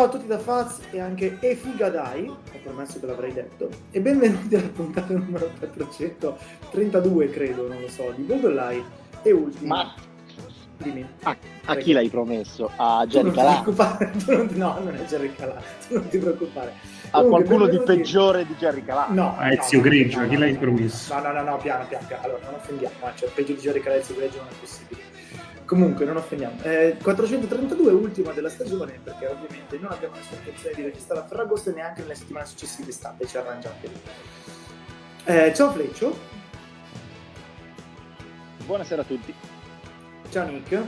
Ciao a tutti da Faz e anche Efigadai, ho promesso che l'avrei detto, e benvenuti alla puntata numero 432, credo, non lo so, di Google e ultimo. Ma Dimmi. a, a chi l'hai promesso? A Jerry Calà? No, non è Jerry Calà, tu non ti preoccupare. A Comunque, qualcuno di peggiore di Jerry Calà? No, A no, Ezio no, Greggio, no, a chi l'hai promesso? No, no, no, no, piano, piano, piano. Allora, non offendiamo, cioè peggio di Jerry Calà e Ezio Greggio non è possibile. Comunque, non offendiamo. Eh, 432 ultima della stagione, perché ovviamente non abbiamo nessuna intenzione di registrare a Ferragosto e neanche nelle settimane successive state, ci arrangiatevi. Eh, ciao Fleccio, Buonasera a tutti. ciao Nick,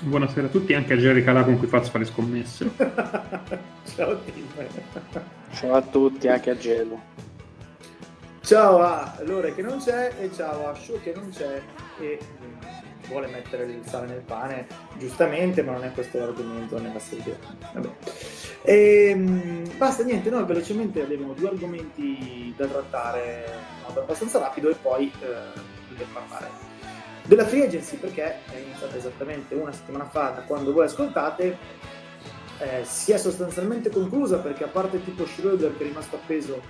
Buonasera a tutti, anche a Jerry Calà con cui faccio fare scommesse. ciao Tim. Ciao a tutti, anche a Gelo. Ciao a Lore che non c'è e ciao a Show che non c'è e vuole mettere il sale nel pane, giustamente, ma non è questo l'argomento nella serie. Vabbè. Ehm, basta, niente, noi velocemente abbiamo due argomenti da trattare in modo abbastanza rapido e poi eh, parlare della free agency perché è iniziata esattamente una settimana fa da quando voi ascoltate eh, si è sostanzialmente conclusa perché a parte tipo Schroeder che è rimasto appeso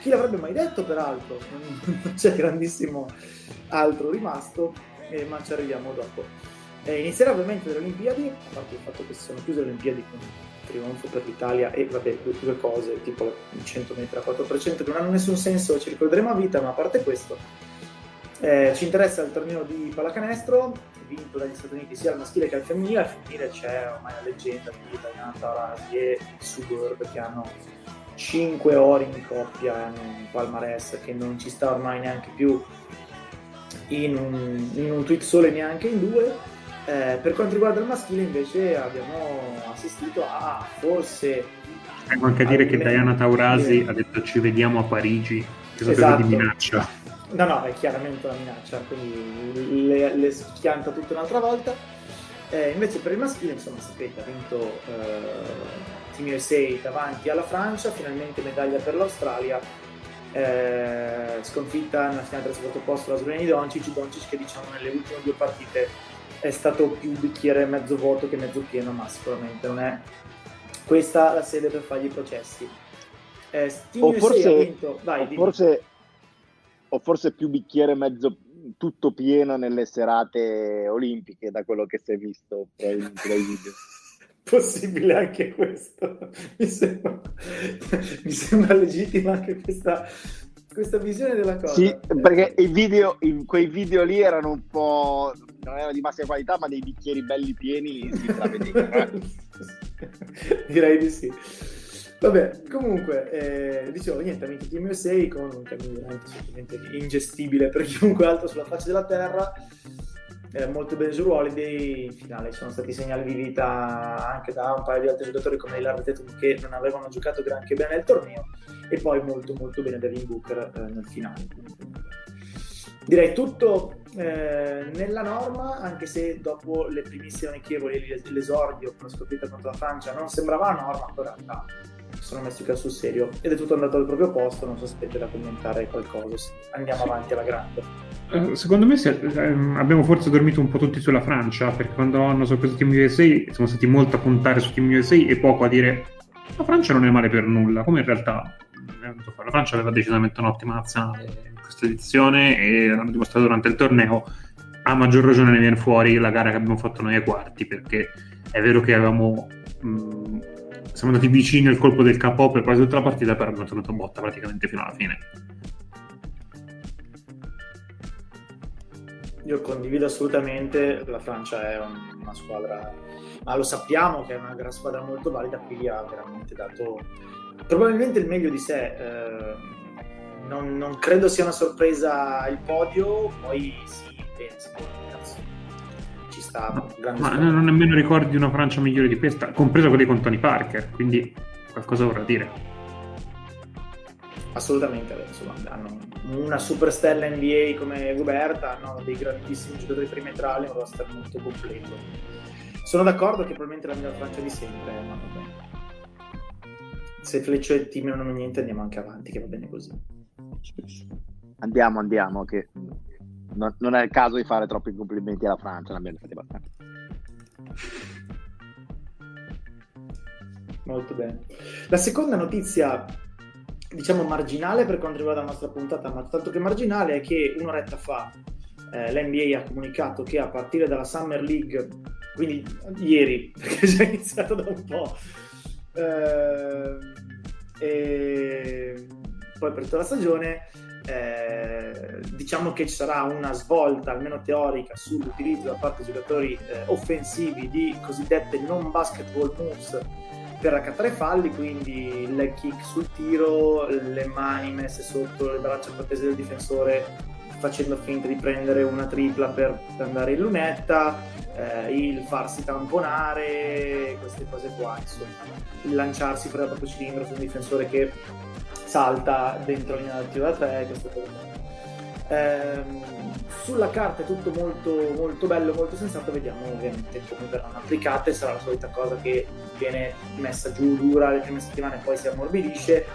chi l'avrebbe mai detto peraltro non c'è grandissimo altro rimasto eh, ma ci arriviamo dopo. Eh, inizierà ovviamente dalle Olimpiadi a parte il fatto che si sono chiuse le Olimpiadi con trionfo per l'Italia e vabbè due, due cose tipo i 100 metri a 4% che non hanno nessun senso ci ricorderemo a vita ma a parte questo eh, ci interessa il torneo di pallacanestro vinto dagli Stati Uniti sia al maschile che al femminile al femminile c'è ormai la leggenda di Diana Taurasi e Sugur che hanno 5 ori in coppia hanno un palmarès che non ci sta ormai neanche più in un, in un tweet solo e neanche in due Eh, per quanto riguarda il maschile invece abbiamo assistito a forse Devo anche dire che Diana Taurasi ha detto ci vediamo a Parigi, che sapeva Esatto. di minaccia. No, no, è chiaramente una minaccia, quindi le, le schianta tutta un'altra volta. Eh, invece per il maschile, insomma, sapete, ha vinto eh, Team USA davanti alla Francia, finalmente medaglia per l'Australia, eh, sconfitta nella finale del secondo posto la Slovenia di Doncic, Doncic che diciamo nelle ultime due partite è stato più bicchiere mezzo vuoto che mezzo pieno, ma sicuramente non è questa la sede per fargli i processi. Eh, O forse, vai, o forse, o forse più bicchiere mezzo tutto pieno nelle serate olimpiche, da quello che si è visto probabilmente dai video. Possibile anche questo. Mi sembra, mi sembra legittima anche questa, questa visione della cosa. Sì, perché i video, in quei video lì erano un po', non erano di massima qualità, ma dei bicchieri belli pieni si intravedevano. eh. Direi di sì. Vabbè, comunque, eh, dicevo, niente, vinto Team USA con un assolutamente ingestibile per chiunque altro sulla faccia della terra. Eh, molto bene Drew Holiday, in finale sono stati segnali di vita anche da un paio di altri giocatori come e Tatum che non avevano giocato granché bene nel torneo e poi molto molto bene Devin Booker eh, nel finale. Direi tutto eh, nella norma, anche se dopo le primissime amichevoli e l'esordio con la sconfitta contro la Francia non sembrava una norma, però in realtà si sono messi qua sul serio ed è tutto andato al proprio posto, non so se avete da commentare qualcosa, sì. andiamo avanti alla grande. Eh, Secondo me se- ehm, abbiamo forse dormito un po' tutti sulla Francia, perché quando hanno sorpreso Team USA siamo stati molto a puntare su Team USA e poco a dire la Francia non è male per nulla, come in realtà la Francia aveva decisamente un'ottima nazionale questa edizione e l'hanno dimostrato durante il torneo. A maggior ragione ne viene fuori la gara che abbiamo fatto noi ai quarti, perché è vero che avevamo... mh, siamo andati vicini al colpo del KO per quasi tutta la partita, però abbiamo tenuto botta praticamente fino alla fine. Io condivido assolutamente, la Francia è un- una squadra, ma lo sappiamo che è una gran squadra molto valida, qui ha veramente dato probabilmente il meglio di sé. eh, non, non credo sia una sorpresa il podio, poi sì, penso, cazzo, ci sta grande Ma squadra. non nemmeno ricordi una Francia migliore di questa, compresa quella con Tony Parker, quindi qualcosa vorrà dire. Assolutamente, insomma, hanno una superstella NBA come Gobert, hanno dei grandissimi giocatori perimetrali, un roster molto completo. Sono d'accordo che probabilmente la miglior Francia di sempre, ma vabbè. Se Fleccio e il team non hanno niente andiamo anche avanti, che va bene così. Andiamo, andiamo, che non, non è il caso di fare troppi complimenti alla Francia, ne abbiamo fatti abbastanza. Molto bene. La seconda notizia, diciamo marginale per quanto riguarda la nostra puntata, ma tanto che marginale, è che un'oretta fa eh, l'NBA ha comunicato che a partire dalla Summer League, quindi ieri, perché è già iniziato da un po', eh, e poi per tutta la stagione, eh, diciamo che ci sarà una svolta, almeno teorica, sull'utilizzo da parte dei giocatori eh, offensivi di cosiddette non basketball moves per raccattare falli, quindi il leg kick sul tiro, le mani messe sotto le braccia protese del difensore facendo finta di prendere una tripla per, andare in lunetta, eh, il farsi tamponare, queste cose qua, insomma, il lanciarsi fuori dal proprio cilindro su un difensore che salta dentro tiro da tre, queste cose. Ehm, sulla carta è tutto molto, molto bello, molto sensato, vediamo ovviamente come verranno applicate, sarà la solita cosa che viene messa giù dura le prime settimane e poi si ammorbidisce.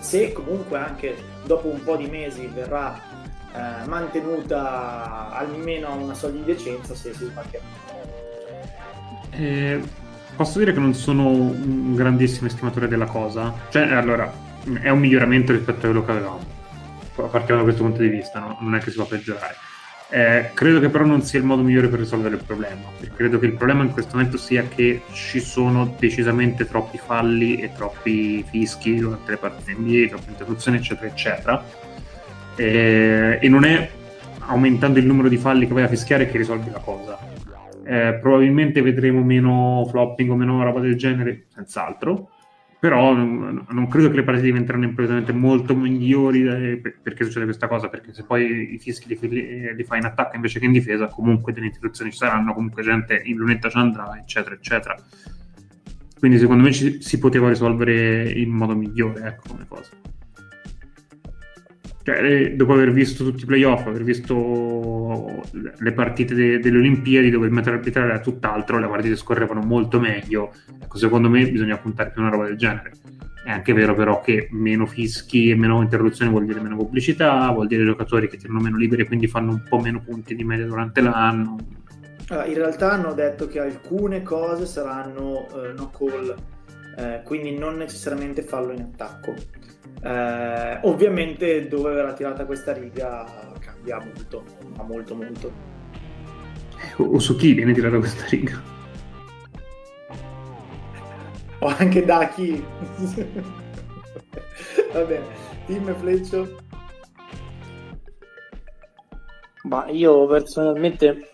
Se comunque anche dopo un po' di mesi verrà eh, mantenuta almeno a una soglia di decenza, se si sbaglia. Eh, posso dire che non sono un grandissimo estimatore della cosa, cioè allora è un miglioramento rispetto a quello che avevamo partiamo da questo punto di vista, no? non è che si può peggiorare. Eh, credo che però non sia il modo migliore per risolvere il problema. Credo che il problema in questo momento sia che ci sono decisamente troppi falli e troppi fischi durante le partite NBA, troppe interruzioni, eccetera, eccetera. Eh, e non è aumentando il numero di falli che vai a fischiare che risolvi la cosa. Eh, probabilmente vedremo meno flopping o meno roba del genere, senz'altro però non, credo che le partite diventeranno improvvisamente molto migliori eh, perché succede questa cosa, perché se poi i fischi li, li fai in attacco invece che in difesa, comunque delle interruzioni ci saranno, comunque gente in lunetta ci andrà, eccetera, eccetera. Quindi secondo me ci, si poteva risolvere in modo migliore, ecco, come cosa. Cioè, eh, dopo aver visto tutti i playoff, aver visto le partite de- delle Olimpiadi dove il metodo arbitrale era tutt'altro, le partite scorrevano molto meglio. Ecco, secondo me bisogna puntare più a una roba del genere. È anche vero però che meno fischi e meno interruzioni vuol dire meno pubblicità, vuol dire giocatori che tirano meno liberi e quindi fanno un po' meno punti di media durante l'anno. Allora, in realtà hanno detto che alcune cose saranno eh, no call, eh, quindi non necessariamente fallo in attacco. Eh, ovviamente dove verrà tirata questa riga cambia molto, ma molto molto. O, o su chi viene tirata questa riga? O anche da chi. Va bene, team Fleccio. Ma io personalmente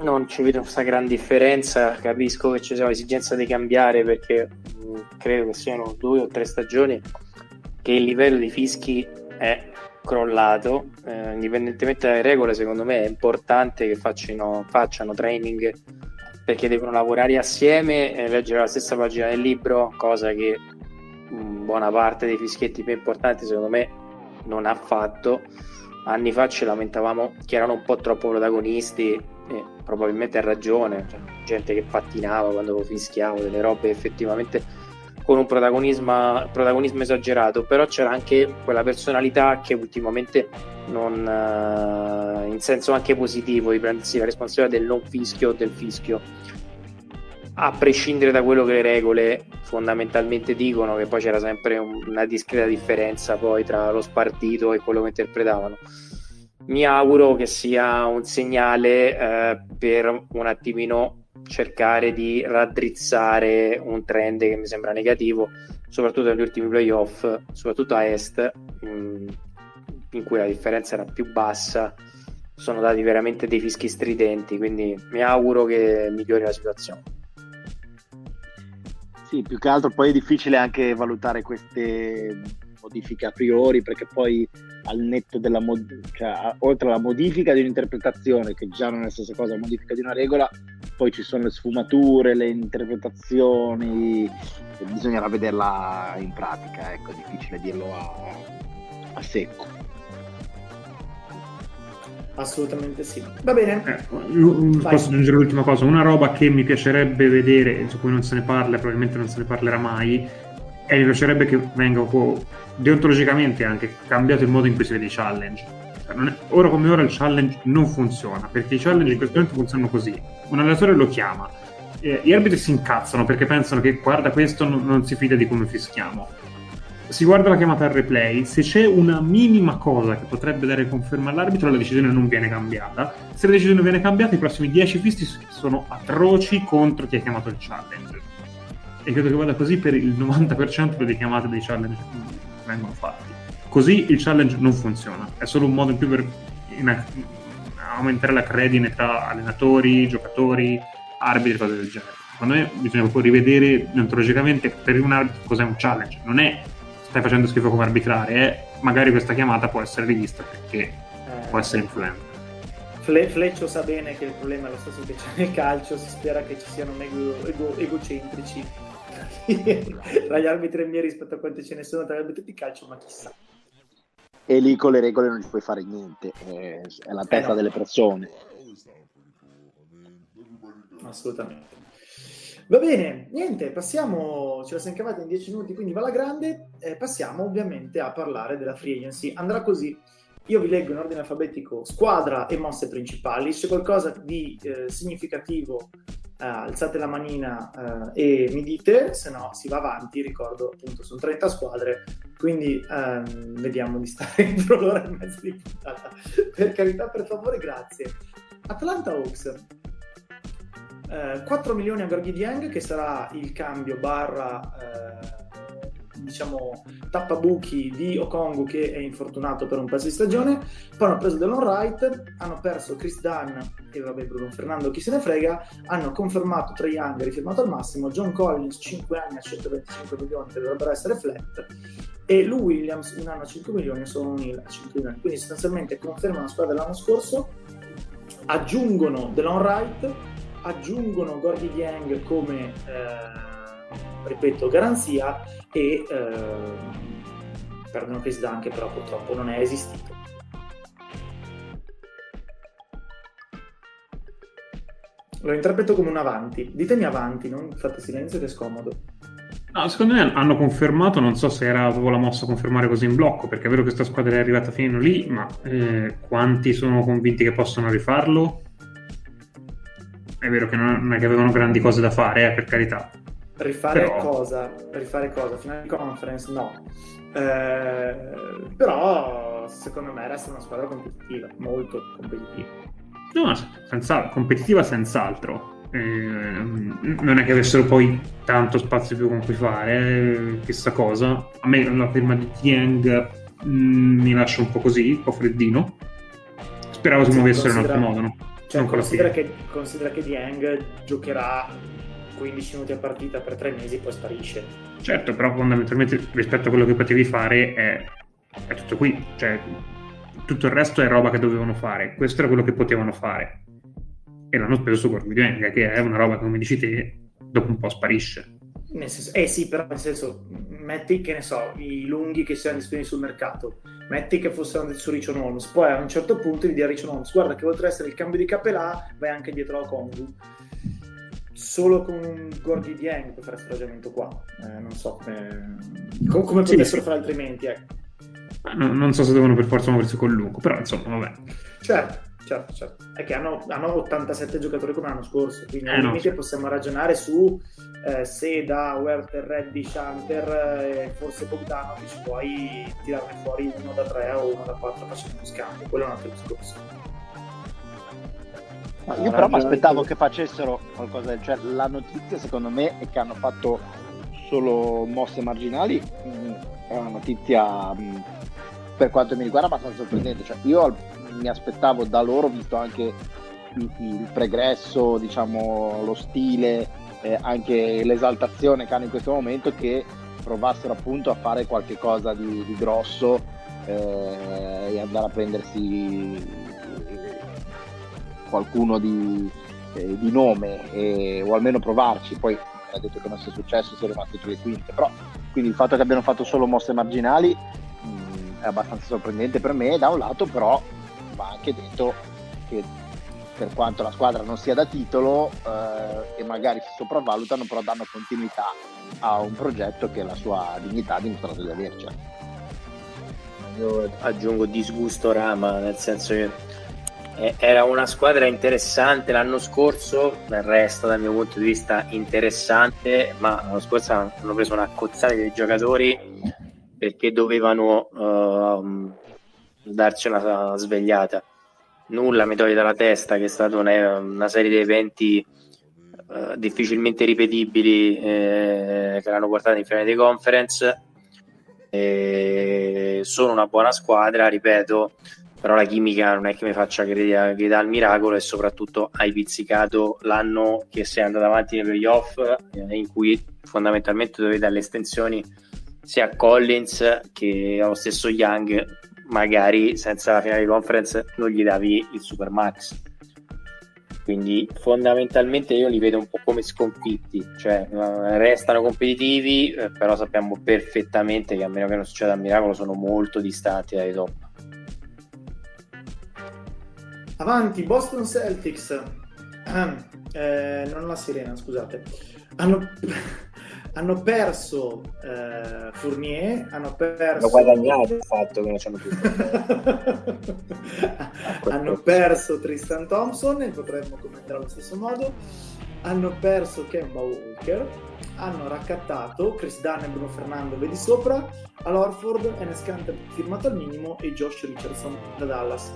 non ci vedo questa gran differenza, capisco che ci sia l'esigenza di cambiare perché mh, credo che siano due o tre stagioni che il livello di fischi è crollato, eh, indipendentemente dalle regole, secondo me è importante che facciano, facciano training perché devono lavorare assieme e leggere la stessa pagina del libro, cosa che mh, buona parte dei fischietti più importanti secondo me non ha fatto. Anni fa ci lamentavamo che erano un po' troppo protagonisti e probabilmente ha ragione, cioè, gente che pattinava quando fischiavo, delle robe effettivamente con un protagonismo, protagonismo esagerato, però c'era anche quella personalità che ultimamente non, uh, in senso anche positivo, di prendersi la responsabilità del non fischio o del fischio, a prescindere da quello che le regole fondamentalmente dicono, che poi c'era sempre un, una discreta differenza poi tra lo spartito e quello che interpretavano. Mi auguro che sia un segnale eh, per un attimino cercare di raddrizzare un trend che mi sembra negativo, soprattutto negli ultimi playoff, soprattutto a est, mm, in cui la differenza era più bassa. Sono dati veramente dei fischi stridenti, quindi mi auguro che migliori la situazione. Sì, più che altro poi è difficile anche valutare queste modifiche a priori perché poi al netto della mod- cioè, oltre alla modifica di un'interpretazione che già non è la stessa cosa, la modifica di una regola, poi ci sono le sfumature, le interpretazioni, bisognerà vederla in pratica, ecco, è difficile dirlo a, a secco. Assolutamente sì. Va bene. Eh, posso aggiungere l'ultima cosa? Una roba che mi piacerebbe vedere, su cui non se ne parla, probabilmente non se ne parlerà mai, e mi piacerebbe che venga deontologicamente anche cambiato il modo in cui si vede i challenge. Cioè, è, ora come ora il challenge non funziona, perché i challenge in questo momento funzionano così. Un allenatore lo chiama, eh, gli arbitri si incazzano perché pensano che guarda questo non, non si fida di come fischiamo. Si guarda la chiamata al replay, se c'è una minima cosa che potrebbe dare conferma all'arbitro, la decisione non viene cambiata. Se la decisione viene cambiata, i prossimi 10 fischi sono atroci contro chi ha chiamato il challenge. E credo che vada così per il 90% delle chiamate dei challenge che vengono fatti. Così il challenge non funziona, è solo un modo in più per in- aumentare la credine tra allenatori, giocatori, arbitri e cose del genere. Secondo me bisogna proprio rivedere deontologicamente per un arbitro cos'è un challenge. Non è stai facendo schifo come arbitrare, è magari questa chiamata può essere rivista perché Eh, può essere influente. Fle- Fleccio sa bene che il problema è lo stesso che c'è nel calcio, si spera che ci siano ego- egocentrici tra gli arbitri miei rispetto a quanti ce ne sono tra gli arbitri di calcio, ma chissà. E lì con le regole non ci puoi fare niente, è, è la testa no. delle persone. Assolutamente. Va bene, niente, passiamo, ce la siamo cavata in 10 minuti, quindi va alla grande, eh, passiamo ovviamente a parlare della free agency. Andrà così, io vi leggo in ordine alfabetico squadra e mosse principali, se qualcosa di eh, significativo eh, alzate la manina eh, e mi dite, se no si va avanti, ricordo appunto sono 30 squadre, quindi ehm, vediamo di stare entro l'ora e mezza di puntata. Per carità, per favore, grazie. Atlanta Hawks, eh, 4 milioni a Gorghi Dieng che sarà il cambio barra eh, diciamo tappabuchi di Okongu che è infortunato per un pezzo di stagione. Poi hanno preso Delon Wright hanno perso Chris Dunn e vabbè Bruno Fernando chi se ne frega hanno confermato Trae Young rifirmato al massimo John Collins 5 anni a 125 milioni che dovrebbero essere flat e Lou Williams un anno a 5 milioni e solo un a 5 milioni. Quindi sostanzialmente confermano la squadra dell'anno scorso aggiungono Delon Wright aggiungono Gordy Dieng come eh, ripeto garanzia e eh, perdono Chris Dunn che però purtroppo non è esistito lo interpreto come un avanti ditemi avanti non fate silenzio che è scomodo No, secondo me hanno confermato, non so se era proprio la mossa confermare così in blocco, perché è vero che questa squadra è arrivata fino lì, ma eh, quanti sono convinti che possano rifarlo? È vero che non, non è che avevano grandi cose da fare, eh, per carità. Rifare Però- cosa? Rifare cosa? Finale di conference? No. Eh, però secondo me resta una squadra competitiva, molto competitiva. No, senza, competitiva senz'altro. Eh, non è che avessero poi tanto spazio più con cui fare, eh, chissà cosa. A me la firma di Tieng mm, mi lascia un po' così, un po' freddino. Speravo si Sì, muovessero in altro considera- modo, no? Cioè, considera che, considera che Dieng giocherà 15 minuti a partita per 3 mesi poi sparisce. Certo, però fondamentalmente rispetto a quello che potevi fare è, è tutto qui. Cioè, tutto il resto è roba che dovevano fare. Questo era quello che potevano fare. E l'hanno speso su Gorghidenga, che è una roba che, come dici te, dopo un po' sparisce. Senso, eh sì, però nel senso, metti che ne so, i lunghi che siano disponibili sul mercato, metti che fossero andati su Richon Holmes, poi a un certo punto gli dire a Richon Holmes, guarda che oltre ad essere il cambio di capelà, vai anche dietro a Kongu. Solo con Gordy Dieng puoi fare questo ragionamento qua. Eh, non so come, com- come Sì, potessero sì. fare altrimenti, ecco. Ma no- non so se devono per forza muoversi con lungo, però insomma, vabbè. Certo, certo, certo. È che hanno, hanno 87 giocatori come l'anno scorso, quindi Eh, al no. limite possiamo ragionare su eh, se da Werther, Reddy, Shanter e forse Bogdanovic puoi tirarne fuori uno da 3 o uno da 4 facendo uno scambio, quello è un altro discorso. Ma io però mi aspettavo che facessero qualcosa del cioè la notizia secondo me è che hanno fatto solo mosse marginali mh, è una notizia mh, per quanto mi riguarda abbastanza sorprendente. Cioè io mi aspettavo da loro visto anche il, il pregresso diciamo lo stile eh, anche l'esaltazione che hanno in questo momento che provassero appunto a fare qualche cosa di, di grosso eh, e andare a prendersi qualcuno di, eh, di nome e- o almeno provarci. Poi ha detto che non sia successo si è rimasti tra le quinte però quindi il fatto che abbiano fatto solo mosse marginali mh, è abbastanza sorprendente per me da un lato però va anche detto che per quanto la squadra non sia da titolo eh, e magari si sopravvalutano però danno continuità a un progetto che la sua dignità ha dimostrato di avercela Io aggiungo disgusto Rama, nel senso che era una squadra interessante l'anno scorso, del resto dal mio punto di vista interessante, ma l'anno scorso hanno preso una cozzata dei giocatori perché dovevano uh, darci una svegliata. Nulla mi toglie dalla testa che è stata una, una serie di eventi uh, difficilmente ripetibili eh, che l'hanno portato in finale di conference. E sono una buona squadra, ripeto, però la chimica non è che mi faccia credere che dà il miracolo e soprattutto hai pizzicato l'anno che sei andato avanti nei playoff eh, in cui fondamentalmente dovevi dare le estensioni sia a Collins che allo stesso Young magari senza la finale di conference non gli davi il super max quindi fondamentalmente io li vedo un po' come sconfitti cioè eh, restano competitivi eh, però sappiamo perfettamente che a meno che non succeda un miracolo sono molto distanti dai top Avanti, Boston Celtics. Eh, non la sirena, scusate. Hanno, hanno perso eh, Fournier, hanno perso... Hanno guadagnato il fatto che non c'hanno più. hanno perso Tristan Thompson e potremmo commentare allo stesso modo. Hanno perso Kemba Walker, hanno raccattato Chris Dunn e Bruno Fernando, vedi sopra, all'Orford, Enes Kanter firmato al minimo e Josh Richardson da Dallas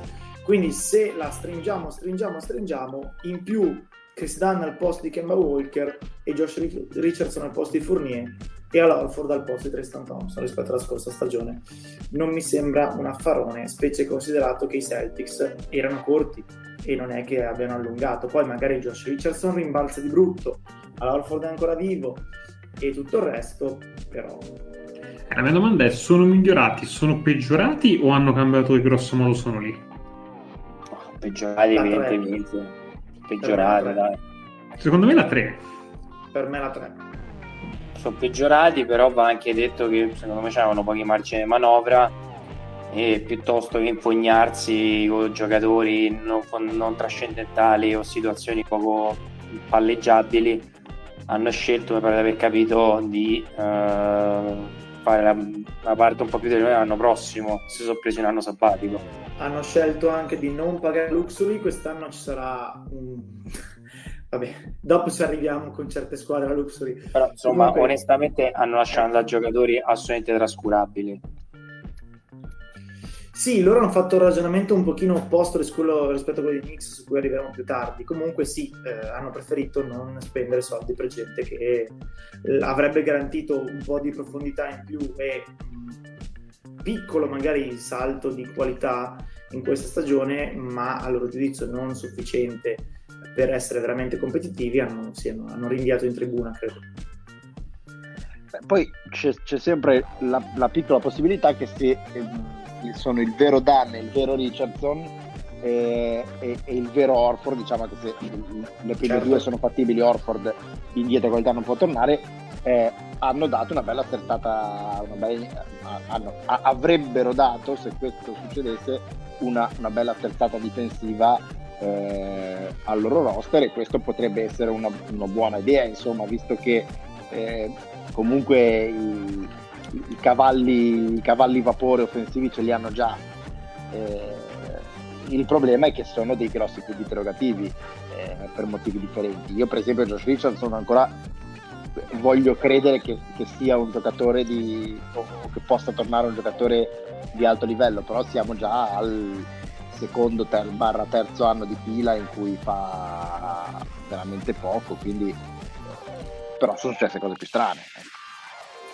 quindi se la stringiamo, stringiamo, stringiamo, in più Chris Dunn al posto di Kemba Walker e Josh Richardson al posto di Fournier e all'Orford al posto di Tristan Thompson rispetto alla scorsa stagione. Non mi sembra un affarone, specie considerato che i Celtics erano corti e non è che abbiano allungato. Poi magari Josh Richardson rimbalza di brutto, all'Orford è ancora vivo e tutto il resto, però... La mia domanda è, sono migliorati, sono peggiorati o hanno cambiato di grosso modo sono lì? Peggiorati evidentemente peggiorati dai. secondo me la 3 per me la 3 sono peggiorati però va anche detto che secondo me c'erano pochi margini di manovra e piuttosto che impugnarsi con giocatori non, non trascendentali o situazioni poco palleggiabili hanno scelto, mi pare di aver capito, di uh, fare la, la, parte un po' più dell'anno prossimo, si sono presi un anno sabbatico hanno scelto anche di non pagare Luxury, quest'anno ci sarà un... Vabbè, dopo ci arriviamo con certe squadre a Luxury. Però insomma, Comunque... onestamente hanno lasciato da giocatori assolutamente trascurabili. Sì, loro hanno fatto un ragionamento un pochino opposto rispetto a quello di Knicks su cui arriveremo più tardi. Comunque sì, eh, hanno preferito non spendere soldi per gente che eh, avrebbe garantito un po' di profondità in più e piccolo magari salto di qualità in questa stagione, ma a loro giudizio non sufficiente per essere veramente competitivi, hanno, sì, hanno, hanno rinviato in tribuna, credo. Poi c'è, c'è sempre la, la, piccola possibilità che se eh, sono il vero Dan e il vero Richardson e, e, e, il vero Orford, diciamo che se le prime certo. due sono fattibili, Orford indietro qualità non può tornare, eh, hanno dato una bella attertata, una bella, hanno, avrebbero dato, se questo succedesse, una, una bella atterzata difensiva eh, al loro roster e questo potrebbe essere una, una buona idea, insomma, visto che eh, comunque i, i, cavalli, i, cavalli, vapore offensivi ce li hanno già. Eh, il problema è che sono dei grossi punti interrogativi eh, per motivi differenti. Io, per esempio, Josh Richardson ancora voglio credere che, che sia un giocatore di, o, o, che possa tornare un giocatore di alto livello, però siamo già al secondo ter, barra terzo anno di fila in cui fa veramente poco, quindi però sono successe cose più strane.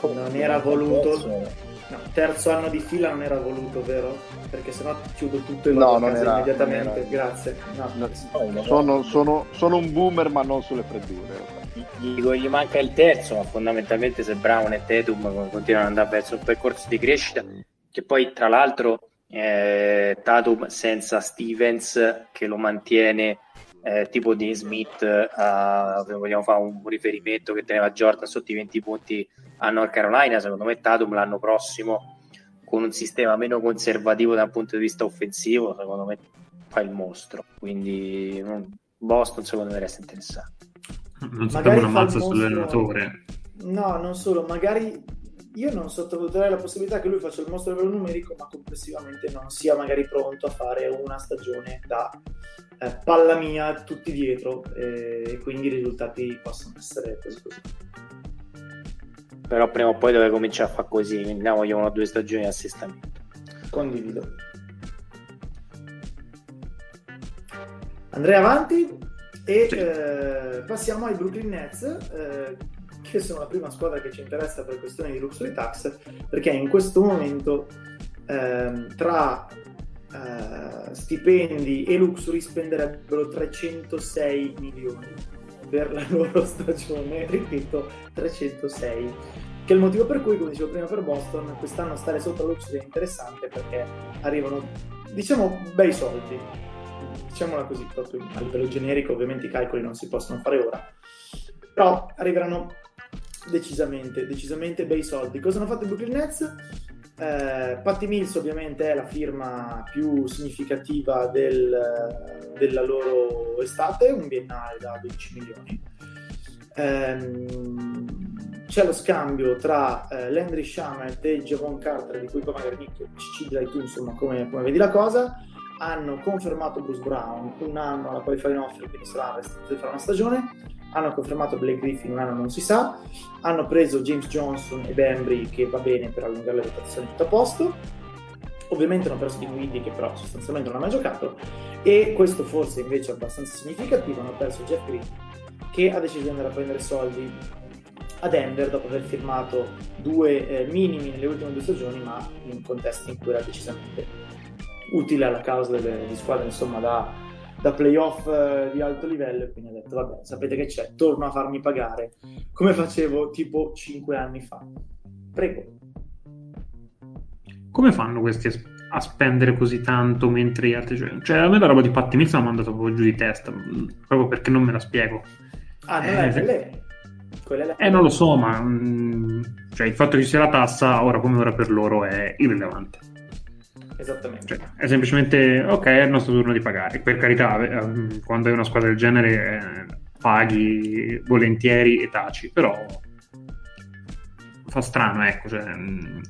Non era voluto, no, terzo anno di fila non era voluto, vero? Perché sennò chiudo tutto e no, non era, immediatamente. Non era. Grazie. No. Sono, sono, sono un boomer, ma non sulle freddure gli, gli manca il terzo, ma fondamentalmente se Brown e Tatum continuano ad andare verso un percorso di crescita, che poi tra l'altro eh, Tatum senza Stevens che lo mantiene eh, tipo di Smith, se vogliamo fare un riferimento che teneva Jordan sotto i 20 punti a North Carolina, secondo me Tatum l'anno prossimo con un sistema meno conservativo dal punto di vista offensivo, secondo me fa il mostro. Quindi Boston secondo me resta interessante non sappiamo una mazza sull'allenatore. No, non solo, magari io non sottovaluterei la possibilità che lui faccia il mostro a livello numerico, ma complessivamente non sia magari pronto a fare una stagione da eh, palla mia tutti dietro e quindi i risultati possono essere così così. Però prima o poi deve cominciare a fare così, andiamo una o due stagioni di assestamento. Condivido. Andrei avanti e Sì. eh, passiamo ai Brooklyn Nets, eh, che sono la prima squadra che ci interessa per questioni di luxury tax, perché in questo momento ehm, tra eh, stipendi e luxury spenderebbero 306 milioni per la loro stagione, ripeto 306 che è il motivo per cui, come dicevo prima per Boston, quest'anno stare sotto luxury è interessante perché arrivano, diciamo, bei soldi, diciamola così, proprio a livello generico, ovviamente i calcoli non si possono fare ora, però arriveranno decisamente, decisamente bei soldi. Cosa hanno fatto i Brooklyn Nets? Eh, Patty Mills ovviamente è la firma più significativa del- della loro estate, un biennale da 12 milioni. Ehm, c'è lo scambio tra eh, Landry Shamet e Javon Carter, di cui poi magari ci dirai tu, insomma, come, come vedi la cosa. Hanno confermato Bruce Brown un anno alla qualifying offer, quindi sarà restante fare una stagione. Hanno confermato Blake Griffin un anno, non si sa. Hanno preso James Johnson e Bembry, che va bene per allungare le rotazioni, tutto a posto. Ovviamente hanno perso Dinwiddie, che però sostanzialmente non ha mai giocato. E questo forse invece è abbastanza significativo, hanno perso Jeff Green, che ha deciso di andare a prendere soldi a Denver dopo aver firmato due eh, minimi nelle ultime due stagioni, ma in contesti in cui era decisamente utile alla causa delle di squadre insomma da, da playoff eh, di alto livello e quindi ha detto vabbè sapete che c'è, torno a farmi pagare come facevo tipo 5 anni fa. Prego. Come fanno questi a, a spendere così tanto mentre gli altri giocano? Cioè, a me la roba di Patti Mills mi ha mandato proprio giù di testa, mh, proprio perché non me la spiego. Ah, non Eh, è quelle, là. Eh, non lo so, ma mh, cioè, il fatto che ci sia la tassa, ora come ora per loro, è irrilevante. Esattamente. Cioè, è semplicemente, ok, è il nostro turno di pagare. Per carità, eh, quando hai una squadra del genere, eh, paghi volentieri e taci, però fa strano, ecco. Cioè, mh,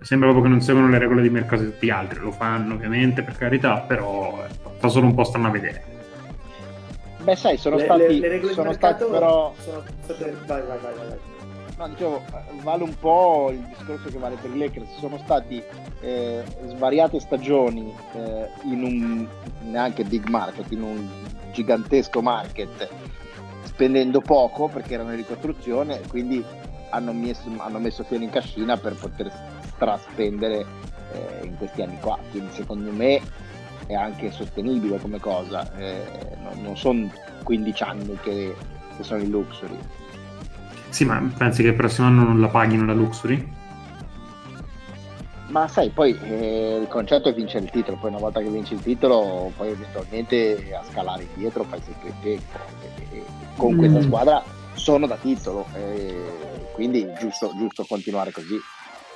sembra proprio che non seguono le regole di mercato di tutti gli altri. Lo fanno, ovviamente, per carità, però eh, fa solo un po' strano a vedere. Beh, sai, sono Le- stati, le- le regole di sono mercato stati però sono state... Vai, vai, vai, vai. No, dicevo, vale un po' il discorso che vale per i Lakers. Sono stati eh, svariate stagioni eh, in un neanche big market, in un gigantesco market, spendendo poco perché erano in ricostruzione e quindi hanno messo, hanno messo fieno in cascina per poter straspendere eh, in questi anni qua. Quindi secondo me è anche sostenibile come cosa. Eh, non, non sono 15 anni che, che sono in luxury. Sì, ma pensi che il prossimo anno non la paghino la Luxury? Ma sai, poi eh, il concetto è vincere il titolo, poi una volta che vinci il titolo, poi eventualmente a scalare indietro fai sempre il tempo. E- e con questa Mm. squadra sono da titolo, e quindi giusto, giusto continuare così.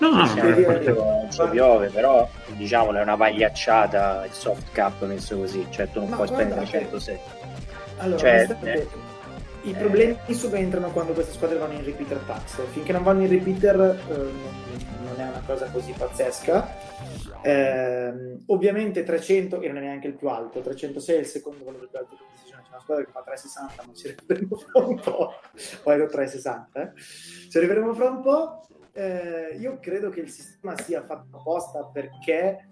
No, no, forza. non si piove, però diciamolo è una pagliacciata il soft cap messo così, cioè tu non Ma puoi spendere che- 106. Allora, Cioè, onestamente, i eh. problemi subentrano quando queste squadre vanno in repeater tax. Finché non vanno in repeater eh, non, è una cosa così pazzesca. Ehm, ovviamente 300, e non è neanche il più alto, 306 è il secondo valore più alto di decisione. C'è una squadra che fa 360, ma ci arriveremo fra un po'. O ero 360, eh? Ci arriveremo fra un po'. Eh, io credo che il sistema sia fatto apposta perché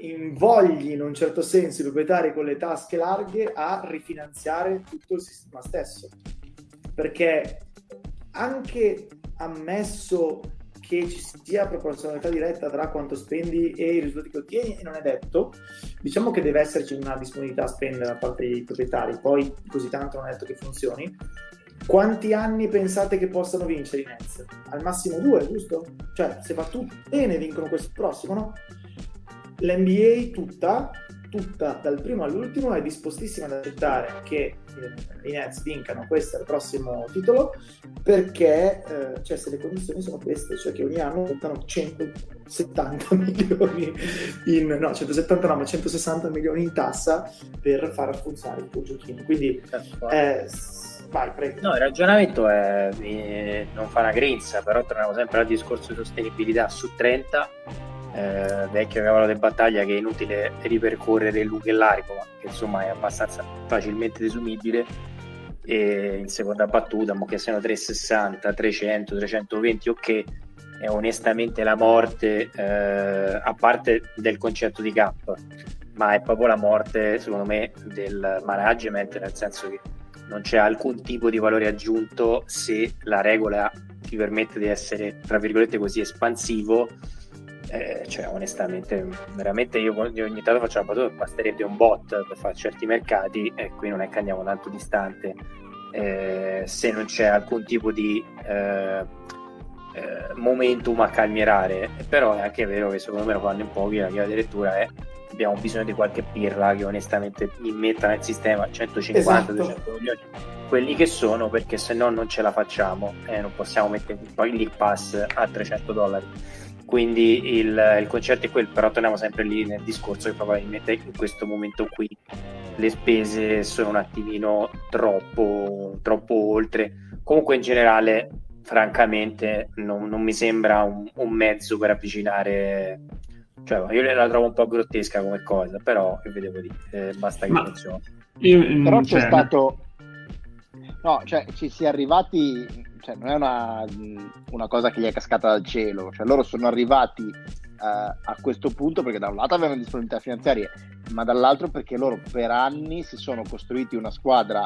invogli in un certo senso i proprietari con le tasche larghe a rifinanziare tutto il sistema stesso. Perché anche ammesso che ci sia proporzionalità diretta tra quanto spendi e i risultati che ottieni, e non è detto, diciamo che deve esserci una disponibilità a spendere da parte dei proprietari, poi così tanto non è detto che funzioni. Quanti anni pensate che possano vincere i Nets? Al massimo due, giusto? Cioè, se va tutto bene, vincono questo prossimo, no? L'NBA tutta tutta dal primo all'ultimo, è dispostissima ad accettare che eh, i Nets vincano questo è il prossimo titolo perché eh, cioè, se le condizioni sono queste, cioè che ogni anno contano 170 milioni in no, 170 no, ma 160 milioni in tassa per far funzionare il tuo giochino. Quindi eh, vai, prego. No, il ragionamento è eh, non fa una grinza, però torniamo sempre al discorso di sostenibilità su 30 eh, vecchio cavallo di battaglia che è inutile ripercorrere lungo e largo, ma che insomma è abbastanza facilmente desumibile. E in seconda battuta, ma che siano 360, 300, 320, ok, è onestamente la morte, eh, a parte del concetto di cap, ma è proprio la morte, secondo me, del management, nel senso che non c'è alcun tipo di valore aggiunto se la regola ti permette di essere, tra virgolette, così espansivo eh, cioè onestamente veramente io ogni tanto faccio la battuta basterebbe un bot per fare certi mercati e qui non è che andiamo tanto distante eh, se non c'è alcun tipo di eh, eh momentum a calmierare però è anche vero che secondo me lo fanno in pochi la mia lettura è abbiamo bisogno di qualche pirla che onestamente immetta nel sistema 150-200 esatto. milioni quelli che sono perché se no non ce la facciamo e non possiamo mettere poi il pass a 300 dollari quindi il, il, concetto è quello, però torniamo sempre lì nel discorso che probabilmente in questo momento qui le spese sono un attimino troppo, troppo oltre. Comunque in generale, francamente, non, non mi sembra un, un, mezzo per avvicinare... Cioè, io la trovo un po' grottesca come cosa, però che vedevo lì, eh, basta che funzioni. Però c'è cioè... stato... No, cioè ci si è arrivati cioè, non è una, una, cosa che gli è cascata dal cielo, cioè, loro sono arrivati uh, a questo punto perché da un lato avevano disponibilità finanziarie, ma dall'altro perché loro per anni si sono costruiti una squadra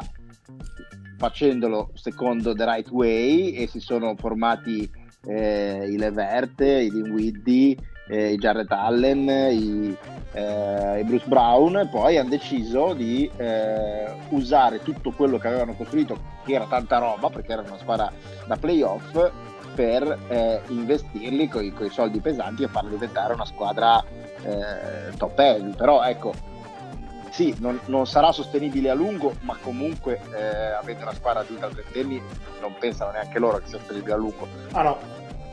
facendolo secondo the right way e si sono formati eh, i Levert, i Dinwiddie, eh, i Jarrett Allen, i, eh, i, Bruce Brown e poi hanno deciso di eh, usare tutto quello che avevano costruito, che era tanta roba perché era una squadra da playoff, per eh, investirli con i soldi pesanti e farla diventare una squadra eh, top heavy. Però ecco, sì, non, non, sarà sostenibile a lungo, ma comunque eh, avendo una squadra giunta al trentenni non pensano neanche loro che sia sostenibile a lungo. Ah no,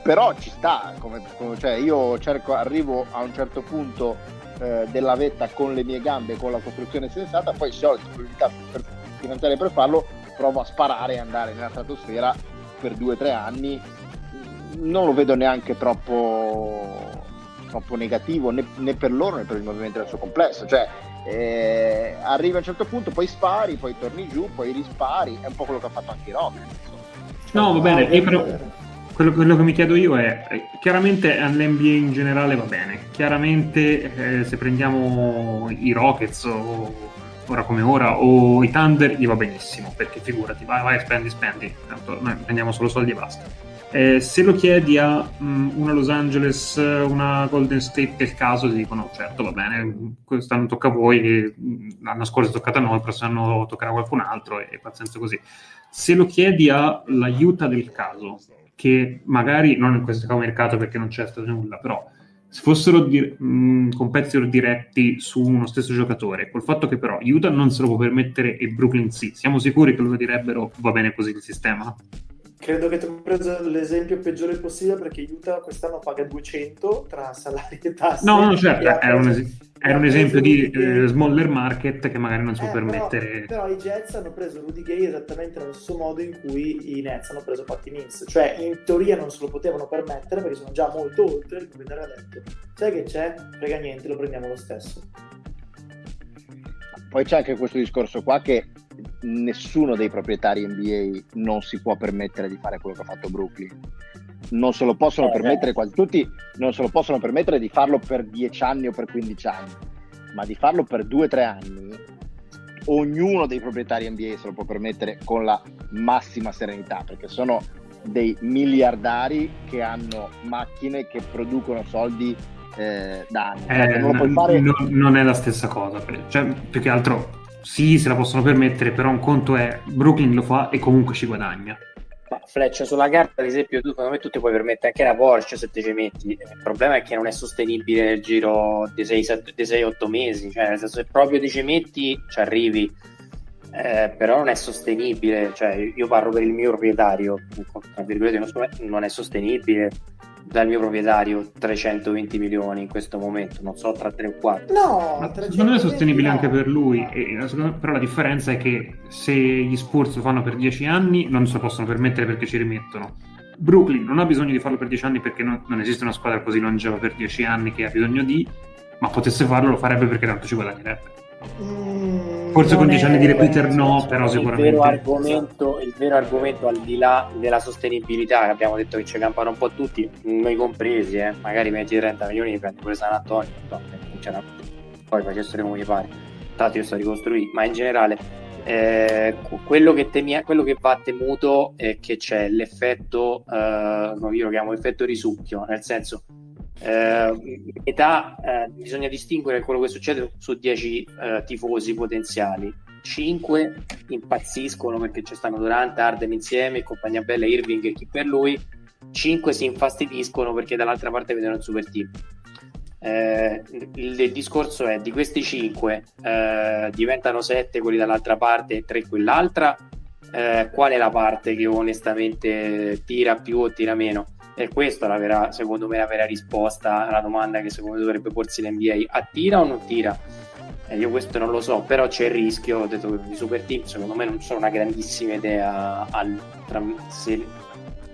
però ci sta, come, come, cioè io cerco, arrivo a un certo punto eh, della vetta con le mie gambe, con la costruzione sensata, poi se ho la disponibilità finanziaria per farlo, provo a sparare e andare nella stratosfera per due o tre anni. Non lo vedo neanche troppo, troppo negativo né, né, per loro né per il movimento del suo complesso. Cioè, eh, arrivi a un certo punto, poi spari, poi torni giù, poi rispari, è un po' quello che ha fatto anche. Cioè, no, va bene, io però quello, quello, che mi chiedo io è, eh, chiaramente all'NBA in generale va bene, chiaramente eh, se prendiamo i Rockets o ora come ora o i Thunder gli va benissimo, perché figurati, vai, vai spendi, spendi, tanto noi prendiamo solo soldi e basta. Eh, se lo chiedi a um, una Los Angeles, una Golden State, il caso, ti dicono certo va bene, quest'anno tocca a voi, l'anno scorso è toccato a noi, il prossimo anno toccherà a qualcun altro e pazienza così. Se lo chiedi all'aiuta del caso, che magari non in questo mercato perché non c'è stato nulla, però se fossero di, mh, competitor diretti su uno stesso giocatore, col fatto che però Utah non se lo può permettere e Brooklyn sì, siamo sicuri che lo direbbero va bene così il sistema? Credo che ti ho preso l'esempio peggiore possibile perché Utah quest'anno paga 200 tra salari e tasse. No, no, certo, era un, es- era un esempio di eh, smaller market che magari non si eh, può permettere. Però, però, i Jets hanno preso Rudy Gay esattamente nello stesso modo in cui i Nets hanno preso Patty Mills. Cioè, in teoria non se lo potevano permettere perché sono già molto oltre. Il proprietario ha detto, sai che c'è? Frega niente, lo prendiamo lo stesso. Poi c'è anche questo discorso qua che nessuno dei proprietari NBA non si può permettere di fare quello che ha fatto Brooklyn. Non se lo possono eh, permettere, quasi tutti non se lo possono permettere di farlo per 10 anni o per 15 anni, ma di farlo per 2-3 anni, ognuno dei proprietari NBA se lo può permettere con la massima serenità, perché sono dei miliardari che hanno macchine che producono soldi eh, da anni. Eh, non, fare... non, non, è la stessa cosa, cioè, più che altro sì, se la possono permettere, però un conto è Brooklyn lo fa e comunque ci guadagna. Fleccia sulla carta, ad esempio, tu secondo me tu ti puoi permettere anche la Porsche se te ci metti. Il problema è che non è sostenibile nel giro di 6-8 mesi, cioè nel senso se proprio ti ci metti ci arrivi, eh, però non è sostenibile. Cioè, io parlo per il mio proprietario, tra virgolette, non è sostenibile dal mio proprietario 320 milioni in questo momento, non so tra 3 o 4. No, secondo me è sostenibile no. anche per lui, e, però la differenza è che se gli Spurs lo fanno per 10 anni non se lo possono permettere perché ci rimettono. Brooklyn non ha bisogno di farlo per 10 anni perché non, non esiste una squadra così longeva per 10 anni che ha bisogno di, ma potesse farlo lo farebbe perché tanto ci guadagnerebbe. Mm, Forse con dieci anni di repeater no, però sicuramente. Il vero, argomento, il vero argomento al di là della sostenibilità, che abbiamo detto che ci campano un po' tutti, noi compresi, eh, magari 20-30 milioni li prende pure San Antonio, no, poi facessero come gli pare. Tanto io sto ricostruito, ma in generale eh, quello, che temia, quello, che va temuto è che c'è l'effetto, eh, io lo chiamo, effetto risucchio, nel senso eh, età eh, bisogna distinguere quello che succede su 10 eh, tifosi potenziali. 5 impazziscono perché ci stanno Durante, Arden insieme, compagnia bella, Irving e chi per lui. 5 si infastidiscono perché dall'altra parte vedono il super team. Eh, il, il, discorso è di questi 5 eh, diventano 7 quelli dall'altra parte e 3 quell'altra? Eh, qual è la parte che onestamente tira più o tira meno e questa è la vera, secondo me, la vera risposta alla domanda che secondo me dovrebbe porsi l'NBA. Attira o non tira? Eh, io questo non lo so, però c'è il rischio, ho detto che i super team secondo me non sono una grandissima idea al, tra, se,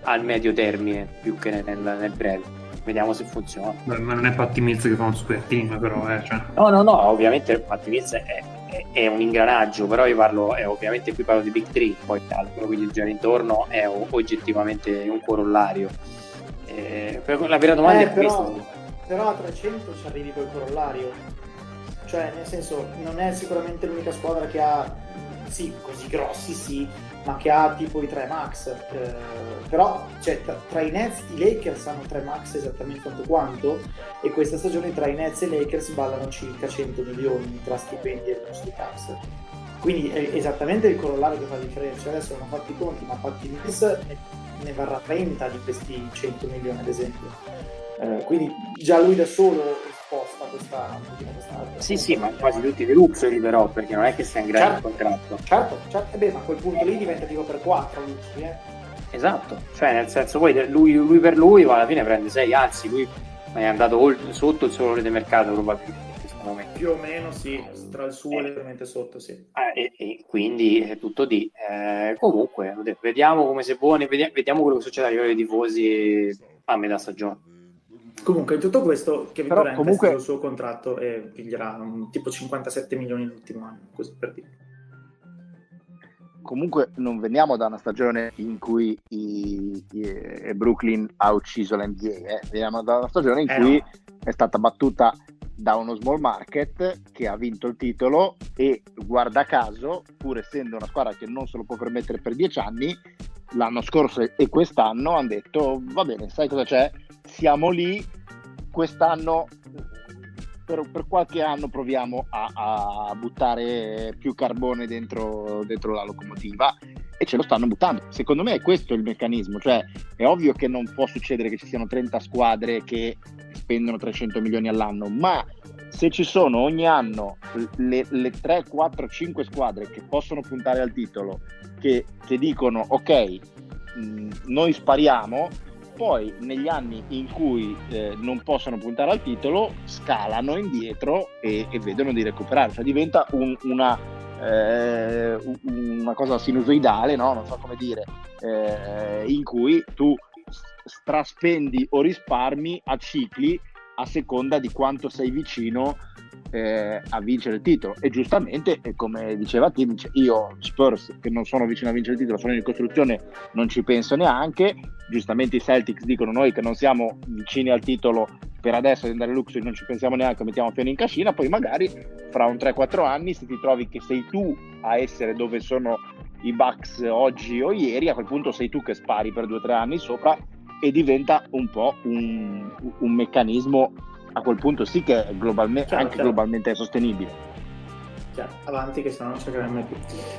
al medio termine più che nel, nel, breve. Vediamo se funziona. Beh, ma non è Patti Mills che fa un super team, però, eh, cioè. No, no, no, ovviamente Patti Mills è, è, è, un ingranaggio, però io parlo, è, ovviamente qui parlo di Big 3, poi quello che gli gira intorno è oggettivamente un corollario eh, la vera domanda eh, è però, questa. Però a 300 ci arrivi col corollario. Cioè, nel senso, non è sicuramente l'unica squadra che ha, sì, così grossi, sì, ma che ha tipo i 3 max. Eh, però, cioè, tra, tra, i Nets i Lakers hanno 3 max esattamente tanto quanto, e questa stagione tra i Nets e i Lakers ballano circa 100 milioni tra stipendi e costi tax. Quindi è esattamente il corollario che fa la differenza. Adesso non ho fatto i conti, ma fatti Mills ne varrà 30 di questi 100 milioni ad esempio. Eh, quindi già lui da solo sposta questa, questa Sì, sì, ma quasi tutti i luxury però, perché non è che sia in grande certo, contratto. Certo, certo. Eh beh, ma a quel punto lì diventa tipo per 4 luxury, eh. Esatto, cioè nel senso poi lui, lui per lui alla fine prende 6, anzi lui è andato oltre, sotto il suo valore di mercato probabilmente momento. Più o meno sì, tra il suo e leggermente sotto, sì. Eh, e, e, quindi è tutto di. Eh, comunque, vediamo come se buoni, vediamo, vediamo quello che succede a livello dei tifosi a metà stagione. Comunque, in tutto questo, Kevin Durant comunque... il suo contratto e piglierà un, tipo 57 milioni l'ultimo anno, così per dire. Comunque non veniamo da una stagione in cui i, i, Brooklyn ha ucciso l'NBA, eh? veniamo da una stagione in eh cui no. è stata battuta da uno small market che ha vinto il titolo e guarda caso, pur essendo una squadra che non se lo può permettere per dieci anni, l'anno scorso e quest'anno hanno detto va bene, sai cosa c'è? Siamo lì, quest'anno per, per qualche anno proviamo a, a buttare più carbone dentro, dentro la locomotiva e ce lo stanno buttando. Secondo me è questo il meccanismo, cioè è ovvio che non può succedere che ci siano 30 squadre che spendono 300 milioni all'anno, ma se ci sono ogni anno le, le 3, 4, 5 squadre che possono puntare al titolo, che, che dicono ok, mh, noi spariamo, poi negli anni in cui eh, non possono puntare al titolo scalano indietro e, e vedono di recuperare, cioè diventa un, una, eh, una cosa sinusoidale, no? non so come dire, eh, in cui tu straspendi o risparmi a cicli a seconda di quanto sei vicino eh, a vincere il titolo. E giustamente come diceva Tim io Spurs che non sono vicino a vincere il titolo sono in costruzione non ci penso neanche. Giustamente i Celtics dicono noi che non siamo vicini al titolo per adesso di andare luxury non ci pensiamo neanche mettiamo piano in cascina. Poi magari fra un 3-4 anni se ti trovi che sei tu a essere dove sono i Bucks oggi o ieri a quel punto sei tu che spari per 2-3 anni sopra e diventa un po' un, un meccanismo a quel punto sì che è globalmente, certo, anche certo. globalmente è sostenibile. chiaro, avanti che sennò non cercheremo mai più.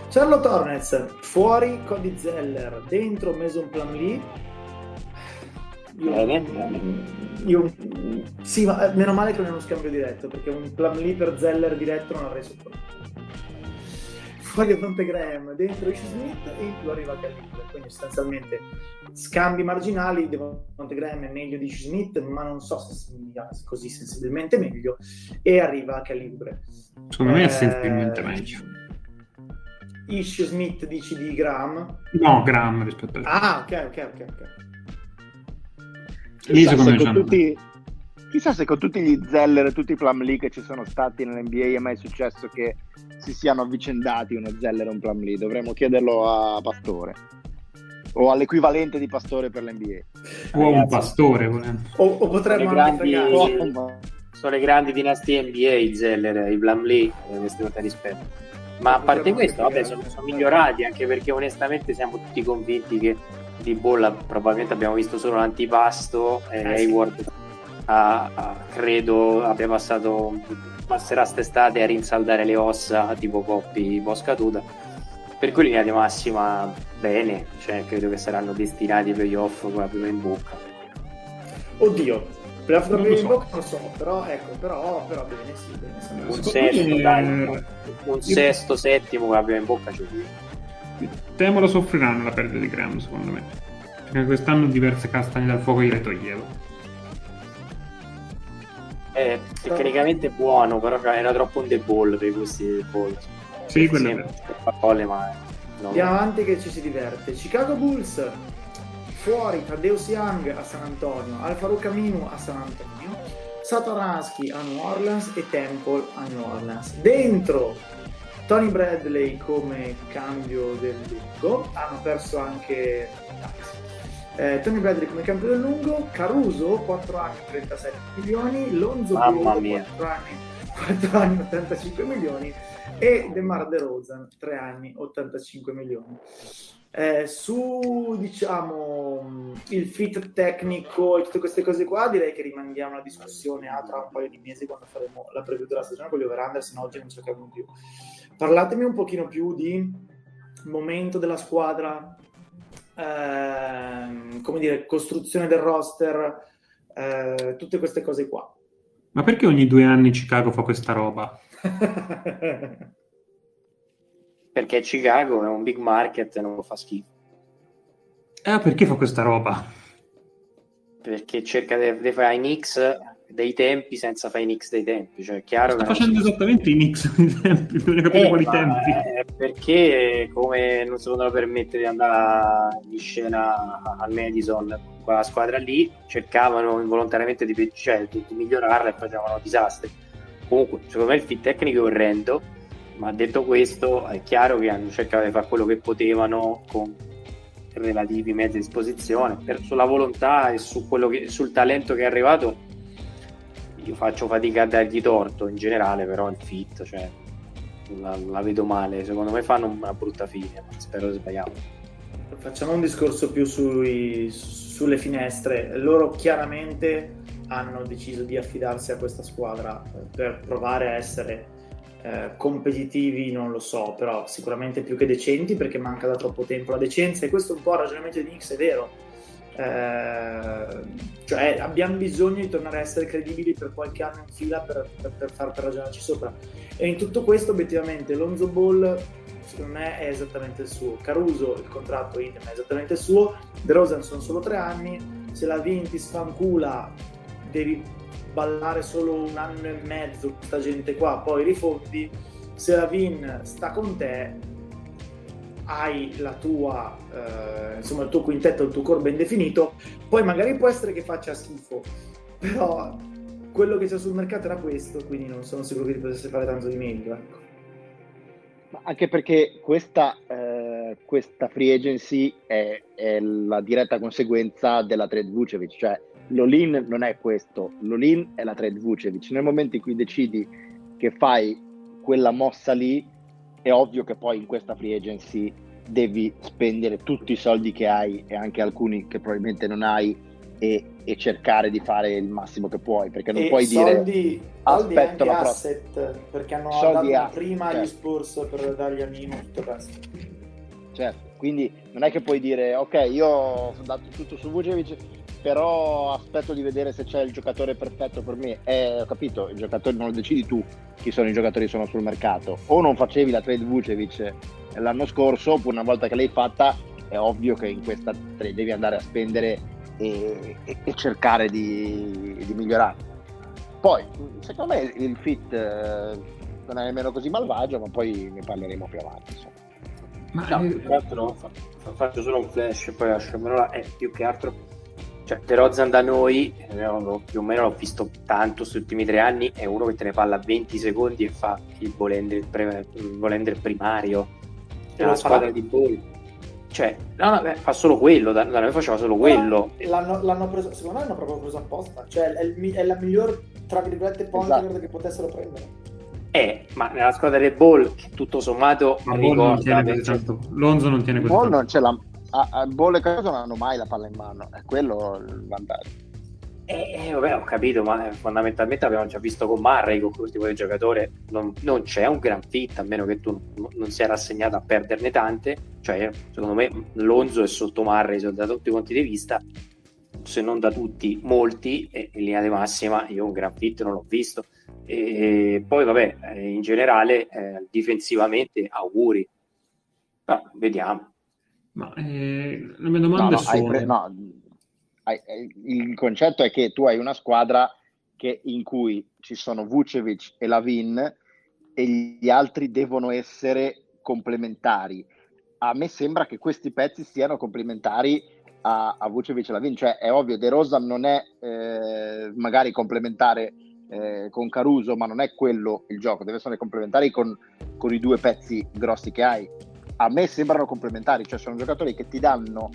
Charlotte Hornets, fuori Cody Zeller, dentro Mason Plumlee. Io, Bene. io, sì, ma eh, meno male che non è uno scambio diretto, perché un Plumlee per Zeller diretto non avrei sopportato. Fuori Monte Graham, dentro Ish Smith e in più arriva Calibre, quindi sostanzialmente scambi marginali, Monte Graham è meglio di Ish Smith, ma non so se sia così sensibilmente meglio, e arriva Calibre. Secondo me Eh, è sensibilmente meglio. Ish Smith dici di Graham. No, Graham rispetto a... Ah, ok, ok, ok. ok. Lì secondo se me c'hanno- tutti, chissà se con tutti gli Zeller e tutti i Plumlee che ci sono stati nell'NBA è mai successo che si siano avvicendati uno Zeller e un Plumlee. Dovremmo chiederlo a Pastore o all'equivalente di Pastore per l'NBA. O un pastore. O, o potremmo grandi- fregare. Oh, ma- Sono le grandi dinastie NBA, i Zeller, i Plumlee, eh, queste cose rispetto. Ma a parte questo, vabbè, sono, sono migliorati anche perché onestamente siamo tutti convinti che di bolla probabilmente abbiamo visto solo l'antipasto e Eh. Hayward ha- credo abbia passato passerà quest'estate a rinsaldare le ossa tipo Coppi post caduta per cui in linea di massima bene cioè credo che saranno destinati ai playoff con la prima in bocca Oddio, playoff Non lo prima in so. bocca non lo so, però ecco, però, però bene, sì, bene. un sesto, me, dai, eh, un sesto settimo con la prima in bocca c'è lui Temo lo soffriranno la perdita di Graham, secondo me. Perché quest'anno diverse castagne dal fuoco gliele toglievo. È tecnicamente buono però era troppo un the ball per i gusti del ball Sì, quello è parole ma non- Andiamo avanti che ci si diverte. Chicago Bulls, fuori Tadeusz Young a San Antonio, Alfaru Camino a San Antonio, Satoransky a New Orleans e Temple a New Orleans. Dentro Tony Bradley come cambio del lungo, hanno perso anche eh, Tony Bradley come del lungo, Caruso 4 anni 37 milioni, Lonzo Ball mia. 4 anni, 4 anni 85 milioni e DeMar DeRozan 3 anni 85 milioni. Eh, su diciamo il fit tecnico e tutte queste cose qua direi che rimandiamo la discussione a tra un paio di mesi quando faremo la preview della stagione con gli over se no oggi non cerchiamo più parlatemi un pochino più di momento della squadra ehm, come dire costruzione del roster eh, tutte queste cose qua Ma perché ogni due anni Chicago fa questa roba? perché Chicago è un big market e non fa schifo Eh, perché fa questa roba? perché cerca di fare i Knicks dei tempi senza fare i Knicks dei tempi cioè è chiaro Sta che facendo esattamente i Knicks i tempi, bisogna capire Eh, quali tempi. perché come non si potevano permettere di andare in scena al Madison con quella squadra lì cercavano involontariamente di, cioè, di, di migliorarla e facevano disastri comunque secondo me il fit tecnico è orrendo ma detto questo è chiaro che hanno cercato di fare quello che potevano con relativi mezzi a disposizione per, sulla volontà e su quello che, sul talento che è arrivato io faccio fatica a dargli torto in generale però il fit cioè la, la vedo male. Secondo me fanno una brutta fine. Spero di sbagliare. Facciamo un discorso più sui- sulle finestre. Loro chiaramente hanno deciso di affidarsi a questa squadra eh, per provare a essere eh, competitivi, non lo so, però sicuramente più che decenti perché manca da troppo tempo la decenza e questo è un po' il ragionamento di Nix, è vero. Eh, cioè abbiamo bisogno di tornare a essere credibili per qualche anno in fila per, per, per, far, per ragionarci sopra. E in tutto questo obiettivamente Lonzo Ball secondo me è esattamente il suo. Caruso il contratto idem è esattamente il suo. De Rosen sono solo tre anni. Se la vinti sfancula. Devi ballare solo un anno e mezzo questa gente qua poi rifondi. Se la Vin sta con te hai tua eh, insomma il tuo quintetto il tuo core ben definito poi magari può essere che faccia schifo però quello che c'è sul mercato era questo quindi non sono sicuro che ti potesse fare tanto di meglio ecco. Anche perché questa, eh, questa free agency è, è la diretta conseguenza della trade Vucevic, cioè l'all-in non è questo, l'all-in è la trade Vucevic. Nel momento in cui decidi che fai quella mossa lì, è ovvio che poi in questa free agency devi spendere tutti i soldi che hai e anche alcuni che probabilmente non hai e, e, cercare di fare il massimo che puoi, perché non e puoi soldi, dire aspetto la asset, perché hanno soldi dato prima certo. gli Spurs per dargli a Mino tutto il resto. Certo, quindi non è che puoi dire ok, io ho dato tutto su Vucevic, però aspetto di vedere se c'è il giocatore perfetto per me. Eh, ho capito, i giocatori non lo decidi tu chi sono i giocatori che sono sul mercato. O non facevi la trade Vucevic l'anno scorso, oppure una volta che l'hai fatta è ovvio che in questa trade devi andare a spendere e, e, e cercare di, di, migliorare. Poi, secondo me il fit eh, non è nemmeno così malvagio, ma poi ne parleremo più avanti. Insomma. Ma no, eh... tra l'altro faccio solo un flash e poi lasciamelo là, è più che altro cioè De Rozan da noi eh, più o meno l'ho visto tanto questi ultimi tre anni è uno che te ne palla 20 secondi e fa il volender, il volender primario nella squadra fa? di ball cioè no, no, beh, fa solo quello da, da, noi faceva solo quello l'hanno, l'hanno preso, secondo me l'hanno proprio preso apposta cioè è, il, è la miglior tra virgolette point esatto. che potessero prendere eh, ma nella squadra del ball, tutto sommato, ma non tiene così tanto. Lonzo non tiene così Ball non ce l'ha. A, a Ball e Caruso non hanno mai la palla in mano, è quello il vantaggio. Eh, eh, vabbè, ho capito, ma fondamentalmente abbiamo già visto con Murray, con quel tipo di giocatore, non, non, c'è un gran fit, a meno che tu non sia rassegnato a perderne tante. Cioè, secondo me, Lonzo è sotto Murray da tutti i punti di vista, se non da tutti, molti, e in linea di massima io un gran fit non l'ho visto. E poi, vabbè, eh, in generale, eh, difensivamente, auguri. No, vediamo. Ma eh, la mia domanda no, no, è solo... Pre- no, hai, il concetto è che tu hai una squadra che, in cui ci sono Vucevic e Lavin e gli altri devono essere complementari. A me sembra che questi pezzi siano complementari a, a Vucevic e Lavin, cioè è ovvio, De Rosa non è eh, magari complementare eh, con Caruso, ma non è quello il gioco, deve essere complementari con, con i due pezzi grossi che hai. A me sembrano complementari, cioè sono giocatori che ti danno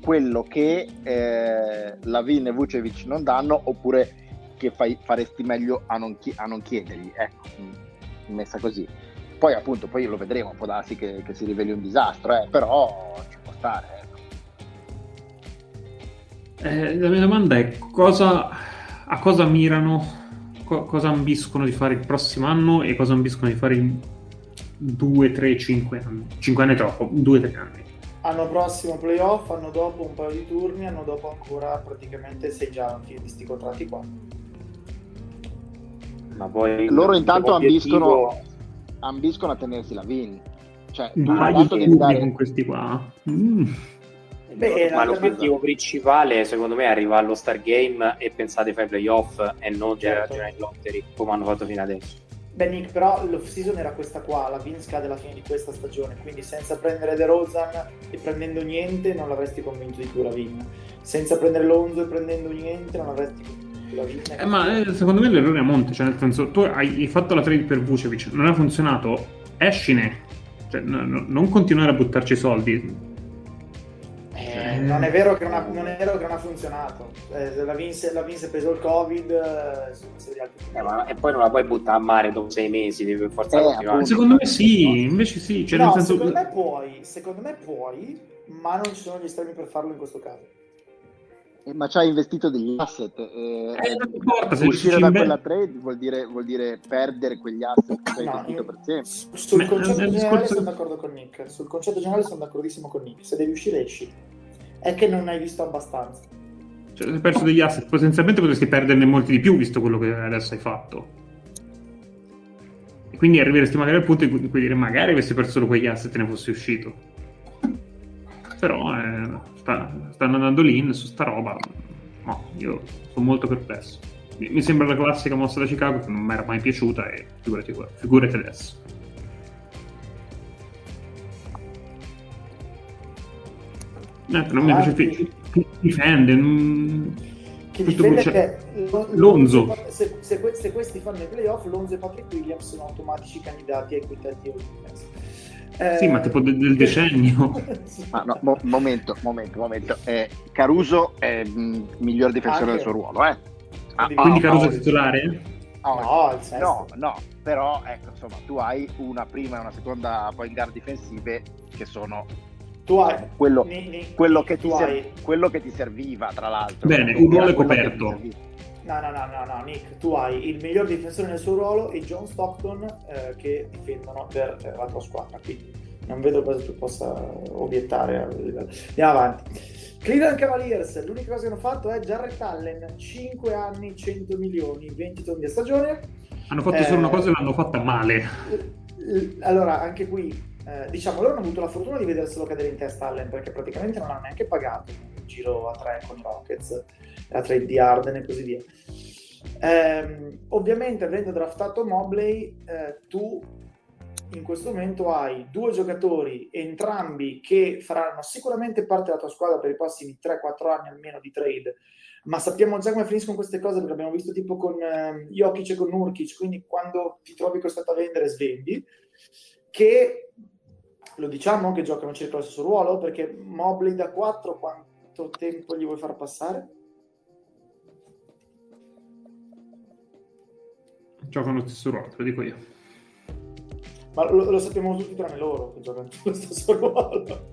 quello che eh, Lavin e Vucevic non danno, oppure che fai, faresti meglio a non, chi- a non chiedergli. Ecco, messa così. Poi appunto, poi lo vedremo, può darsi che, che si riveli un disastro, eh, però ci può stare. Ecco. Eh, la mia domanda è cosa, a cosa mirano cosa ambiscono di fare il prossimo anno e cosa ambiscono di fare in 2, 3, 5 anni. 5 anni è troppo, 2, 3 anni. Anno prossimo playoff, anno dopo un paio di turni, anno dopo ancora praticamente sei già alla fine di questi contratti qua. Ma poi loro intanto ambiscono, ambiscono a tenersi la Vin. Cioè, paio di turni dare... con questi qua. Mm. Beh, ma l'obiettivo principale secondo me è arrivare allo Star Game e pensate fai playoff e non certo. generare lottery come hanno fatto fino adesso. Beh Nick, però l'off season era questa qua, la Vince cade alla fine di questa stagione, quindi senza prendere De Rozan e prendendo niente non l'avresti convinto di più la Vin. Senza prendere Lonzo e prendendo niente non avresti convinto di più la Vin. Eh, ma eh, secondo me l'errore è a monte, cioè nel senso tu hai fatto la trade per Vucevic, non ha funzionato, escine, cioè, no, no, non continuare a buttarci soldi, eh, non, è vero che non ha, non è vero che non ha funzionato. Eh, la, Vince, la Vince ha preso il Covid eh, eh, ma, e poi non la puoi buttare a mare dopo sei mesi, devi forza eh, continuare. Secondo me sì, invece sì. Cioè, no, senso... secondo, me puoi, secondo me puoi, ma non ci sono gli estremi per farlo in questo caso. Eh, ma ci ha investito degli asset. Eh, eh, non importa, se uscire da quella trade vuol dire, vuol dire, perdere quegli asset che hai no, investito per sempre. Sul concetto generale discorso... sono d'accordo con Nick. Sul concetto generale sono d'accordissimo con Nick. Se devi uscire, esci è che non hai visto abbastanza. Cioè, hai perso degli asset, potenzialmente potresti perderne molti di più visto quello che adesso hai fatto. E quindi arriveresti magari al punto in cui dire magari avessi perso solo quegli asset e ne fossi uscito. Però eh, sta, stanno andando lì su sta roba. No, io sono molto perplesso. Mi, mi sembra la classica mossa da Chicago che non mi era mai piaciuta e figurati, figurati adesso. Eh, non mi piace che difende. Non... Che difende che Lonzo. Se, se, se, questi fanno i playoff, Lonzo e Patrick Williams sono automatici candidati ai quintetti eh... Sì, ma tipo del, del decennio. ah, no, mo- momento, momento, momento. Eh, Caruso è il mm, miglior difensore Anche... del suo ruolo, eh? Ah, Quindi ah, Caruso è titolare? Oh, no, no, no, però ecco, insomma, tu hai una prima e una seconda point guard difensive che sono hai quello, ni- ni- quello che, ti tu ser- hai- quello che ti serviva, tra l'altro. Bene, un ruolo ti coperto. No, no, no, no, no, Nick, tu hai il miglior difensore nel suo ruolo e John Stockton eh, che difendono per eh, la tua squadra, quindi non vedo cosa tu possa obiettare. a livello- Andiamo avanti. Cleveland Cavaliers, l'unica cosa che hanno fatto è Jarrett Allen, 5 anni, 100 milioni, 20 tondi a stagione. Hanno fatto Eh, solo una cosa e l'hanno fatta male. L- Allora, anche qui, eh, diciamo, loro hanno avuto la fortuna di vederselo cadere in testa Allen perché praticamente non hanno neanche pagato il giro a tre con i Rockets, a trade di Arden e così via. Ehm, ovviamente, avendo draftato Mobley, eh, tu in questo momento hai due giocatori, entrambi che faranno sicuramente parte della tua squadra per i prossimi 3-4 anni almeno di trade, ma sappiamo già come finiscono queste cose perché abbiamo visto tipo con eh, Jokic e con Nurkic, quindi quando ti trovi costretto a vendere svendi, che lo diciamo che giocano circa lo stesso ruolo, perché Mobley da 4 quanto tempo gli vuoi far passare? Giocano lo stesso ruolo, te lo dico io. Ma lo, lo sappiamo tutti tranne loro che giocano lo stesso ruolo.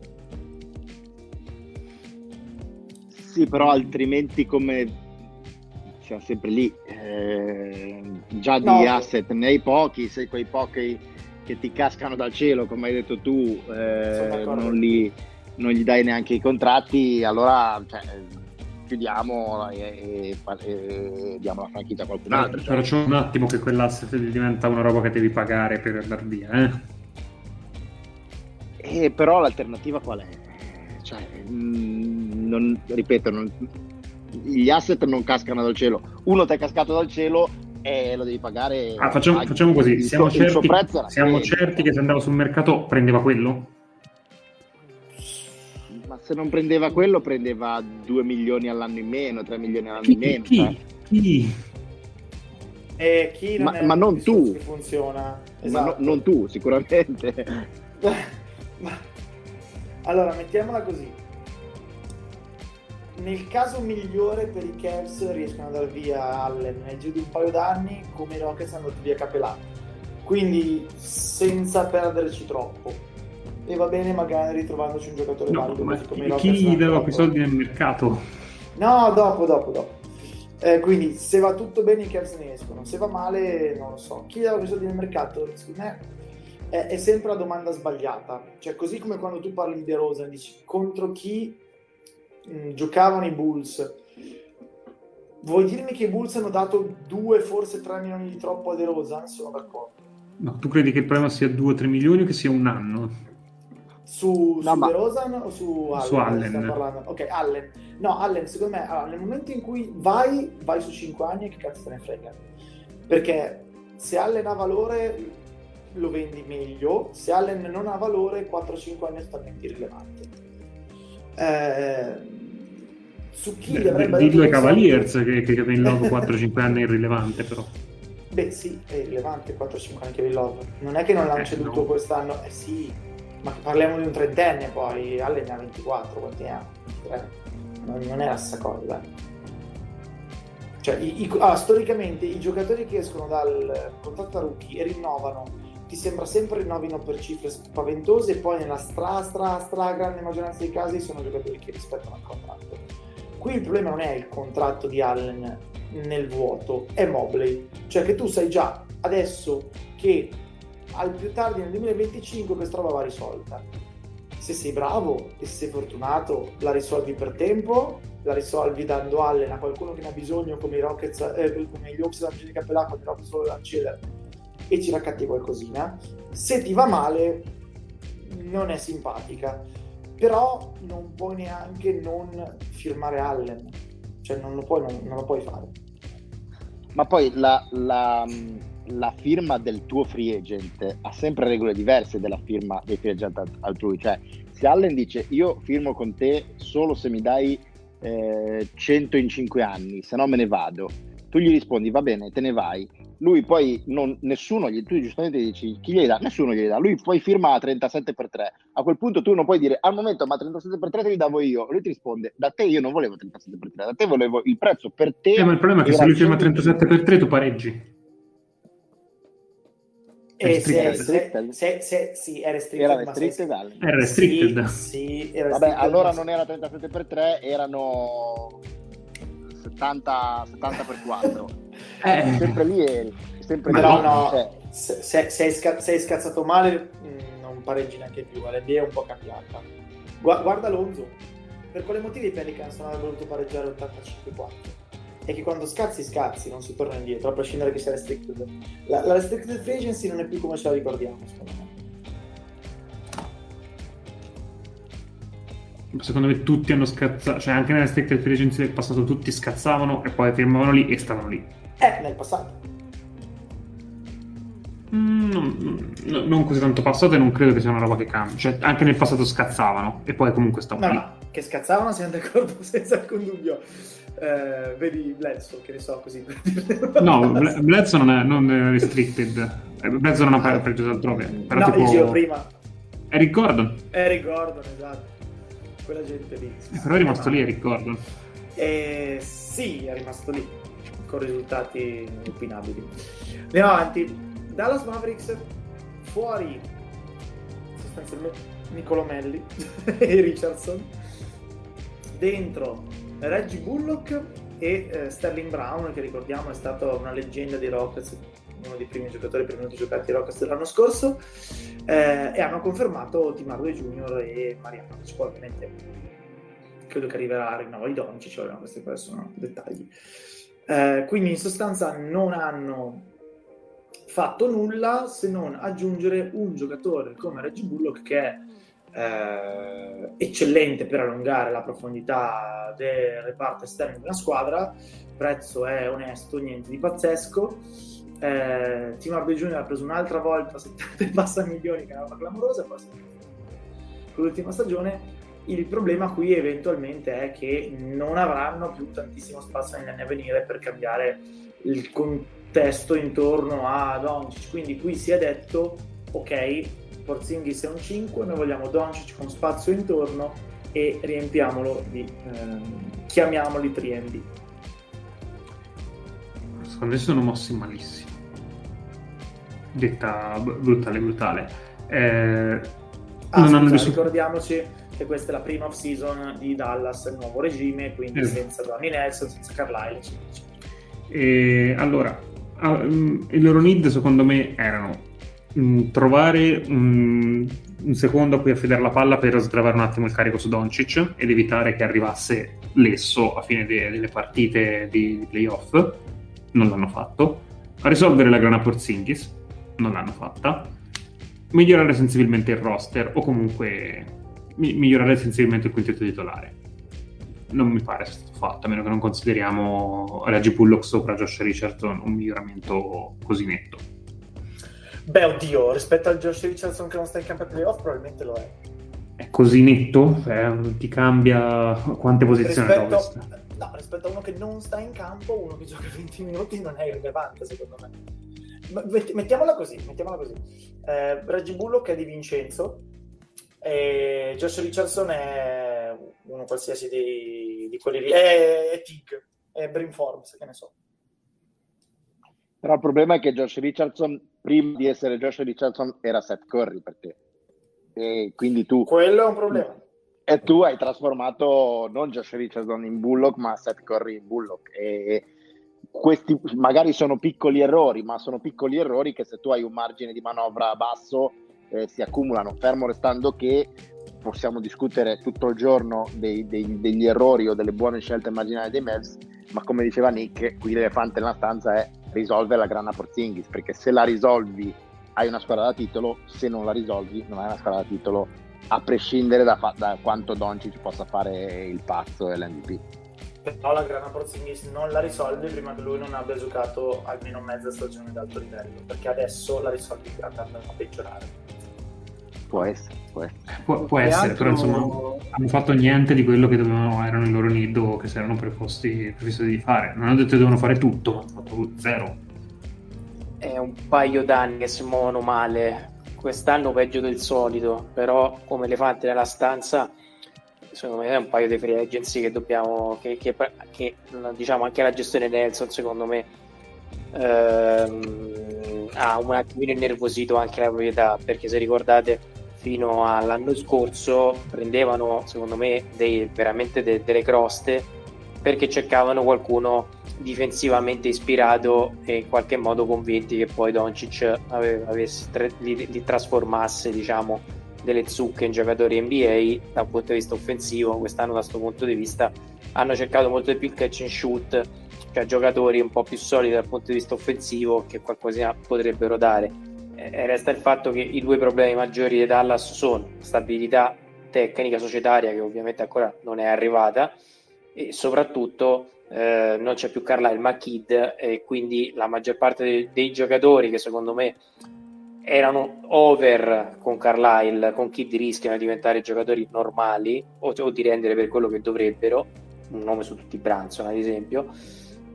Sì, però altrimenti come siamo sempre lì, eh, già di No. asset ne hai pochi, se quei pochi che ti cascano dal cielo, come hai detto tu, eh, non, li- non gli dai neanche i contratti, allora cioè, chiudiamo e, e- e diamo la franchigia a qualcun altro. Però c'è un attimo che quell'asset diventa una roba che devi pagare per andare via, eh? Eh, però l'alternativa qual è? Cioè, mm, non- ripeto, non- gli asset non cascano dal cielo. Uno ti è cascato dal cielo e lo devi pagare. Ah, facciamo, facciamo così, siamo, suo- certi, siamo certi che se andava sul mercato prendeva quello? Ma se non prendeva quello, prendeva 2 milioni all'anno in meno, 3 milioni all'anno in Chi? meno. chi? cioè. chi? E chi non Ma- ma non tu. che funziona. Ma Esatto. no- non tu, sicuramente. Ma- Allora, mettiamola così. Nel caso migliore per i Cavs riescono ad andare via Allen nel giro di un paio d'anni come i Rockets hanno dato via Capelà. Quindi senza perderci troppo. E va bene magari ritrovandoci un giocatore No, valido ma come chi, dava fatto. quei soldi nel mercato? No, dopo, dopo, dopo. Eh, quindi se va tutto bene i Cavs ne escono, se va male non lo so. Chi dava quei soldi nel mercato? Secondo me è, è sempre la domanda sbagliata. Cioè così come quando tu parli di De Rosa dici contro chi mh, giocavano i Bulls. Vuoi dirmi che i Bulls hanno dato 2, forse 3 milioni di troppo a De Rosa? Sono d'accordo. No, tu credi che il problema sia 2-3 milioni o che sia un anno? Su, No, su ma- DeRozan o su Allen? Su Allen. Ok, Allen. No, Allen, secondo me, allora, nel momento in cui vai, vai su 5 anni e che cazzo te ne frega. Perché se Allen ha valore, lo vendi meglio. Se Allen non ha valore, 4-5 anni è totalmente irrilevante. Eh, su chi Beh, avrebbe ai dato Cavaliers che, che Kevin Love 4-5 anni è irrilevante però. Beh, sì, è rilevante 4-5 anni Kevin Love. Non è che non l'hanno Eh, ceduto no. quest'anno, eh sì, ma parliamo di un trentenne poi. Allen ne ha 24, quanti ne ha? 23. Non, non è la stessa cosa. Cioè, i- i- ah, storicamente i giocatori che escono dal contratto a rookie e rinnovano, ti sembra sempre rinnovino per cifre spaventose e poi nella stra, stra, stra grande maggioranza dei casi sono giocatori che rispettano il contratto. Qui il problema non è il contratto di Allen nel vuoto, è Mobley. Cioè che tu sai già adesso che al più tardi nel 2025 questa roba va risolta. Se sei bravo e se sei fortunato, la risolvi per tempo, la risolvi dando Allen a qualcuno che ne ha bisogno come i Rockets, eh, come gli della di Capellà, come i Rockets lo Lancela e ci raccatti qualcosina. Se ti va male, non è simpatica, però non puoi neanche non firmare Allen, cioè non lo puoi, non, non lo puoi fare. Ma poi la, la- la firma del tuo free agent ha sempre regole diverse della firma dei free agent alt- altrui. Cioè, se Allen dice io firmo con te solo se mi dai eh, 100 in 5 anni, se no me ne vado, tu gli rispondi va bene, te ne vai. Lui poi non, nessuno gli, tu giustamente dici chi glieli dà? Nessuno glieli dà. Lui poi firma a 37 per 3. A quel punto tu non puoi dire al momento ma 37 per 3 te li davo io. Lui ti risponde da te io non volevo 37 per 3, da te volevo il prezzo per te. Eh, ma il problema è che era se lui firma 105. 37 per 3 tu pareggi. E se, Era se, restricted? se, se, sì, è restricted. Era restricted, se-. Sì, sì, era Vabbè, restricted, allora ma- non era 37 per 3, erano 70, 70 per 4. Eh. Sempre lì eri. Sempre lì, Però no, cioè, se, se- se hai sca- se hai scazzato male mh, non pareggi neanche più, la NBA è un po' cambiata. Gua- guarda Lonzo, per quale motivo i Pelicans non hanno voluto pareggiare 85-4? È che quando scazzi scazzi, non si torna indietro, a prescindere che sia restricted. La, la restricted agency non è più come ce la ricordiamo, secondo me. Secondo me tutti hanno scazzato, cioè anche nelle restricted free agency del passato tutti scazzavano e poi firmavano lì e stavano lì. Eh, nel passato. Mm, non, no- non così tanto passato e non credo che sia una roba che cambia. Cioè, anche nel passato scazzavano e poi comunque stavano No, lì. no, che scazzavano siamo d'accordo senza alcun dubbio. Eh, vedi Bledsoe, che ne so, così No. Ble- Bledsoe non è, non è restricted. Eh, Bledsoe non ha preso altrove. Però no, tipo... dicevo prima, Eric Gordon. Eric Gordon, esatto. Quella gente lì. Però è rimasto lì Eric Gordon. Eh, sì, è rimasto lì, con risultati inopinabili. Andiamo avanti. Dallas Mavericks, fuori sostanzialmente Nicolo Melli e Richardson. Dentro Reggie Bullock e eh, Sterling Brown, che ricordiamo è stato una leggenda dei Rockets, uno dei primi giocatori per minuti giocati ai Rockets dell'anno scorso. eh, e hanno confermato Tim Hardaway Jr. e Marianovic. Poi ovviamente credo che arriverà il rinnovo di Doncic, cioè, no, questi sono dettagli. Eh, quindi in sostanza non hanno fatto nulla se non aggiungere un giocatore come Reggie Bullock che è eh, eccellente per allungare la profondità del reparto esterno di una squadra, il prezzo è onesto, niente di pazzesco. Eh, Tim Hardaway Jr. ha preso un'altra volta 70 e passa milioni, che è una clamorosa, poi con l'ultima stagione il problema qui eventualmente è che non avranno più tantissimo spazio negli anni a venire per cambiare il contesto intorno a Doncic. Quindi qui si è detto, ok, Porzingis è un 5, noi vogliamo Doncic con spazio intorno e riempiamolo di, ehm, chiamiamoli 3D. Secondo me sono mossi malissimo. Detta brutale, brutale. Eh, Ah, non hanno scusa, nessun- ricordiamoci che questa è la prima off-season di Dallas, il nuovo regime, quindi Esatto. senza Donny Nelson, senza Carlisle. E allora, ah, mm, i loro need secondo me erano mm, trovare un, un secondo a cui affidare la palla per sgravare un attimo il carico su Doncic ed evitare che arrivasse lesso a fine de- delle partite di, di playoff. Non l'hanno fatto. A risolvere la grana Porzingis. Non l'hanno fatta. Migliorare sensibilmente il roster o comunque mi- migliorare sensibilmente il quintetto titolare non mi pare sia stato fatto, a meno che non consideriamo Reggie Bullock sopra Josh Richardson un miglioramento così netto. Beh, oddio, rispetto al Josh Richardson che non sta in campo ai playoff, probabilmente lo è. È così netto? Eh, ti cambia quante posizioni rispetto, no, rispetto a uno che non sta in campo, uno che gioca 20 minuti non è irrilevante, secondo me. Mettiamola così, mettiamola così. Eh, Reggie Bullock è di Vincenzo e Josh Richardson è uno qualsiasi di, di quelli lì. È, è Tig, è Brim Forbes, che ne so. Però il problema è che Josh Richardson, prima di essere Josh Richardson, era Seth Curry per te. E quindi tu, Quello è un problema. e tu hai trasformato non Josh Richardson in Bullock, ma Seth Curry in Bullock. E questi magari sono piccoli errori, ma sono piccoli errori che se tu hai un margine di manovra basso eh, si accumulano. Fermo restando che possiamo discutere tutto il giorno dei- dei- degli errori o delle buone scelte immaginali dei Mavs, ma come diceva Nick, qui l'elefante nella stanza è risolvere la grana Porzingis, perché se la risolvi hai una squadra da titolo, se non la risolvi non hai una squadra da titolo, a prescindere da, fa- da quanto Doncic possa fare il pazzo e l'MVP. Però la grana Porzingis non la risolvi prima che lui non abbia giocato almeno mezza stagione ad alto livello, perché adesso la risolvi andando a peggiorare. Può essere, può essere. Può, può E essere, altro- però insomma hanno fatto niente di quello che dovevano, erano i loro need o che si erano preposti, prefissati di fare. Non hanno detto che dovevano fare tutto, ma hanno fatto zero. È un paio d'anni che si muovono male. Quest'anno peggio del solito, però come elefante nella stanza, secondo me è un paio di free agency che dobbiamo. che, che- che, diciamo anche la gestione Nelson, secondo me. ehm, ha un attimino innervosito anche la proprietà, perché se ricordate fino all'anno scorso prendevano secondo me dei, veramente de, delle croste perché cercavano qualcuno difensivamente ispirato e in qualche modo convinti che poi Doncic avesse, li, li trasformasse diciamo delle zucche in giocatori NBA da un punto di vista offensivo quest'anno da questo punto di vista hanno cercato molto di più il catch and shoot cioè giocatori un po' più solidi dal punto di vista offensivo che qualcosa potrebbero dare. Eh, resta il fatto che i due problemi maggiori di Dallas sono stabilità tecnica societaria che ovviamente ancora non è arrivata e soprattutto eh, non c'è più Carlisle ma Kid e quindi la maggior parte dei, dei, giocatori che secondo me erano over con Carlisle con Kid rischiano di diventare giocatori normali o, o di rendere per quello che dovrebbero un nome su tutti Branson ad esempio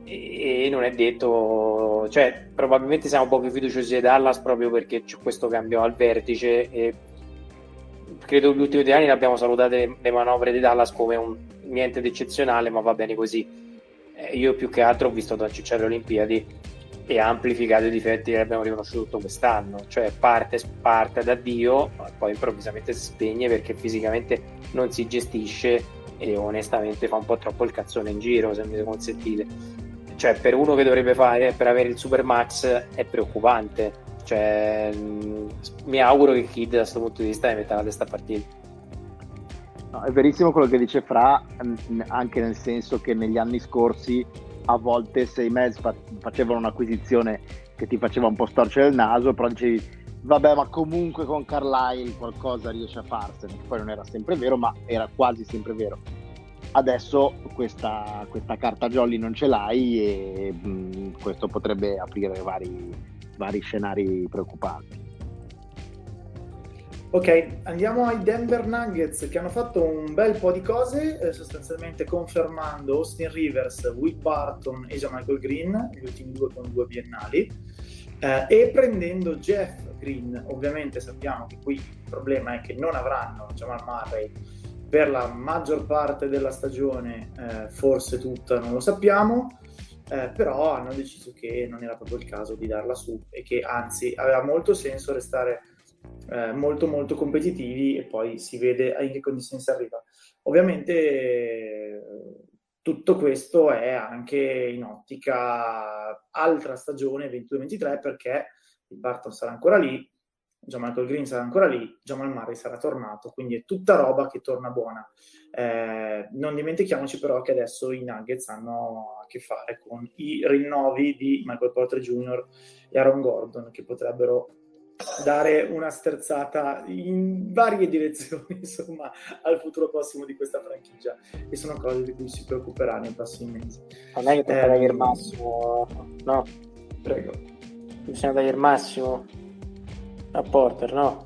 e, e non è detto cioè probabilmente siamo un po' più fiduciosi di Dallas proprio perché c'è questo cambio al vertice e credo che gli ultimi due anni abbiamo salutato le, manovre di Dallas come un niente di eccezionale ma va bene così. Eh, io più che altro ho visto Doncic alle Olimpiadi e amplificato i difetti che abbiamo riconosciuto quest'anno, cioè parte, parte da Dio, poi improvvisamente si spegne perché fisicamente non si gestisce e onestamente fa un po' troppo il cazzone in giro, se mi consentite. Cioè, per uno che dovrebbe fare per avere il Super Max è preoccupante. Cioè, mh, mi auguro che Kid da questo punto di vista metta la testa a partire. No, è verissimo quello che dice Fra, anche nel senso che negli anni scorsi a volte se i Mets facevano un'acquisizione che ti faceva un po' storcere il naso, però dicevi vabbè ma comunque con Carlisle qualcosa riesce a farsene, poi non era sempre vero ma era quasi sempre vero. Adesso questa, questa carta jolly non ce l'hai e mh, questo potrebbe aprire vari, vari scenari preoccupanti. Ok, andiamo ai Denver Nuggets che hanno fatto un bel po' di cose, eh, sostanzialmente confermando Austin Rivers, Will Barton e Michael Green, gli ultimi due con due biennali, eh, e prendendo Jeff Green. Ovviamente sappiamo che qui il problema è che non avranno Jamal Murray per la maggior parte della stagione, eh, forse tutta, non lo sappiamo. Eh, però hanno deciso che non era proprio il caso di darla su e che anzi aveva molto senso restare eh, molto molto competitivi e poi si vede in che condizioni si arriva. Ovviamente tutto questo è anche in ottica altra stagione 22-23 perché il Barton sarà ancora lì, John Michael Green sarà ancora lì, Jamal Murray sarà tornato, quindi è tutta roba che torna buona. Eh, non dimentichiamoci però che adesso i Nuggets hanno a che fare con i rinnovi di Michael Porter Jr. e Aaron Gordon che potrebbero dare una sterzata in varie direzioni, insomma, al futuro prossimo di questa franchigia. E sono cose di cui si preoccuperà nei prossimi mesi. Non è che tocca eh, il massimo, no? Prego. Bisogna dare il massimo a Porter, no?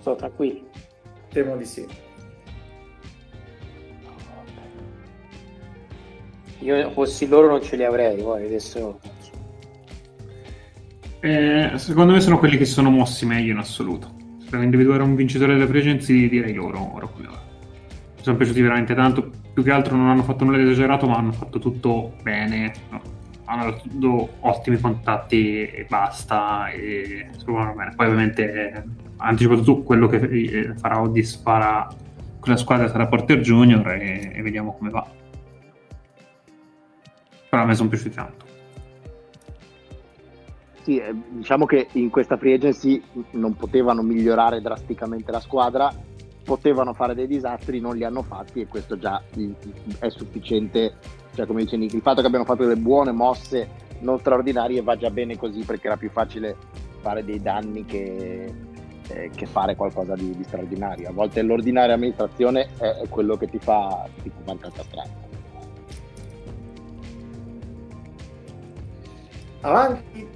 Sto tranquillo. Temo di sì. Io fossi loro non ce li avrei, poi adesso eh, secondo me sono quelli che sono mossi meglio in assoluto. Se devo individuare un vincitore delle pregenzi, direi loro, ora come ora. Mi sono piaciuti veramente tanto. Più che altro non hanno fatto nulla di esagerato, ma hanno fatto tutto bene. No? Hanno dato ottimi contatti e basta. E si. Poi, ovviamente, eh, anticipato tu quello che eh, farà Oddis farà con la squadra sarà Porter Junior e, e vediamo come va. Però a me sono piaciuti tanto. Sì, eh, diciamo che in questa free agency non potevano migliorare drasticamente la squadra, potevano fare dei disastri, non li hanno fatti e questo già è sufficiente. Cioè, come dice Nick, il fatto che abbiano fatto delle buone mosse non straordinarie va già bene così perché era più facile fare dei danni che, eh, che fare qualcosa di, di, straordinario. A volte l'ordinaria amministrazione è, è quello che ti fa, ti fa strada. Avanti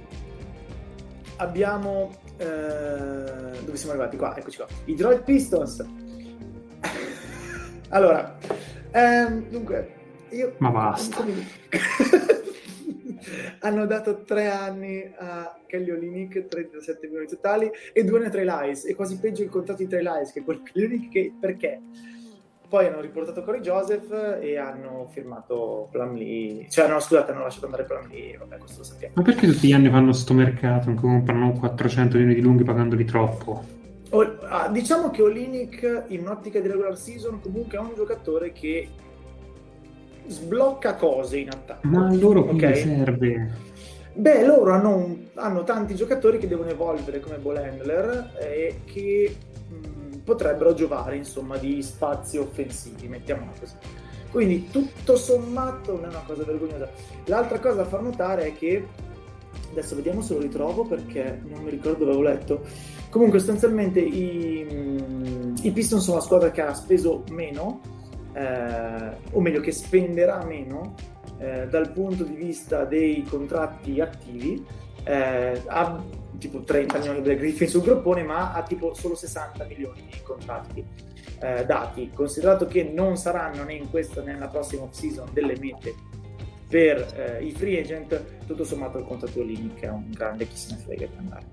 abbiamo... Eh, dove siamo arrivati? Qua, eccoci qua. I Detroit Pistons. allora, ehm, dunque, io... Ma basta. hanno dato tre anni a Kelly Olinick 37 milioni totali e due a Trey Lies e quasi peggio il contratto di Trey Lies che quello di Olinick che perché poi hanno riportato Corey Joseph e hanno firmato Plumlee, cioè no scusate hanno lasciato andare Plumlee, vabbè questo lo sappiamo. Ma perché tutti gli anni fanno sto mercato cui comprano 400 milioni di lunghi pagandoli troppo? O, ah, diciamo che Olinic in un'ottica di regular season comunque è un giocatore che sblocca cose in attacco. Ma a loro come serve? Beh, loro hanno, un- hanno tanti giocatori che devono evolvere come Bolendler e che mh, potrebbero giovare insomma di spazi offensivi, mettiamola così. Quindi tutto sommato non è una cosa vergognosa. L'altra cosa da far notare è che adesso vediamo se lo ritrovo perché non mi ricordo dove avevo letto. Comunque sostanzialmente i, mh, i Pistons sono la squadra che ha speso meno, eh, o meglio che spenderà meno eh, dal punto di vista dei contratti attivi. Eh, tipo 30 milioni del Griffin sul groppone, ma ha tipo solo 60 milioni di contratti eh, dati. Considerato che non saranno né in questa né nella prossima off-season delle mete per eh, i free agent, tutto sommato il contratto Lini che è un grande chi se ne frega di andare.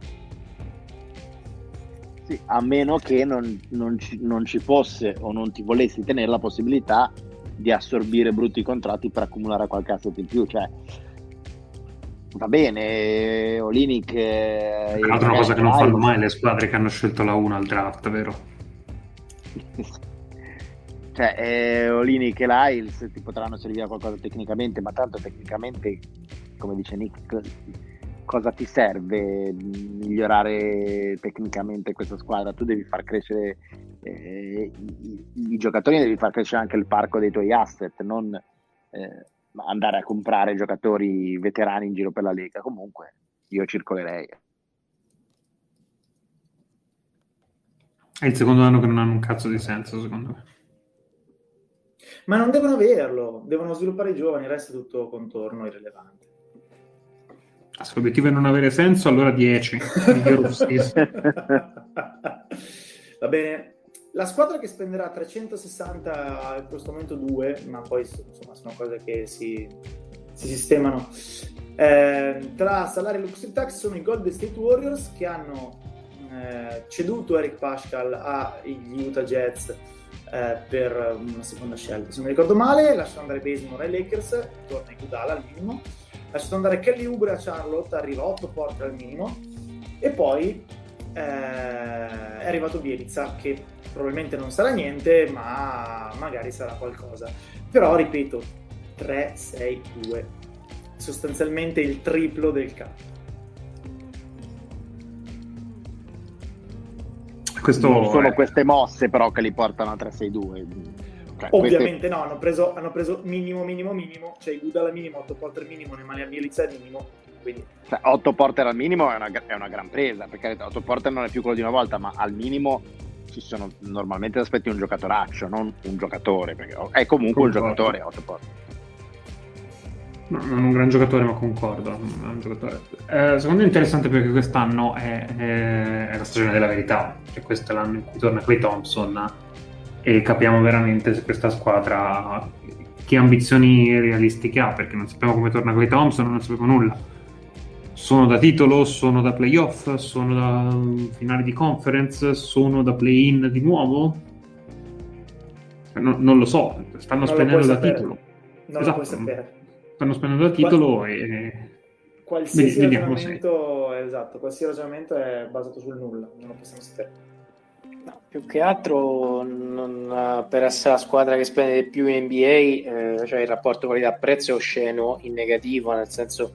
Sì, a meno che non, non ci, non ci fosse o non ti volessi tenere la possibilità di assorbire brutti contratti per accumulare qualche asset in più. Cioè, va bene, Olinic. eh, Tra l'altro è una cosa che non fanno mai le squadre che hanno scelto la 1 al draft, vero? cioè, eh, Olinic e Lyles ti potranno servire a qualcosa tecnicamente, ma tanto tecnicamente, come dice Nick, cosa ti serve migliorare tecnicamente questa squadra? Tu devi far crescere eh, i, i giocatori, devi far crescere anche il parco dei tuoi asset, non eh, andare a comprare giocatori veterani in giro per la Lega. Comunque, io circolerei. È il secondo anno che non hanno un cazzo di senso, secondo me. Ma non devono averlo, devono sviluppare i giovani, il resto è tutto contorno irrilevante. Se l'obiettivo è non avere senso, allora 10. Miglior off-season. Va bene. La squadra che spenderà 360 in questo momento 2, ma poi insomma sono cose che si, si sistemano. Eh, tra salari e luxury tax sono i Golden State Warriors che hanno eh, ceduto Eric Pascal agli Utah Jazz eh, per una seconda scelta. Se non mi ricordo male, lasciano andare Basemore ai Lakers, torna Iguodala al minimo. Lasciato andare Kelly Oubre a Charlotte, arriva 8 porte al minimo. E poi eh, è arrivato Bielizza, che probabilmente non sarà niente, ma magari sarà qualcosa. Però, ripeto, 3-6-2, sostanzialmente il triplo del cap. Questo non sono è- queste mosse però che li portano a 3-6-2. Cioè, queste- Ovviamente no, hanno preso, hanno preso minimo, minimo, minimo, cioè Iguodala minimo, 8 porte al minimo, Nemanja Bielizza al minimo, quindi Cioè, 8 porter al minimo è una, è una gran presa, perché 8 porter non è più quello di una volta, ma al minimo ci sono normalmente aspetti un giocatoraccio, non un giocatore, perché è comunque un Concordo. giocatore 8 porter. No, non un gran giocatore, ma concordo. un giocatore. Eh, secondo me è interessante perché quest'anno è, è- è la stagione della verità. Cioè, questo è l'anno in cui torna Clay Thompson e capiamo veramente se questa squadra che ambizioni realistiche ha, perché non sappiamo come torna Clay Thompson, non sappiamo nulla. Sono da titolo, sono da playoff, sono da um, finale di conference, sono da play-in di nuovo? No- non lo so, stanno Non spendendo da sapere. titolo. non Esatto. lo puoi sapere. Stanno spendendo da titolo e... Qualsiasi Vedi- vediamo ragionamento, esatto, qualsiasi ragionamento è basato sul nulla, non lo possiamo sapere. No, più che altro non- per essere la squadra che spende di più in NBA, eh, cioè il rapporto qualità-prezzo è osceno in negativo, nel senso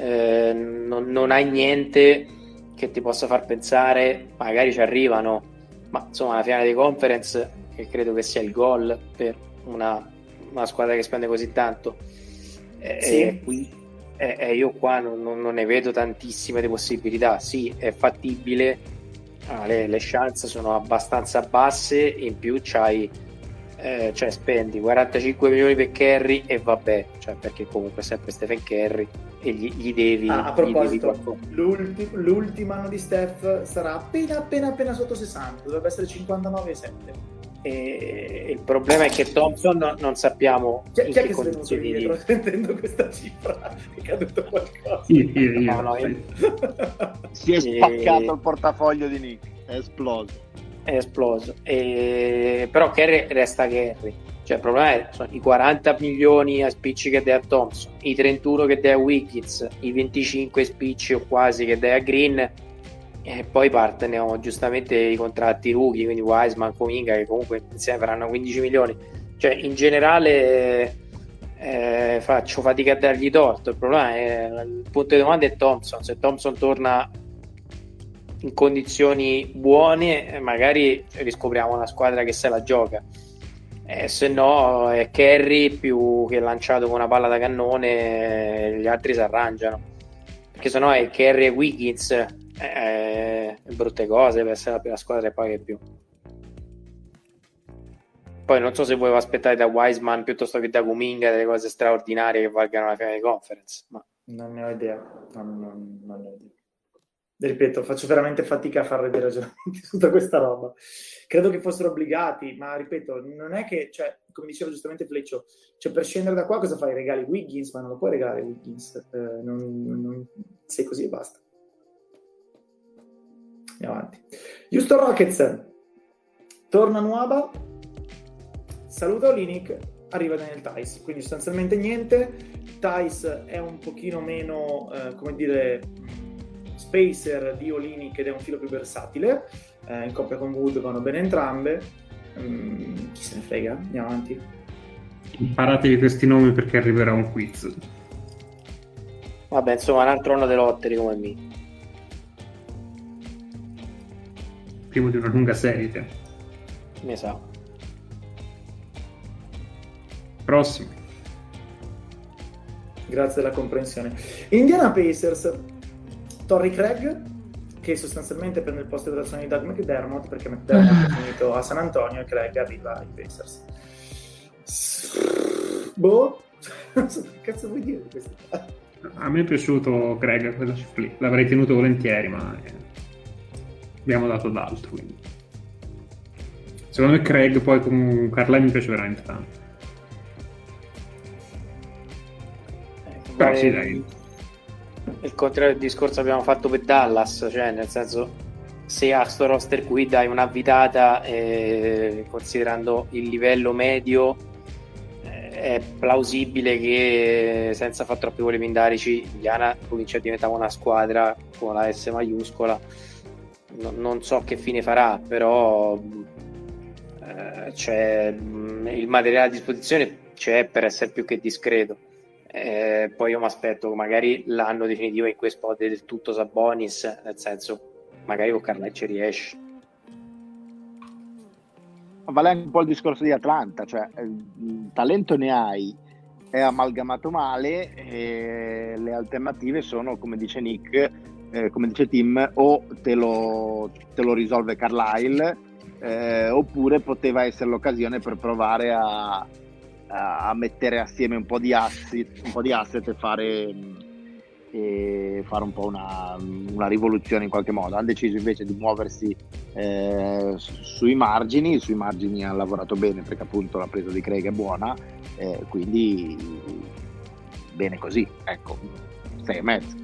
eh, non, non hai niente che ti possa far pensare, magari ci arrivano, ma insomma la finale di conference, che credo che sia il goal per una, una squadra che spende così tanto, eh, Sì. eh, qui, eh, eh, io qua non, non- ne vedo tantissime di possibilità, sì è fattibile, Ah, le, le chance sono abbastanza basse, in più c'hai, eh, cioè spendi 45 milioni per Kerry e vabbè, cioè perché comunque sempre Stephen Kerry e gli, gli devi, Ah, a devi proposito, l'ulti- l'ultimo anno di Steph sarà appena appena appena sotto 60, dovrebbe essere 59,7. E il problema è che Thompson no- non sappiamo Chi, in chi è che è condizioni di... dietro sentendo questa cifra? È caduto qualcosa. Io, io, io. No, no, io- Si è E- spaccato il portafoglio di Nick, è esploso. è esploso. E... Però Kerry resta Kerry. Cioè, il problema è sono i 40 milioni a spicci che dai a Thompson, i 31 che dai a Wiggins, i 25 spicci o quasi che dai a Green e poi partono giustamente i contratti rookie, quindi Wiseman, Cominga che comunque insieme faranno 15 milioni. Cioè, in generale eh, faccio fatica a dargli torto. Il problema è il punto di domanda è Thompson. Se Thompson torna in condizioni buone, magari riscopriamo una squadra che se la gioca. Eh, se no è Kerry più che lanciato con una palla da cannone, gli altri si arrangiano. Perché se no è Kerry e Wiggins, eh, brutte cose per essere la prima squadra e poi che più. Poi non so se voi aspettate da Wiseman piuttosto che da Kuminga delle cose straordinarie che valgano la finale di conference. Ma... Non ne ho idea. Non, non, non ne ho idea ripeto, faccio veramente fatica a fare dei ragionamenti su tutta questa roba. Credo che fossero obbligati, ma ripeto, non è che, cioè, come diceva giustamente Fleccio, cioè per scendere da qua cosa fai? Regali Wiggins, ma non lo puoi regalare Wiggins, eh, non, non, sei così e basta. Andiamo avanti. Houston Rockets, torna Nuaba, saluta Olinic, arriva Daniel Tice, quindi sostanzialmente niente. Tice è un pochino meno, eh, come dire spacer di Olini che è un filo più versatile, eh, in coppia con Wood vanno bene entrambe. Mm, chi se ne frega? Andiamo avanti. Imparatevi questi nomi perché arriverà un quiz. Vabbè, insomma, un altro anno delle lotteri come me. Primo di una lunga serie. Mi sa. Prossimo. Grazie della comprensione. Indiana Pacers Torrey Craig che sostanzialmente prende il posto di rotazione di Doug McDermott perché McDermott è finito a San Antonio e Craig arriva ai Pacers. Boh. Non so che cazzo vuoi dire di questo a me è piaciuto Craig quella lì. L'avrei tenuto volentieri ma eh, abbiamo dato d'altro quindi. secondo me Craig poi con Carlai mi piace veramente tanto. Eh, però sì dai il contrario del discorso che abbiamo fatto per Dallas, cioè nel senso se a sto roster qui dai una vitata eh, considerando il livello medio eh, è plausibile che senza fare troppi voli pindarici Indiana comincia a diventare una squadra con la S maiuscola. No, non so che fine farà però eh, cioè, il materiale a disposizione c'è per essere più che discreto eh, poi io mi aspetto magari l'anno definitivo in cui esplode del tutto Sabonis, nel senso, magari con Carlet ci riesce. Vale anche un po' il discorso di Atlanta, cioè il talento ne hai, è amalgamato male e le alternative sono, come dice Nick, eh, come dice Tim, o te lo, te lo risolve Carlisle eh, oppure poteva essere l'occasione per provare a, a mettere assieme un po' di asset, un po di asset e fare, e fare un po' una, una, rivoluzione in qualche modo. Hanno deciso invece di muoversi eh, sui margini, sui margini hanno lavorato bene perché appunto la presa di Craig è buona, eh, quindi bene così, ecco, 6 e mezzo.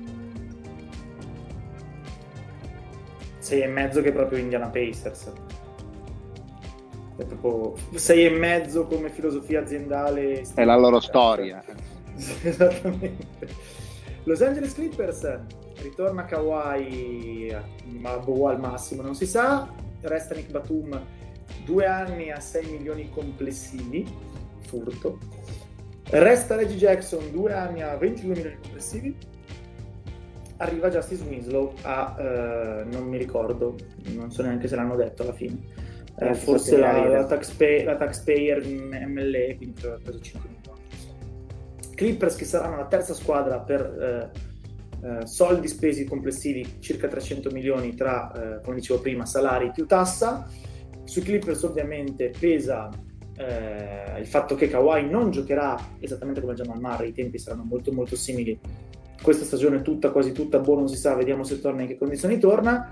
6 e mezzo che è proprio Indiana Pacers è proprio sei e mezzo come filosofia aziendale. È la loro storia. Esattamente. Los Angeles Clippers ritorna Kawhi ma boh al massimo non si sa resta Nick Batum due anni a 6 milioni complessivi furto resta Reggie Jackson due anni a 22 milioni complessivi arriva Justice Winslow a eh, non mi ricordo non so neanche se l'hanno detto alla fine eh, forse la, la, taxpay, la, taxpayer MLE, quindi ha preso 5 milioni. Clippers che saranno la terza squadra per eh, eh, soldi spesi complessivi, circa 300 milioni tra, eh, come dicevo prima, salari più tassa. Sui Clippers ovviamente pesa eh, il fatto che Kawhi non giocherà esattamente come Jamal Murray, i tempi saranno molto molto simili. Questa stagione tutta, quasi tutta, boh, non si sa, vediamo se torna in che condizioni torna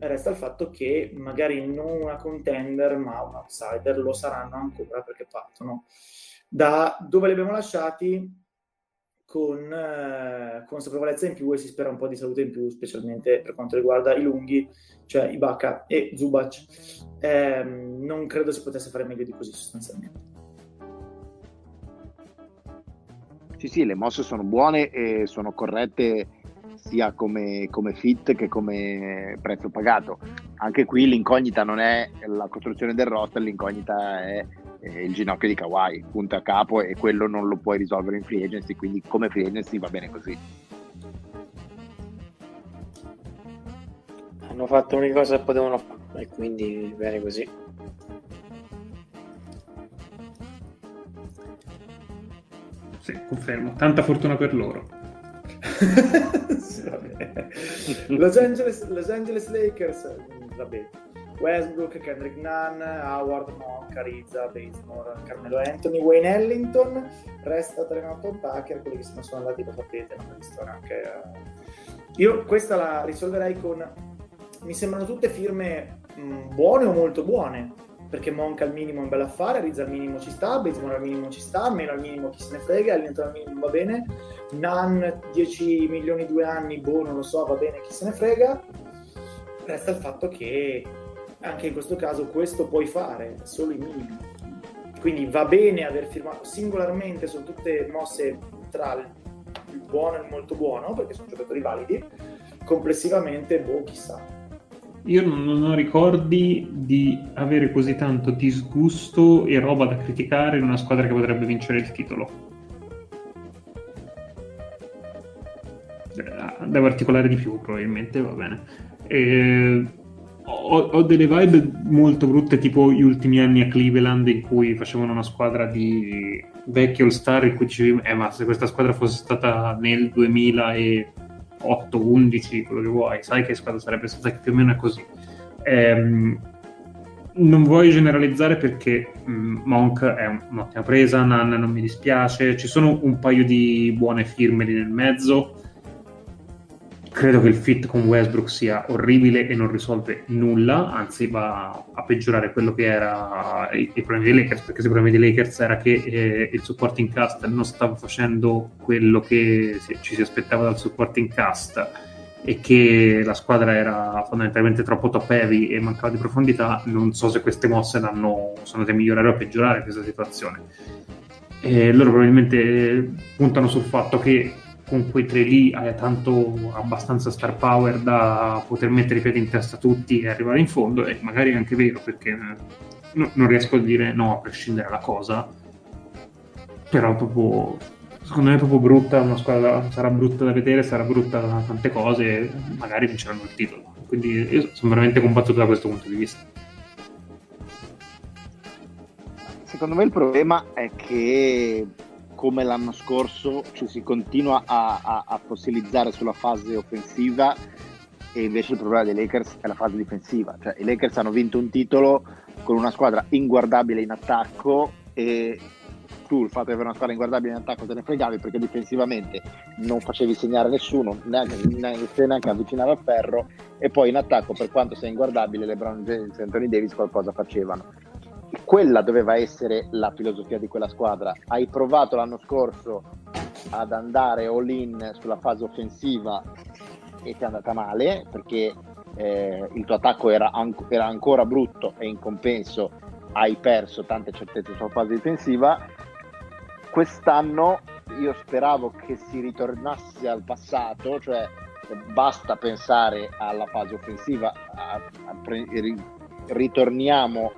resta il fatto che magari non una contender ma un outsider lo saranno ancora perché partono da dove li abbiamo lasciati con eh, consapevolezza in più e si spera un po' di salute in più, specialmente per quanto riguarda i lunghi, cioè Ibaka e Zubac. Eh, non credo si potesse fare meglio di così sostanzialmente. Sì, sì, le mosse sono buone e sono corrette sia come, come, fit che come prezzo pagato. Anche qui l'incognita non è la costruzione del roster, l'incognita è eh, il ginocchio di Kawhi, punta a capo e quello non lo puoi risolvere in free agency, quindi come free agency va bene così. Hanno fatto l'unica cosa che potevano fare e quindi bene così. Sì, confermo. Tanta fortuna per loro. Los, Angeles, Los Angeles Lakers, vabbè, Westbrook, Kendrick Nunn, Howard, Monk, Carizza, Bazemore, Carmelo Anthony, Wayne Ellington, resta Trenaton Tucker, quelli che se ne sono andati lo sapete, non visto neanche... Uh... Io questa la risolverei con... Mi sembrano tutte firme mh, buone o molto buone, perché Monk al minimo è un bel affare, Rizza al minimo ci sta, Bazemore al minimo ci sta, meno al minimo chi se ne frega, Ellington al minimo va bene, Nunn 10 milioni due anni, boh non lo so, va bene, chi se ne frega. Resta il fatto che anche in questo caso questo puoi fare solo i minimi. Quindi va bene aver firmato singolarmente, sono tutte mosse tra il buono e il molto buono, perché sono giocatori validi, complessivamente, boh, chissà. Io non ho ricordi di avere così tanto disgusto e roba da criticare in una squadra che potrebbe vincere il titolo. Eh, devo articolare di più, probabilmente, va bene. E ho, ho, delle vibe molto brutte, tipo gli ultimi anni a Cleveland, in cui facevano una squadra di vecchi All-Star, in cui dicevi, eh, ma se questa squadra fosse stata nel 2008-11, quello che vuoi, sai che squadra sarebbe stata più o meno così. Ehm, non voglio generalizzare perché mm, Monk è un'ottima presa, Nan non mi dispiace, ci sono un paio di buone firme lì nel mezzo credo che il fit con Westbrook sia orribile e non risolve nulla, anzi va a peggiorare quello che era i, i problemi dei Lakers, perché se i problemi dei Lakers era che eh, il supporting cast non stava facendo quello che si, ci si aspettava dal supporting cast e che la squadra era fondamentalmente troppo top heavy e mancava di profondità, non so se queste mosse sono andate a migliorare o a peggiorare questa situazione. E loro probabilmente puntano sul fatto che con quei tre lì hai tanto abbastanza star power da poter mettere i piedi in testa a tutti e arrivare in fondo e magari è anche vero perché no, non riesco a dire no a prescindere dalla cosa però proprio secondo me è proprio brutta una squadra sarà brutta da vedere sarà brutta da tante cose magari vinceranno il titolo. Quindi io sono veramente combattuto da questo punto di vista. Secondo me il problema è che come l'anno scorso ci si continua a, a, a, fossilizzare sulla fase offensiva e invece il problema dei Lakers è la fase difensiva. Cioè, I Lakers hanno vinto un titolo con una squadra inguardabile in attacco e tu il fatto di avere una squadra inguardabile in attacco te ne fregavi perché difensivamente non facevi segnare nessuno, neanche, neanche, neanche avvicinare al ferro e poi in attacco per quanto sei inguardabile LeBron James e Anthony Davis qualcosa facevano quella doveva essere la filosofia di quella squadra. Hai provato l'anno scorso ad andare all in sulla fase offensiva e ti è andata male perché eh, il tuo attacco era, an- era, ancora brutto e in compenso hai perso tante certezze sulla fase difensiva. Quest'anno io speravo che si ritornasse al passato, cioè basta pensare alla fase offensiva, a, a pre- ritorniamo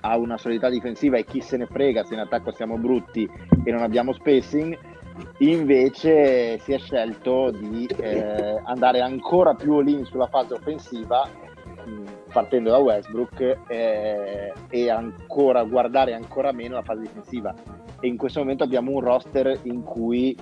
ha una solidità difensiva e chi se ne frega se in attacco siamo brutti e non abbiamo spacing invece si è scelto di eh, andare ancora più all-in sulla fase offensiva partendo da Westbrook eh, e ancora guardare ancora meno la fase difensiva. E in questo momento abbiamo un roster in cui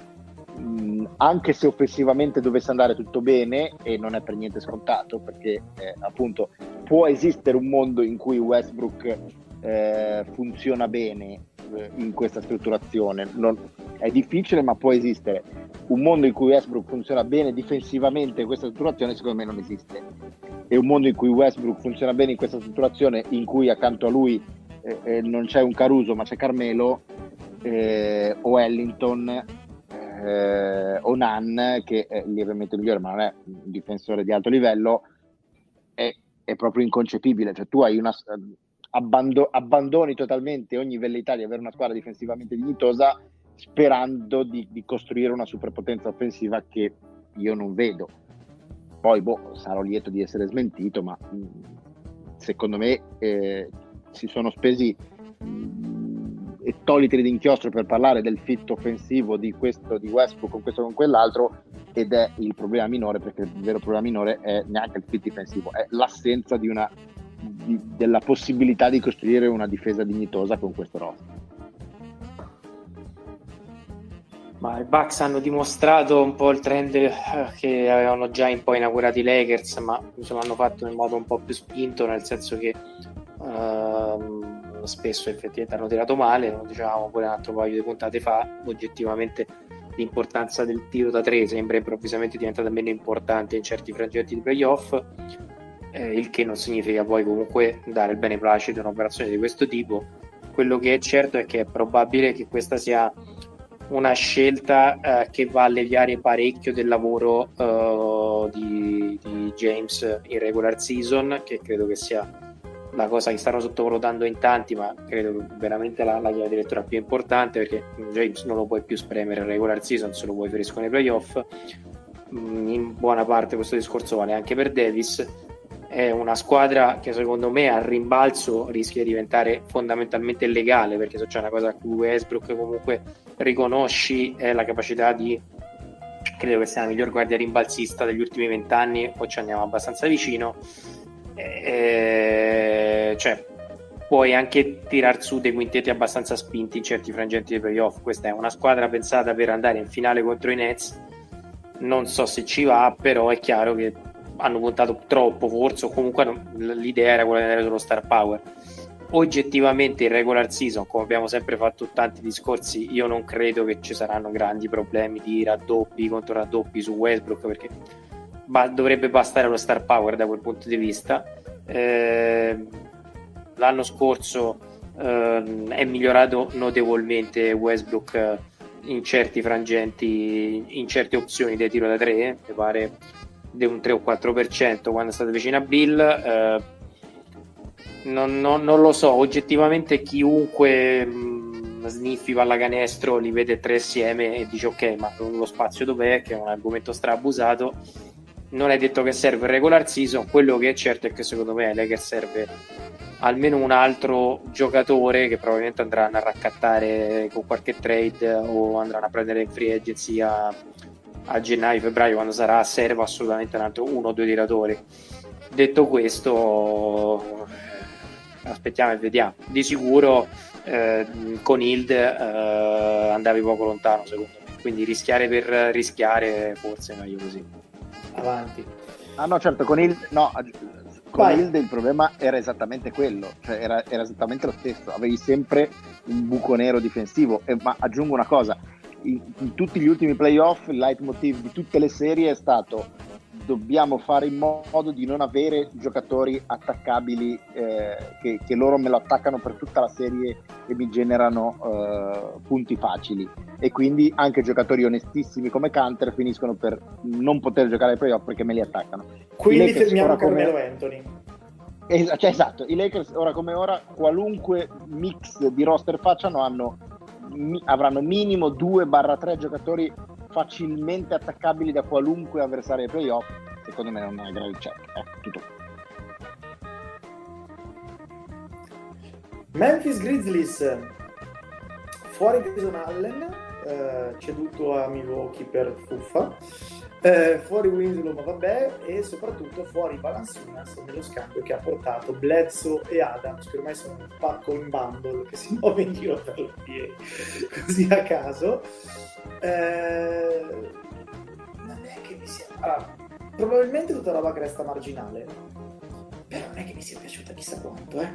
mh, anche se offensivamente dovesse andare tutto bene e non è per niente scontato perché eh, appunto può esistere un mondo in cui Westbrook eh, funziona bene eh, in questa strutturazione. Non, è difficile, ma può esistere. Un mondo in cui Westbrook funziona bene difensivamente in questa strutturazione, secondo me non esiste. E un mondo in cui Westbrook funziona bene in questa strutturazione, in cui accanto a lui eh, eh non c'è un Caruso, ma c'è Carmelo eh, o Ellington, eh, eh, Onan, che è lievemente migliore, ma non è un difensore di alto livello, è, è proprio inconcepibile. Cioè, tu hai una, abbando, abbandoni totalmente ogni velleità di avere una squadra difensivamente dignitosa sperando di, di, costruire una superpotenza offensiva che io non vedo. Poi boh, sarò lieto di essere smentito, ma mh, secondo me eh, si sono spesi mh, e toliti d'inchiostro per parlare del fit offensivo di questo di Westbrook con questo con quell'altro ed è il problema minore perché il vero problema minore è neanche il fit difensivo, è l'assenza di una, di, della possibilità di costruire una difesa dignitosa con questo roster. Ma i Bucks hanno dimostrato un po' il trend eh, che avevano già un po' inaugurato i Lakers, ma insomma hanno fatto in modo un po' più spinto, nel senso che uh, spesso effettivamente hanno tirato male, lo dicevamo pure un altro paio di puntate fa, oggettivamente l'importanza del tiro da tre sembra improvvisamente diventata meno importante in certi frangenti di playoff, eh, il che non significa poi comunque dare il beneplacito a un'operazione di questo tipo. Quello che è certo è che è probabile che questa sia una scelta eh, che va a alleviare parecchio del lavoro uh, di, di, James in regular season, che credo che sia la cosa che stanno sottovalutando in tanti, ma credo veramente la, la chiave di lettura più importante perché James non lo puoi più spremere in regular season, se lo vuoi ferisco nei playoff. Mm, in buona parte questo discorso vale anche per Davis è una squadra che secondo me al rimbalzo rischia di diventare fondamentalmente illegale perché se c'è una cosa a cui Westbrook comunque riconosci è la capacità di credo che sia la miglior guardia rimbalzista degli ultimi vent'anni o ci andiamo abbastanza vicino. E, cioè puoi anche tirar su dei quintetti abbastanza spinti in certi frangenti dei playoff. Questa è una squadra pensata per andare in finale contro i Nets. Non so se ci va però è chiaro che hanno puntato troppo forse o comunque l'idea era quella di andare sullo star power. Oggettivamente in regular season come abbiamo sempre fatto tanti discorsi io non credo che ci saranno grandi problemi di raddoppi contro raddoppi su Westbrook perché ba- dovrebbe bastare lo star power da quel punto di vista. Eh, l'anno scorso eh, è migliorato notevolmente Westbrook in certi frangenti in certe opzioni dei tiro da tre mi pare di un 3 o 4% quando è stato vicino a Bill. Eh, non, non, non, lo so, oggettivamente chiunque mh, mm, sniffi pallacanestro li vede tre assieme e dice ok, ma lo spazio dov'è? Che è un argomento strabusato. Non è detto che serve il regular season, quello che è certo è che secondo me è che serve almeno un altro giocatore che probabilmente andranno a raccattare con qualche trade o andranno a prendere in free agency a, a gennaio-febbraio quando sarà serve assolutamente un altro uno o due tiratori. Detto questo aspettiamo e vediamo. Di sicuro eh, con Hild eh, andavi poco lontano secondo me. Quindi rischiare per rischiare forse è meglio così. Avanti. Ah no certo con Hild no con Hild il problema era esattamente quello cioè era, era, esattamente lo stesso. Avevi sempre un buco nero difensivo. E, ma aggiungo una cosa in, in tutti gli ultimi playoff il leitmotiv di tutte le serie è stato dobbiamo fare in modo di non avere giocatori attaccabili eh, che, che, loro me lo attaccano per tutta la serie e mi generano eh, punti facili. E quindi anche giocatori onestissimi come Canter finiscono per non poter giocare ai playoff perché me li attaccano. Quindi fermiamo Carmelo come... Anthony. Es- cioè, esatto, i Lakers ora come ora qualunque mix di roster facciano hanno mi, avranno minimo 2-3 giocatori facilmente attaccabili da qualunque avversario ai playoff. Secondo me non è grave check. Ecco, tutto. Memphis Grizzlies fuori Jason Allen eh, ceduto a Milwaukee per fuffa eh, fuori Winslow ma vabbè e soprattutto fuori Balansunas nello scambio che ha portato Bledsoe e Adams che ormai sono un pacco in bundle che si muove in giro per l'NBA così a caso. Eh, non è che mi sia allora, probabilmente tutta la roba che resta marginale però non è che mi sia piaciuta chissà quanto eh.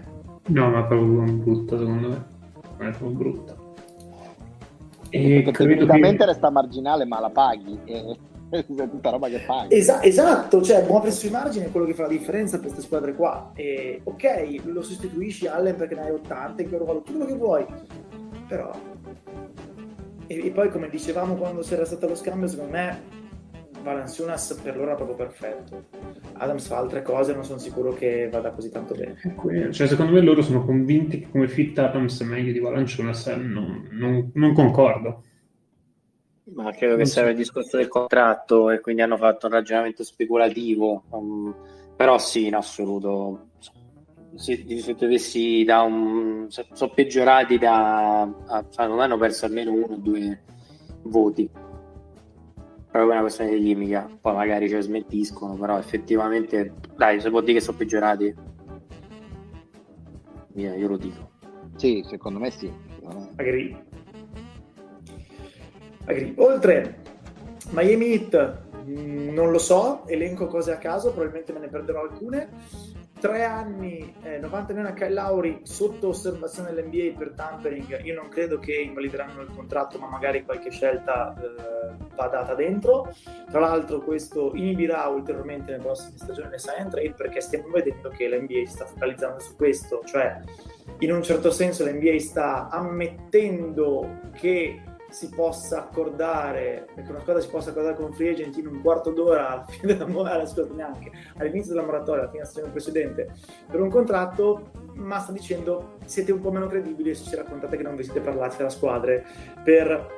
No ma è proprio brutta secondo me. Non è proprio brutta. E perché tecnicamente che... resta marginale ma la paghi e è tutta roba che fai. Esa- esatto, cioè muovere sui margini è quello che fa la differenza per queste squadre qua. E, ok, lo sostituisci Allen perché ne hai 80, in che tutto quello che vuoi, però e, e poi come dicevamo quando c'era stato lo scambio, secondo me Valanciunas per loro è proprio perfetto. Adams fa altre cose, non sono sicuro che vada così tanto bene. Cioè, secondo me loro sono convinti che come fit Adams è meglio di Valanciunas, non, non, non concordo. Ma credo che sia il discorso del contratto e quindi hanno fatto un ragionamento speculativo. Um, però sì, in assoluto. Se, se dovessi da un. sono peggiorati da. A, cioè non hanno perso almeno uno o due voti proprio una questione di chimica. Poi magari ci smentiscono, però effettivamente, dai, se può dire che sono peggiorati, io, io lo dico. Sì, secondo me sì. Agree. Oltre Miami Heat, mm, non lo so, elenco cose a caso, probabilmente me ne perderò alcune tre anni, eh, 90 milioni a Kyle Lauri sotto osservazione dell'NBA per tampering, io non credo che invalideranno il contratto, ma magari qualche scelta eh, va data dentro. Tra l'altro questo inibirà ulteriormente nelle prossime stagioni le sign trade perché stiamo vedendo che l'NBA si sta focalizzando su questo, cioè in un certo senso l'NBA sta ammettendo che si possa accordare, che una squadra si possa accordare con un free agent in un quarto d'ora alla fine della moratoria, scusate neanche, all'inizio della moratoria, alla fine della stagione precedente, per un contratto, ma sta dicendo siete un po' meno credibili se ci raccontate che non vi siete parlati tra squadre per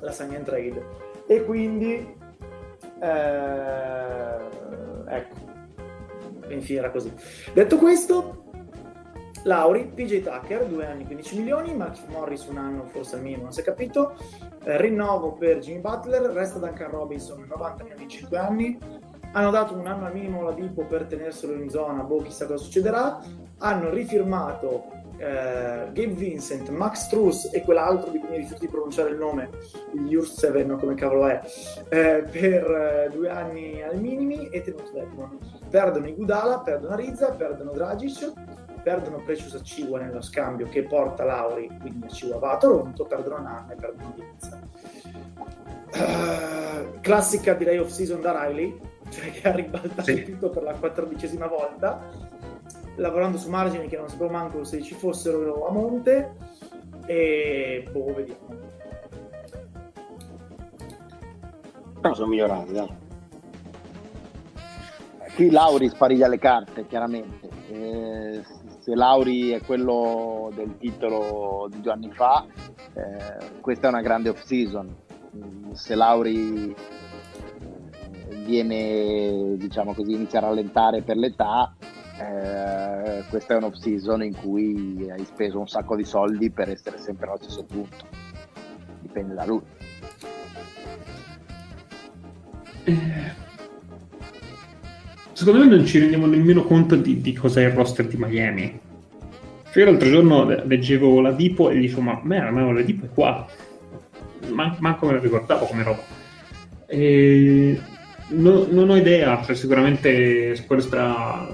la sign and trade. E quindi, eh, ecco, infine era così. Detto questo, Lauri, PJ Tucker, due anni 15 milioni, Max Morris un anno forse al minimo, non si è capito, eh, rinnovo per Jimmy Butler, resta Duncan Robinson 90 milioni 5 anni, hanno dato un anno al minimo alla Dipo per tenerselo in zona, boh chissà cosa succederà, hanno rifirmato eh, Gabe Vincent, Max Truss e quell'altro di cui mi rifiuto di pronunciare il nome, 7, no, come cavolo è, eh, per eh, due anni al minimi e tenuto Deadmon. Perdono Igudala, perdono Rizza, perdono Dragic, perdono Precious Aciwa nello scambio che porta Lauri, quindi Aciwa va a Toronto, perdono Nanna e perdono Vinza. Uh, classica direi off season da Riley, cioè che ha ribaltato sì. tutto per la quattordicesima volta, lavorando su margini che non sapevo manco se ci fossero a monte e boh, vediamo. Però sono migliorati, dai. Qui Lauri spariglia le carte, chiaramente. Eh, se Lauri è quello del titolo di due anni fa, eh, questa è una grande off-season. Se Lauri eh, viene, diciamo così, inizia a rallentare per l'età, eh, questa è un off-season in cui hai speso un sacco di soldi per essere sempre allo stesso punto. Dipende da lui. Secondo me non ci rendiamo nemmeno conto di, di cos'è il roster di Miami. Cioè, io l'altro giorno leggevo la Dipo e dicevo, ma me la Dipo è qua. Man- manco me la ricordavo come roba. E no, non ho idea, cioè, sicuramente Squarestra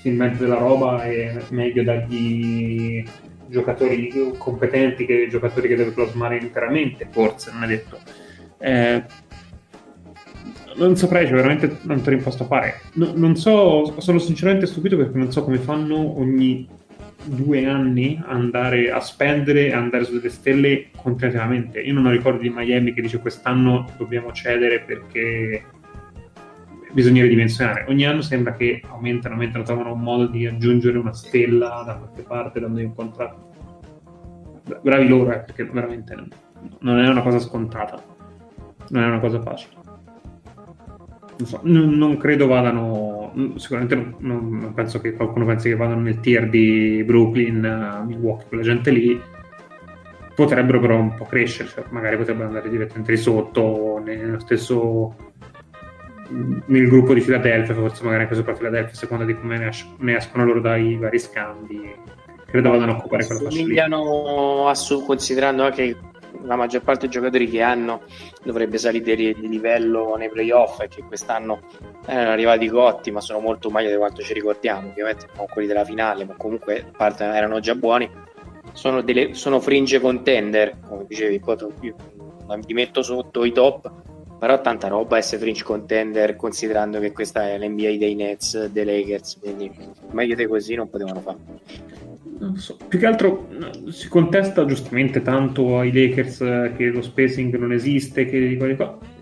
si inventa della roba è meglio dargli giocatori competenti che giocatori che deve plasmare interamente, forse, non è detto. Eh, non saprei, c'è veramente tanto rimposto a fare. No, non so, sono sinceramente stupito perché non so come fanno ogni due anni andare a spendere e andare su delle stelle continuamente. Io non ho ricordi di Miami che dice quest'anno dobbiamo cedere perché bisogna ridimensionare. Ogni anno sembra che aumentano, aumentano, trovano un modo di aggiungere una stella da qualche parte, dando un contratto. Bravi loro, eh, perché veramente non è una cosa scontata, non è una cosa facile non, so, non, non credo vadano, sicuramente non, non, penso che qualcuno pensi che vadano nel tier di Brooklyn, uh, Milwaukee, quella gente lì. Potrebbero però un po' crescere, cioè magari potrebbero andare direttamente di sotto, nello stesso nel gruppo di Philadelphia, forse magari anche sopra Philadelphia, a seconda di come ne, es- ne escono loro dai vari scambi. Credo vadano a occupare quella fascia lì. Assu- considerando anche la maggior parte dei giocatori che hanno dovrebbe salire di livello nei playoff e che quest'anno erano arrivati cotti ma sono molto meglio di quanto ci ricordiamo ovviamente non quelli della finale ma comunque parte erano già buoni. Sono, delle, sono fringe contender come dicevi mi metto sotto i top però tanta roba essere fringe contender considerando che questa è l'NBA dei Nets dei Lakers quindi meglio di così non potevano fare So. Più che altro si contesta giustamente tanto ai Lakers che lo spacing non esiste, che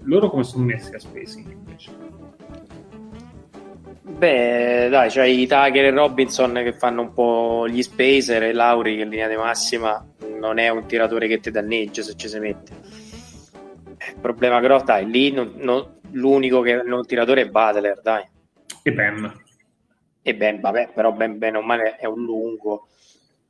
loro come sono messi a spacing invece? Beh, dai, c'hai cioè i Tucker e Robinson che fanno un po' gli spacer e Lauri che in linea di massima non è un tiratore che ti danneggia se ci si mette. Il problema grosso, dai, lì non, non, l'unico che non tiratore è Butler, dai. E Ben. E Ben, vabbè, però Ben, ben o male è un lungo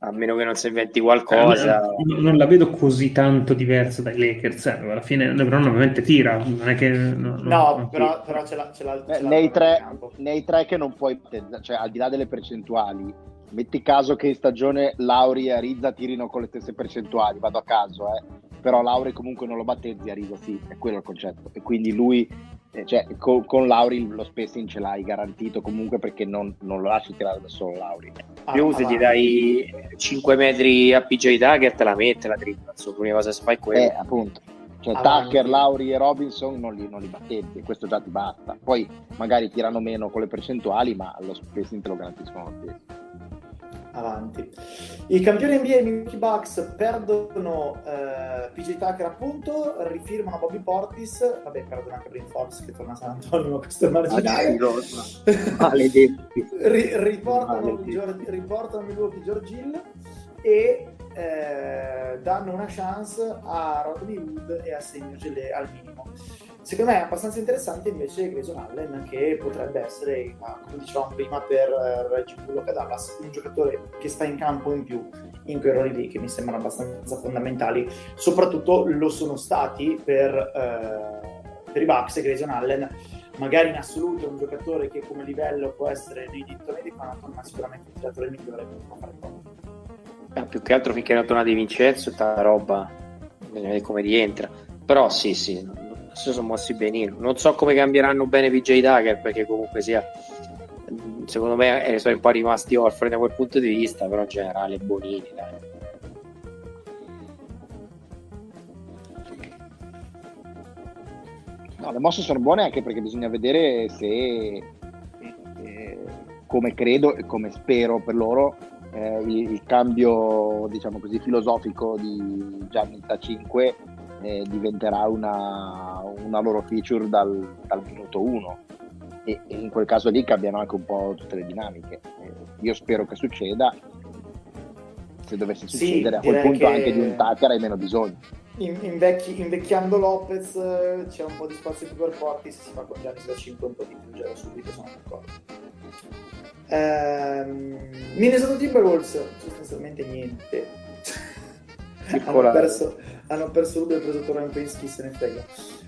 a meno che non si inventi qualcosa. Eh, non, non, la vedo così tanto diversa dai Lakers, eh. alla fine LeBron ovviamente tira, non è che... No, no, no però, però ce l'ha, ce l'ha, ce l'ha nei, tre, nei, tre, che non puoi, cioè al di là delle percentuali, metti caso che in stagione Lauri e Arizza tirino con le stesse percentuali, vado a caso, eh. però Lauri comunque non lo battezzi, Arizza sì, è quello il concetto, e quindi lui eh, cioè, con, con, Lauri lo spacing ce l'hai garantito comunque perché non, non lo lasci tirare da solo Lauri. Ah, più se ti dai 5 metri a PJ Tucker te la mette la tripla, l'unica cosa che fai è quella. Eh, appunto. Cioè, Tucker, Lauri e Robinson non li, non li battenti e questo già ti basta. Poi magari tirano meno con le percentuali, ma lo spacing te lo garantiscono lo stesso avanti. I campioni NBA i Milwaukee Bucks perdono eh, PJ Tucker appunto, rifirmano Bobby Portis, vabbè perdono anche Brin Fox che torna a San Antonio, questo marginale. Maledetti. Ri- riportano, Gior- riportano Milwaukee George Hill e eh, danno una chance a Rodney Wood e a Senior Gelé al minimo. Secondo me è abbastanza interessante invece Grayson Allen, che potrebbe essere, come dicevamo prima, per uh, Reggie Bullock a Dallas, un giocatore che sta in campo in più in quei ruoli lì che mi sembrano abbastanza fondamentali. Soprattutto lo sono stati per, uh, per i Bucks e Grayson Allen. Magari in assoluto un giocatore che come livello può essere nei dintorni di Panaton, ma sicuramente il tiratore migliore che può fare poco. Eh, più che altro finché non torna di Vincenzo, sta roba, come rientra. Però sì, sì, si sono mossi benino. Non so come cambieranno bene PJ Dagger perché comunque sia secondo me eh, sono un po' rimasti orfani da quel punto di vista, però in generale buonini, dai. No, le mosse sono buone anche perché bisogna vedere se, eh, come credo e come spero per loro, eh, il, il, cambio, diciamo così, filosofico di Gianni 5 eh, diventerà una, una, loro feature dal, dal minuto 1 e, e, in quel caso lì cambiano anche un po' tutte le dinamiche. Eh, io spero che succeda, se dovesse succedere sì, a quel punto anche di un Tucker hai meno bisogno. In, invecchi, invecchiando Lopez eh, c'è un po' di spazio più per Porti, se si fa con Giannis da 5 un po' di più, già subito sono d'accordo. Ehm, Minnesota Timberwolves sostanzialmente niente hanno perso, hanno perso Rubio e preso Toran Prince, chi se ne frega.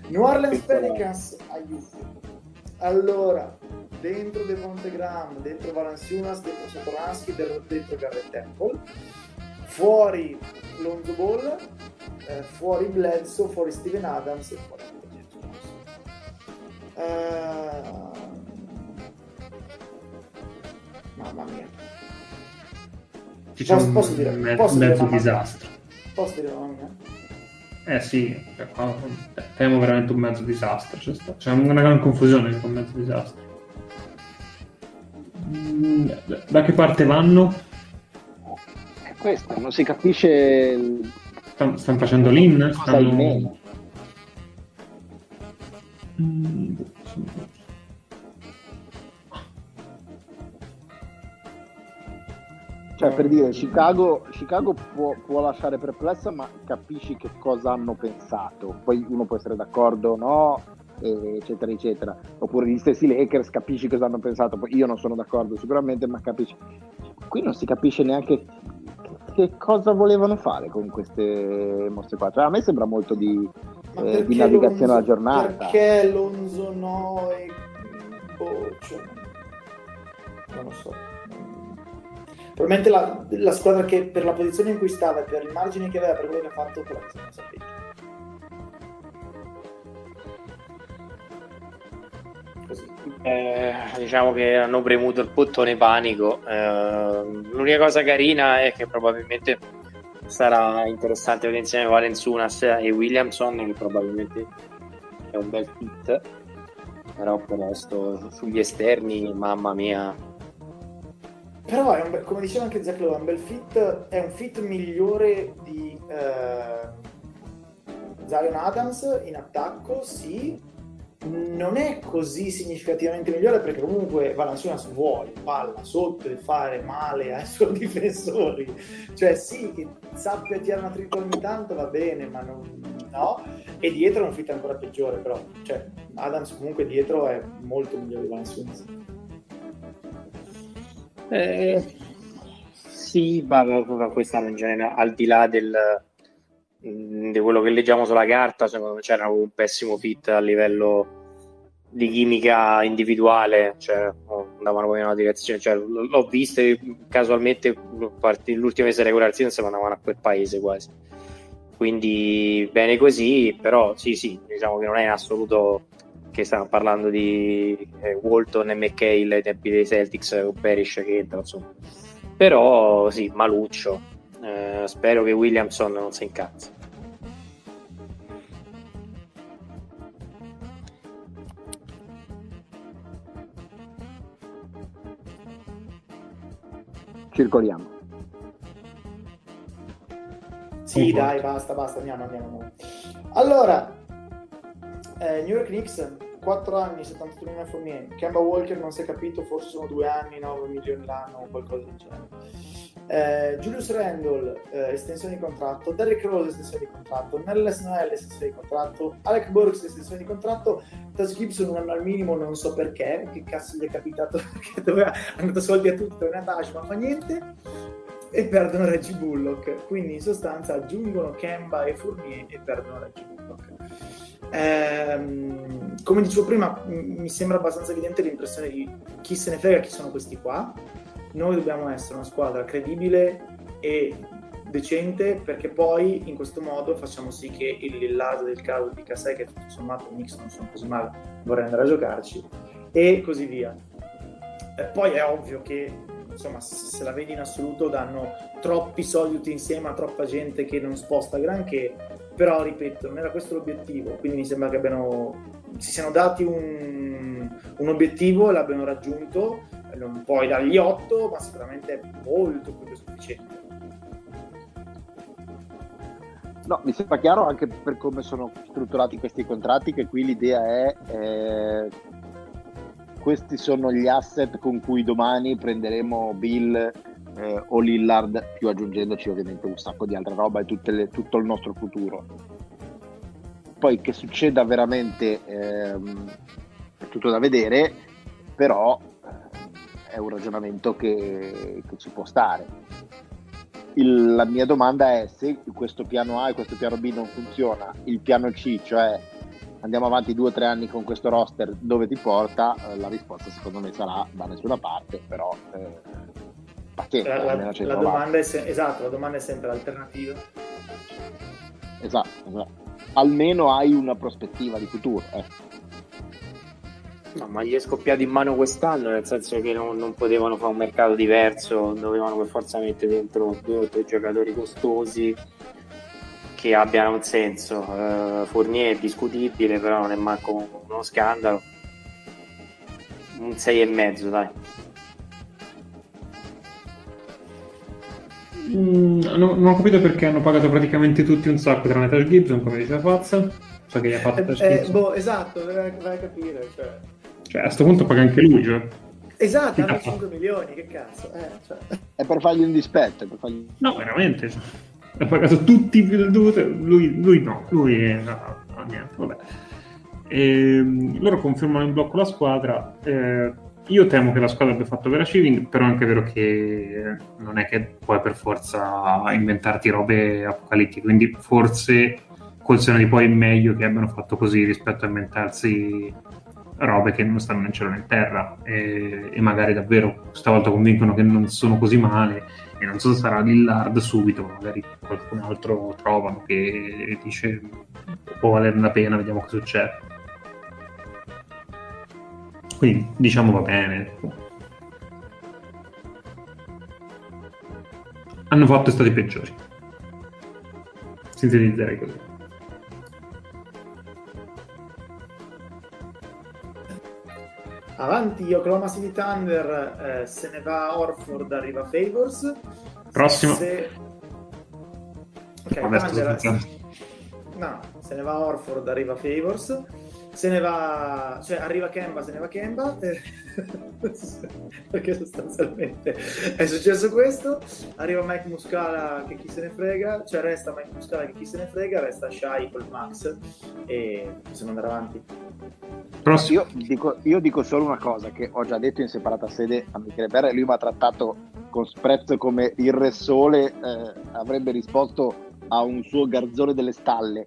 New Orleans Pelicans, aiuto. Allora, dentro Devonte Graham, dentro Valanciunas, dentro Satoransky, dentro Garrett Temple, fuori Lonzo Ball, eh, fuori Bledsoe, fuori Steven Adams e fuori uh, mamma mia posso, posso dire, me- posso mezzo dire disastro Posso dire la mia? Eh sì, cioè, temo veramente un mezzo disastro. C'è, sta. c'è una gran confusione con mezzo disastro. Mm, da che parte vanno? È questo, non si capisce. Stanno, stanno facendo l'in? Stanno... Mm, Cioè, per dire, Chicago, Chicago può, può, lasciare perplessa, ma capisci che cosa hanno pensato. Poi uno può essere d'accordo o no, eccetera, eccetera. Oppure gli stessi Lakers, capisci cosa hanno pensato. Poi io non sono d'accordo sicuramente, ma capisci. Qui non si capisce neanche che cosa volevano fare con queste mosse qua. Cioè, a me sembra molto di, eh, di navigazione alla giornata. Perché Lonzo no e... Boh, cioè... non lo so probabilmente la, la, squadra che per la posizione in cui stava e per il margine che aveva per quello che ha fatto quella che non sapete eh, diciamo che hanno premuto il bottone panico. Eh, l'unica cosa carina è che probabilmente sarà interessante vedere insieme Valenzunas e Williamson che probabilmente è un bel fit. Però per resto sugli esterni mamma mia però un, come diceva anche Zach Lowe, è un bel fit, è un fit migliore di eh, Zion Adams in attacco, sì, non è così significativamente migliore perché comunque Valanciunas vuole palla sotto e fare male ai suoi difensori. Cioè sì che sappia tirare una tripla ogni tanto va bene ma non, no. E dietro è un fit ancora peggiore però cioè Adams comunque dietro è molto migliore di Valanciunas eh, sì ma quest'anno in genere al di là del di quello che leggiamo sulla carta, secondo me c'era un pessimo fit a livello di chimica individuale, cioè andavano poi in una direzione, cioè, l'ho viste casualmente l'ultima mese regular season andavano a quel paese quasi. Quindi bene così, però sì, sì, diciamo che non è in assoluto che stiamo parlando di eh, Walton e McHale ai tempi dei Celtics o Perish che entra, insomma. Però sì, maluccio. Eh, spero che Williamson non si incazzi. circoliamo. Sì, dai, basta, basta, andiamo, andiamo. andiamo. Allora, eh, New York Knicks, 4 anni, 72 milioni a Fournier. Kemba Walker non si è capito, forse sono 2 anni, 9 milioni l'anno o qualcosa del genere. Eh, Julius Randall, eh, estensione di contratto, Derrick Rose, estensione di contratto, Nellis Noel, estensione di contratto, Alec Burks, estensione di contratto, Taz Gibson un anno al minimo, non so perché, che cazzo gli è capitato, che doveva, ha dato soldi a non è andato, ma fa niente, e perdono Reggie Bullock, quindi in sostanza aggiungono Kemba e Fournier e perdono Reggie Bullock. Eh, come dicevo prima, mi sembra abbastanza evidente l'impressione di chi se ne frega chi sono questi qua, noi dobbiamo essere una squadra credibile e decente perché poi in questo modo facciamo sì che il Lillard del caso di Casai che tutto sommato i Knicks non sono così male vorrei andare a giocarci e così via. Eh, poi è ovvio che insomma se la vedi in assoluto danno troppi soldi tutti insieme a troppa gente che non sposta granché però ripeto non era questo l'obiettivo quindi mi sembra che abbiano si siano dati un, un obiettivo e l'abbiano raggiunto non puoi dargli 8, ma sicuramente molto più che sufficiente. No, mi sembra chiaro anche per come sono strutturati questi contratti che qui l'idea è eh, questi sono gli asset con cui domani prenderemo Bill eh, o Lillard più aggiungendoci ovviamente un sacco di altra roba e le, tutto il nostro futuro. Poi che succeda veramente ehm, è tutto da vedere, però è un ragionamento che, che ci può stare. Il, la mia domanda è se questo piano A e questo piano B non funziona, il piano C, cioè andiamo avanti due o tre anni con questo roster, dove ti porta? Eh, la risposta secondo me sarà da nessuna parte, però eh, pazienza. La, la, la domanda se- esatto, la domanda è sempre l'alternativa. Esatto, esatto. Almeno hai una prospettiva di futuro. Eh. No, ma gli è scoppiato in mano quest'anno, nel senso che non, non, potevano fare un mercato diverso, dovevano per forza mettere dentro due o tre giocatori costosi che abbiano un senso. Uh, Fournier è discutibile, però non è manco uno scandalo. Un 6,5 dai. Mm, no, non ho capito perché hanno pagato praticamente tutti un sacco tranne Tash Gibson, come diceva Fazza. So che gli ha fatto Tash eh, Gibson. boh, esatto, vai a capire. Cioè. Cioè, a questo punto paga anche lui, cioè. Esatto, hanno 5 milioni, che cazzo. Eh, cioè. È per fargli un dispetto. Fargli... No, veramente. Cioè. Ha pagato tutti lui, lui no, lui è... no, no, niente, vabbè. E, ehm, loro confermano in blocco la squadra. Eh, io temo che la squadra abbia fatto vera achieving, però è anche vero che non è che puoi per forza inventarti robe apocalittiche, quindi forse col seno di poi è meglio che abbiano fatto così rispetto a inventarsi robe che non stanno né in cielo né in terra. E, e, magari davvero stavolta convincono che non sono così male e non so se sarà Lillard subito magari qualcun altro trovano che dice può valere la pena vediamo cosa succede quindi diciamo va bene hanno fatto stati peggiori sintetizzerei così Avanti Oklahoma City Thunder, eh, se ne va Orford, arriva Favors. Prossimo. Se... Ok, Thunder... No, se ne va Orford, arriva Favors. Se ne va, cioè arriva Kemba, se ne va Kemba, perché sostanzialmente è successo questo. Arriva Mike Muscala, che chi se ne frega, cioè resta Mike Muscala, che chi se ne frega, resta Shai col Max e possiamo andare avanti. Io dico, io dico solo una cosa che ho già detto in separata sede a Michele Berra e lui mi ha trattato con sprezzo come il Re Sole eh, avrebbe risposto a un suo garzone delle stalle.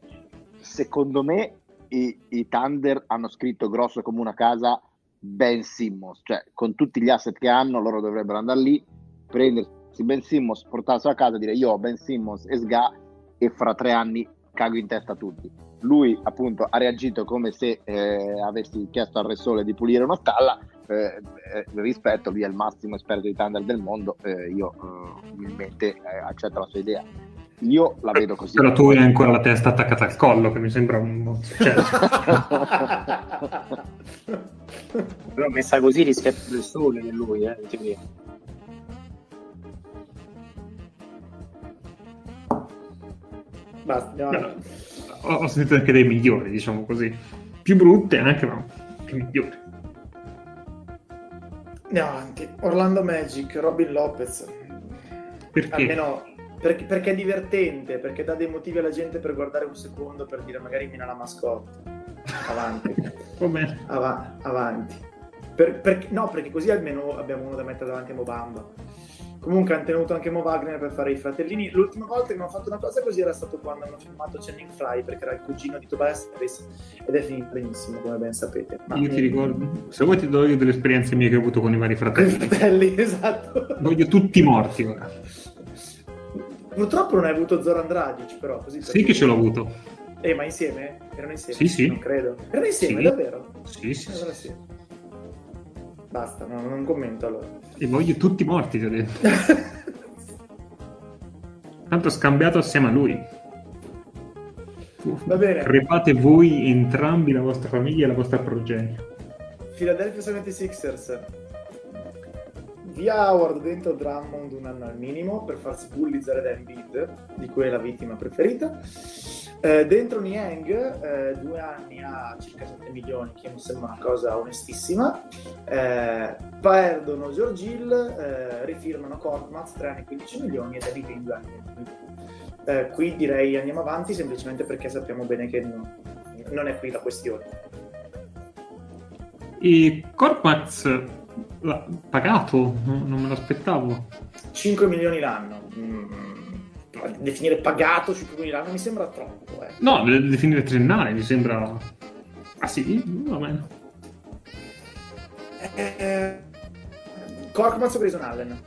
Secondo me i, i Thunder hanno scritto grosso come una casa Ben Simmons, cioè con tutti gli asset che hanno loro dovrebbero andare lì, prendersi Ben Simmons, portarselo a casa e dire io ho Ben Simmons e Sga e fra tre anni cago in testa a tutti. Lui appunto ha reagito come se eh, avessi chiesto al Re Sole di pulire una stalla, eh, eh, rispetto, lui è il massimo esperto di Thunder del mondo, eh, io eh, umilmente eh, accetto la sua idea. Io la vedo così. Però tu hai ancora la testa attaccata al collo, che mi sembra un... Cioè, Però messa così rispetto del sole che lui, eh, ti dico. Basta, andiamo no, ho, ho sentito anche dei migliori, diciamo così. Più brutte anche, ma più migliori. Andiamo avanti. Orlando Magic, Robin Lopez. Perché? Almeno perché, perché è divertente, perché dà dei motivi alla gente per guardare un secondo per dire magari mina la mascotte. Avanti. Va bene. Ava- avanti. Per- per- no, perché così almeno abbiamo uno da mettere davanti a Mobamba. Comunque hanno tenuto anche Mo Wagner per fare i fratellini. L'ultima volta che hanno fatto una cosa così era stato quando hanno filmato Channing Fry, perché era il cugino di Tobias Harris ed è finito benissimo, come ben sapete. Ma Io ti ricordo, se vuoi ti do io delle esperienze mie che ho avuto con i vari fratelli. Fratelli, esatto. Voglio tutti morti ora. Purtroppo non hai avuto Zoran Dragic, però così Sì che ce l'ho avuto. Eh, ma insieme? Erano insieme? Sì, sì. Non credo. Erano insieme, Sì. davvero? Sì, sì. Allora sì. Basta, no, non commento allora. E voglio tutti morti, ti ho detto. Tanto scambiato assieme a lui. Va bene. Crepate voi entrambi, la vostra famiglia e la vostra progenie. Philadelphia 76ers. Via Howard dentro Drummond un anno al minimo per farsi bullizzare da Embiid, di cui è la vittima preferita. Eh, dentro Niang, eh, due anni a circa 7 milioni, che mi sembra una cosa onestissima. Eh, perdono George Hill, eh, rifirmano Korkmaz, 3 anni 15 milioni e David Green 2 anni 20 milioni. Eh, qui direi andiamo avanti semplicemente perché sappiamo bene che non, non è qui la questione. E l'ha pagato? No- non me l'aspettavo. 5 milioni l'anno. Mm, definire pagato 5 milioni l'anno mi sembra troppo. Eh. No, de- definire triennale mi sembra... Ah sì? Va bene. Eh, Korkmaz o Grayson Allen?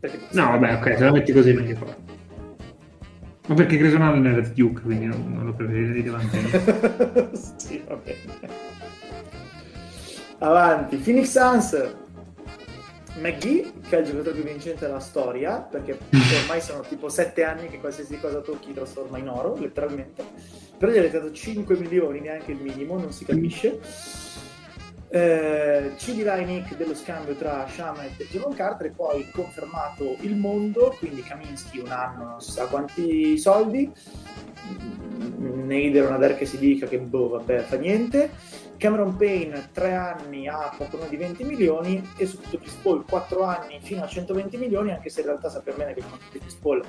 Perché- No, vabbè, ok, se la metti così meglio fa. Ma perché Grayson Allen era Duke, quindi non, non lo preferirei davanti. a lui. sì, va bene. Avanti, Phoenix Suns. McGee, che è il giocatore più vincente della storia, perché ormai sono tipo 7 anni che qualsiasi cosa tocchi trasforma in oro, letteralmente. Però gli avete dato 5 milioni, neanche il minimo, non si capisce. Eh, ci dirà Nick dello scambio tra Shamet e Javon Carter e poi confermato il mondo, quindi Kaminsky un anno, non si sa quanti soldi, Neider una der che si dica che boh, vabbè, fa niente. Cameron Payne 3 anni a poco meno di 20 milioni e soprattutto Chris Paul 4 anni fino a 120 milioni, anche se in realtà sappiamo bene che il contratto di Chris Paul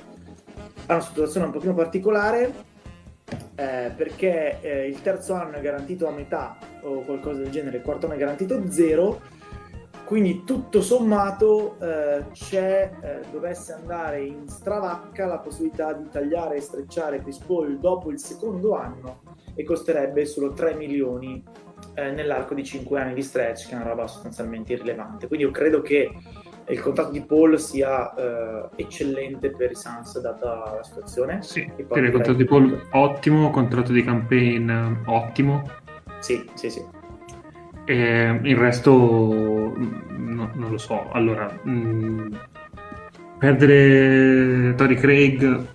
ha una situazione un pochino particolare eh, perché eh, il terzo anno è garantito a metà o qualcosa del genere, il quarto anno è garantito zero, quindi tutto sommato eh, c'è, eh, dovesse andare in stravacca la possibilità di tagliare e strecciare Chris Paul dopo il secondo anno e costerebbe solo 3 milioni eh, nell'arco di 5 anni di stretch, che è una roba sostanzialmente irrilevante. Quindi io credo che il contratto di Paul sia eh, eccellente per i Suns data la situazione. Sì, direi contratto di Paul ottimo, contratto di campaign ottimo. Sì, sì, sì. E il resto mm, no- non lo so. Allora, mm, perdere Tori Craig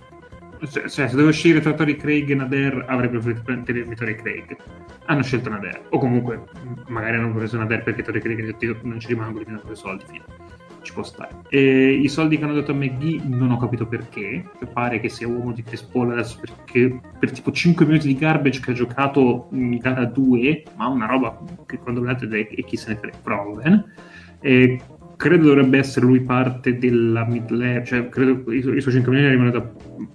cioè, se doveva scegliere tra Tori Craig e Nader avrebbe preferito prendere Tori Craig. Hanno scelto Nader. O comunque magari hanno preso Nader perché Tori Craig non ci rimango di due soldi fine. ci può stare. E i soldi che hanno dato a McGee non ho capito perché. Pare che sia uomo di Chris Paul adesso perché per tipo 5 minuti di garbage che ha giocato in gara 2 ma una roba che quando vedete e chi se ne frega Proven e credo dovrebbe essere lui parte della mid level, cioè credo che i, i suoi 5 milioni arrivano da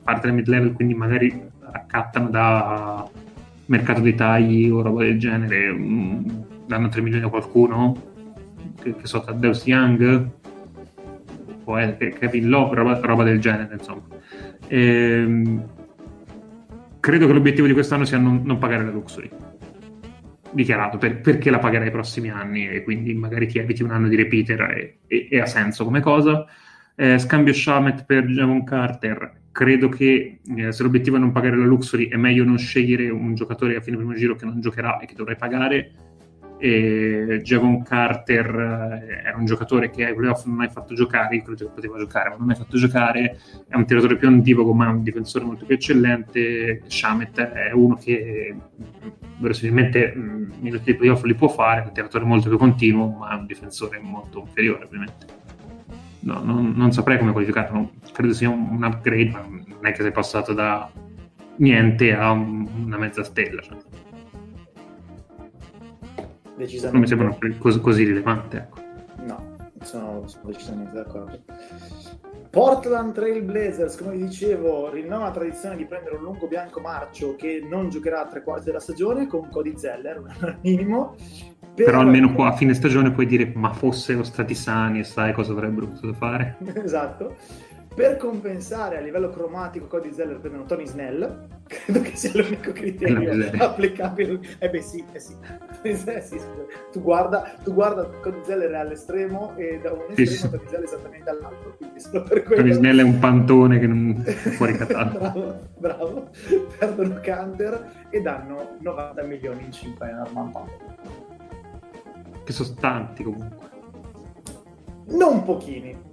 parte della mid level, quindi magari raccattano da mercato dei tagli o roba del genere, mm, danno 3 milioni a qualcuno, che, che so, Deus Young, o Kevin Love, roba, roba, del genere, insomma. E, ehm, credo che l'obiettivo di quest'anno sia non, non pagare la luxury dichiarato per, perché la pagherai i prossimi anni e quindi magari ti eviti un anno di repeater e, e, e ha senso come cosa. Eh, scambio Shamet per Javon Carter, credo che eh, se l'obiettivo è non pagare la Luxury è meglio non scegliere un giocatore a fine primo giro che non giocherà e che dovrai pagare. E Javon Carter eh, era un giocatore che ai playoff non hai fatto giocare, io credo che poteva giocare, ma non hai fatto giocare, è un tiratore più antivoco ma è un difensore molto più eccellente, Shamet è uno che verosimilmente mm, minuti di playoff li può fare, è un tiratore molto più continuo, ma è un difensore molto inferiore ovviamente. No, non, non, saprei come qualificarlo, credo sia un, un, upgrade, ma non è che sei passato da niente a un, una mezza stella. Cioè. Decisamente. Non mi sembra così, così rilevante. Ecco. No, sono, sono decisamente d'accordo. Portland Trail Blazers, come vi dicevo, rinnova la tradizione di prendere un lungo bianco marcio che non giocherà a tre quarti della stagione con Cody Zeller, un minimo. Per... Però almeno qua a fine stagione puoi dire ma fossero stati sani e sai cosa avrebbero potuto fare. esatto. Per compensare a livello cromatico Cody Zeller prendono Tony Snell, credo che sia l'unico criterio applicabile. Eh beh sì, eh sì. Eh sì tu, guarda, tu guarda Cody Zeller è all'estremo e da un estremo sì, Tony Zeller esattamente all'altro. Quindi solo per quello... Tony Snell è un pantone che non è fuori catato. bravo, bravo. Perdono Canter e danno 90 milioni in 5 anni a Armand Che sono tanti comunque. Non pochini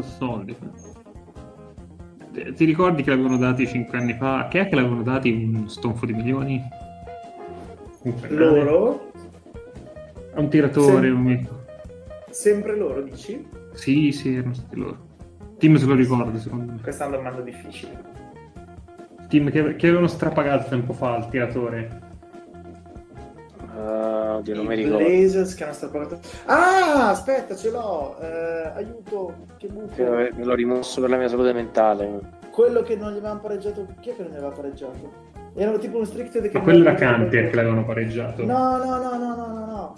sono soldi. Ti ricordi che l'avevano dati 5 anni fa? Che è che l'avevano dati un stonfo di milioni? Loro? A un tiratore. Sem- un... Sempre loro, dici? Sì, sì, erano stati loro. Team se lo ricordo, secondo me. Questa è una domanda difficile. Team che, che avevano strapagato tempo fa il tiratore. Oddio, non mi ricordo. Blazers che hanno strappato. Ah, aspetta, ce l'ho. Eh, aiuto, che buco. Me l'ho rimosso per la mia salute mentale. Quello che non gli avevano pareggiato. Chi è che non gli aveva pareggiato? Erano tipo un stricted che. Ma quello era Canter che l'avevano pareggiato. No, no, no, no, no, no, no.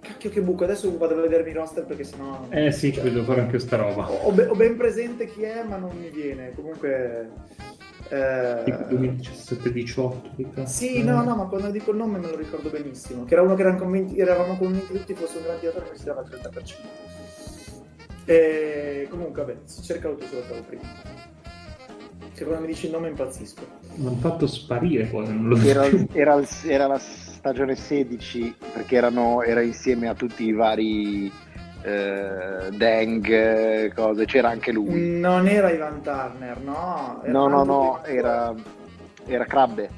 Cacchio che buco, adesso vado a vedermi i roster perché sennò. Eh sì, cioè, devo fare anche sta roba. Ho, ho ben presente chi è, ma non mi viene. Comunque. Eh... 2017-18 sì no no ma quando dico il nome me lo ricordo benissimo. Che era uno che eravamo convinti, eravamo convinti tutti fosse un gran tiratore che si dava il 30% e comunque vabbè si cerca l'autosolo prima. Che quando mi dici il nome impazzisco. Mi hanno fatto sparire poi non lo era, era, era, la stagione 16 perché erano, era insieme a tutti i vari eh, Deng, cose, c'era anche lui. Non era Ivan Turner, no? Era no, no, no, era, era Krabbe.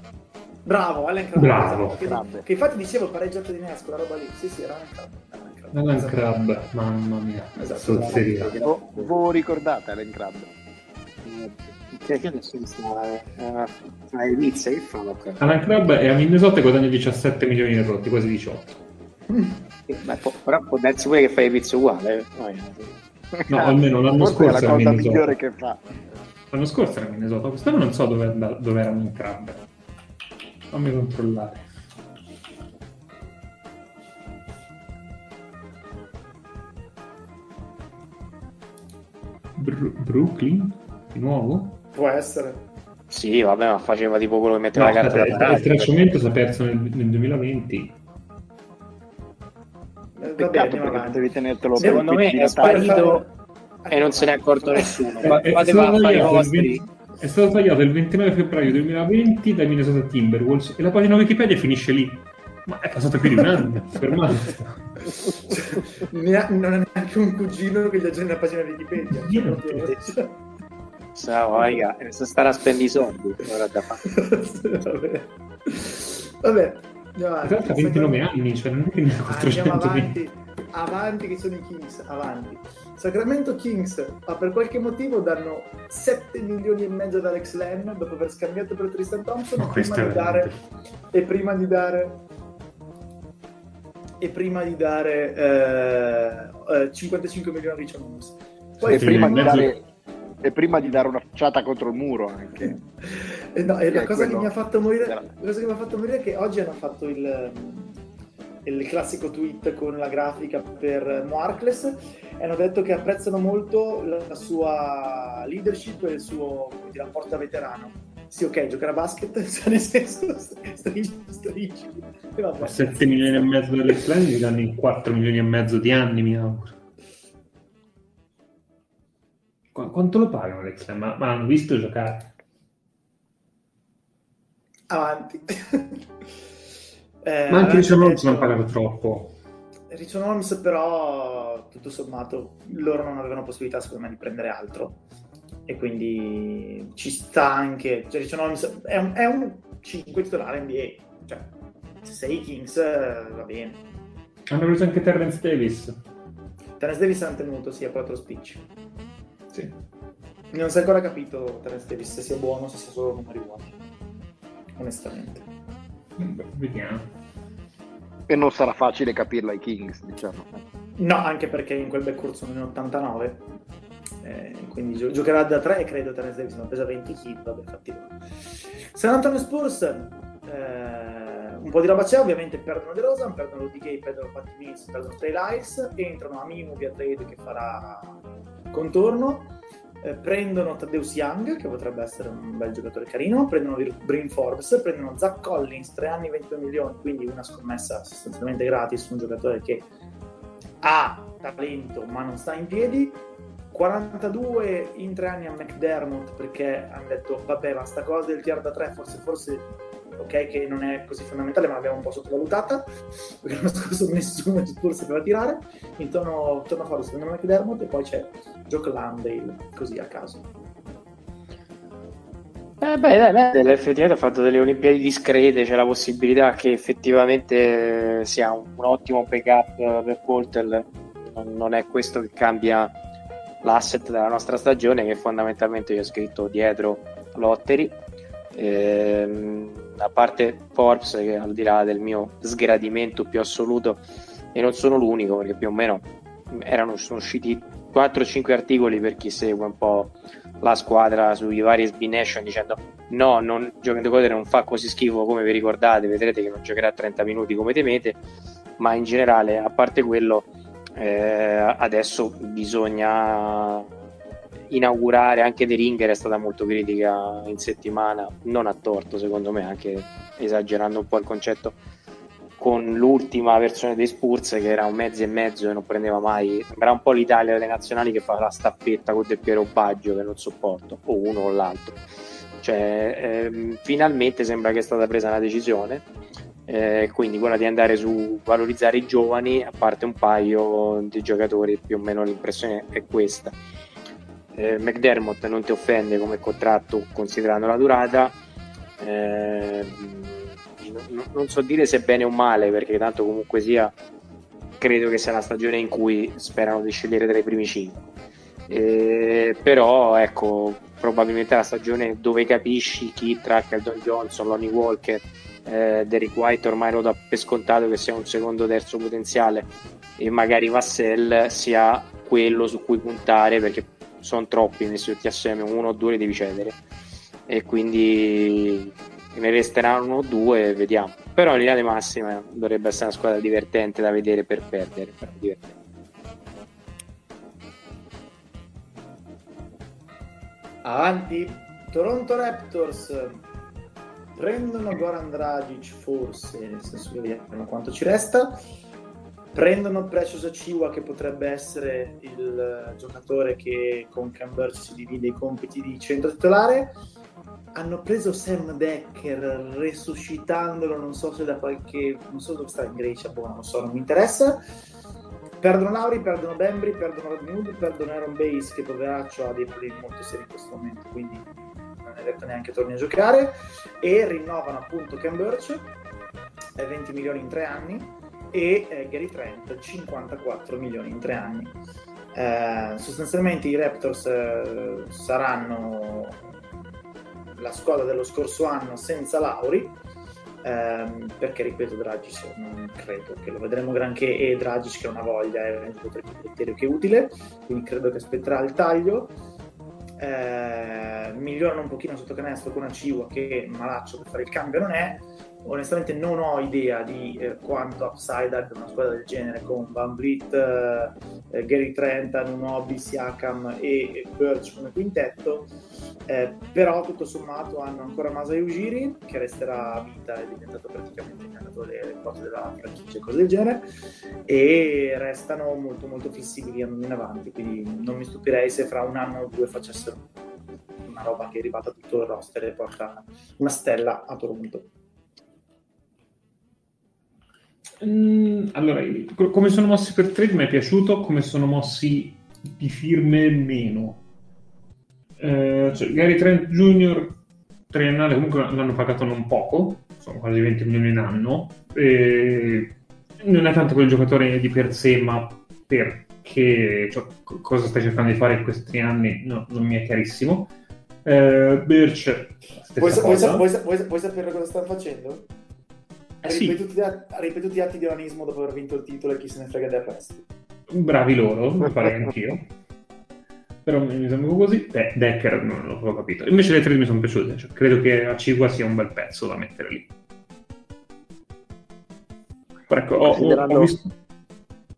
Bravo, Allen Crabbe. Bravo. Esatto, Crabbe. Che, che, infatti dicevo pareggiato di Nesco, la roba lì. Sì, sì, era Allen Crabbe. Allen Crabbe, mamma mia. Esatto. Vo, voi ricordate Allen Crabbe? Che, che adesso mi sta uh, a Elizia, che fa? Allen Crabbe è a Minnesota e guadagna 17 milioni di rotti, quasi 18. Beh, però può darsi pure che fai pizza uguale. Eh. No, almeno l'anno Forse scorso è la cosa migliore che fa. L'anno scorso era Minnesota, quest'anno non so dove, dove erano entrambe. Fammi controllare. Bru- Brooklyn? Di nuovo? Può essere. Sì, vabbè, ma faceva tipo quello che metteva no, la carta. Aspetta, il tracciamento si è perso nel, nel 2020 eh, Peccato perché potevi tenertelo Secondo me è sparito e non se ne è accorto nessuno. È, è, stato è, stato tagliato il 29 febbraio 2020 dai Minnesota Timberwolves e la pagina Wikipedia finisce lì. Ma è passato più di un anno, fermato. Non ha neanche un cugino che gli aggiorna la pagina Wikipedia. Niente. Ciao, raga, se stare a spendere i soldi, ora da fare. Vabbè. Vabbè, avanti. realtà 29 anni, cioè non è che ne ha Andiamo 420. avanti, avanti che sono i Kings, avanti. Sacramento Kings, ma per qualche motivo danno 7 milioni e mezzo ad Alex Len dopo aver scambiato per Tristan Thompson Ma e questo prima è di dare e prima di dare e prima di dare eh, eh, 55 milioni a Richard Holmes. Poi e, prima di dare, e prima di dare una facciata contro il muro anche. E no, e la Che è cosa che quello mi ha fatto morire, la cosa che mi ha fatto morire è che oggi hanno fatto il, il classico tweet con la grafica per Moarkles e hanno detto che apprezzano molto la, sua leadership e il suo dire, rapporto da veterano. Sì, ok, giocare a basket, cioè nel senso, stringi, stringi. E vabbè. 7 milioni e mezzo dell'Alex Len gli danno in 4 milioni e mezzo di anni, mi auguro. Qu- quanto lo pagano Alex? Ma, ma hanno visto giocare? Avanti. Eh, Ma anche avevano diciamo non pagato troppo. Richard Holmes però tutto sommato loro non avevano possibilità secondo me di prendere altro e quindi ci sta anche cioè Richard Holmes è un, è un 5 titolare NBA cioè se sei i Kings va bene Hanno preso anche Terrence Davis. Terence Davis hanno tenuto sì a 4 speech Sì. non si è ancora capito Terence Davis se sia buono o se sia solo numeri buoni onestamente Beh, Vediamo. E non sarà facile capirlo ai Kings, diciamo. No, anche perché in quel backcourt sono in 89, eh, quindi gio- giocherà da 3 credo Terence Davis, ma pesa 20 kg, vabbè, fatti loro. San Antonio Spurs, eh, un po' di roba c'è, ovviamente perdono De Rosa, perdono Rudy Gay, perdono Patty Mills, perdono Trey Lyles, entrano Aminu via trade che farà contorno, eh, prendono Taddeus Young, che potrebbe essere un bel giocatore carino, prendono Brin Forbes, prendono Zach Collins, 3 anni 22 milioni, quindi una scommessa sostanzialmente gratis un giocatore che ha talento ma non sta in piedi. 42 in tre anni a McDermott perché hanno detto vabbè ma sta cosa del tier da 3 forse forse ok che non è così fondamentale ma l'abbiamo un po' sottovalutata perché l'anno scorso nessuno di Spurs sapeva tirare intorno, intorno a farlo secondo me McDermott e poi c'è Jock Landale così a caso Eh beh, dai, Mendel effettivamente ha fatto delle Olimpiadi discrete, c'è la possibilità che effettivamente sia un, un ottimo backup per Portel. Non, non è questo che cambia l'asset della nostra stagione, che fondamentalmente io ho scritto dietro Lotteri. Ehm, a parte Forbes, che al di là del mio sgradimento più assoluto, e non sono l'unico, perché più o meno erano sono usciti 4-5 articoli per chi segue un po' la squadra sui vari SB Nation dicendo no, non, giocando Coder non fa così schifo come vi ricordate, vedrete che non giocherà 30 minuti come temete, ma in generale, a parte quello, eh, adesso bisogna inaugurare anche The Ringer è stata molto critica in settimana, non a torto secondo me, anche esagerando un po' il concetto con l'ultima versione dei Spurs che era un mezzo e mezzo e non prendeva mai. Sembrava un po' l'Italia delle nazionali che fa la staffetta con Del Piero Baggio che non sopporto o uno o l'altro. Cioè ehm, finalmente sembra che è stata presa una decisione eh, quindi quella di andare su valorizzare i giovani a parte un paio di giocatori più o meno l'impressione è questa eh, McDermott non ti offende come contratto considerando la durata. Eh, non, non so dire se bene o male perché tanto comunque sia credo che sia la stagione in cui sperano di scegliere tra i primi 5 eh, però ecco probabilmente la stagione dove capisci chi tra Keldon Johnson, Lonnie Walker eh, Derek White ormai lo dà per scontato che sia un secondo terzo potenziale e magari Vassell sia quello su cui puntare perché sono troppi messi tutti assieme uno o due li devi cedere e quindi ne resteranno uno o due vediamo però in linea di massima dovrebbe essere una squadra divertente da vedere per perdere divertente. Avanti, Toronto Raptors prendono Goran Dragic forse, nel senso che vediamo quanto ci resta. Prendono Precious Achiwa che potrebbe essere il giocatore che con Cam Burch si divide i compiti di centro titolare. hanno preso Sam Decker resuscitandolo, non so se da qualche... non so dove sta in Grecia, boh, non so, non mi interessa. Perdono Lauri, perdono Bembry, perdono Rodney perdono Aaron Base che poveraccio ha dei problemi molto seri in questo momento, quindi non è detto neanche torni a giocare. E rinnovano appunto Birch, 20 milioni in tre anni, e eh, Gary Trent, 54 milioni in tre anni. Eh, sostanzialmente i Raptors eh, saranno la squadra dello scorso anno senza Lauri ehm, perché ripeto Dragic non credo che lo vedremo granché e Dragic che ha una voglia è un criterio che utile quindi credo che aspetterà il taglio eh, migliorano un pochino sotto canestro con Aciwa che malaccio per fare il cambio non è onestamente non ho idea di eh, quanto upside abbia una squadra del genere con Van Vliet, eh, Gary Trent, Nunobi, Siakam e Birch come quintetto. Eh, però tutto sommato hanno ancora Masai Ujiri che resterà a vita, è diventato praticamente il allenatore delle cose della franchigia e cose del genere e restano molto molto flessibili andando in avanti quindi non mi stupirei se fra un anno o due facessero una roba che è arrivata a tutto il roster e porta una stella a Toronto Mm, allora, come sono mossi per trade mi è piaciuto, come sono mossi di firme meno. Eh, cioè, Gary Trent Jr. triennale comunque l'hanno pagato non poco, sono quasi 20 milioni in anno. E non è tanto quel giocatore di per sé, ma perché cioè, cosa stai cercando di fare in questi anni no, non mi è chiarissimo. Eh, Birch, vuoi, vuoi, vuoi, vuoi sapere cosa stanno facendo? Ha sì. ripetuti, ripetuti atti di onanismo dopo aver vinto il titolo e chi se ne frega del resto. Bravi loro, lo farei anch'io. Però mi sembra così. De- Decker non l'ho capito. Invece le tre mi sono piaciute. Cioè, credo che a Cigua sia un bel pezzo da mettere lì. Però ecco, ho, considerando... ho visto...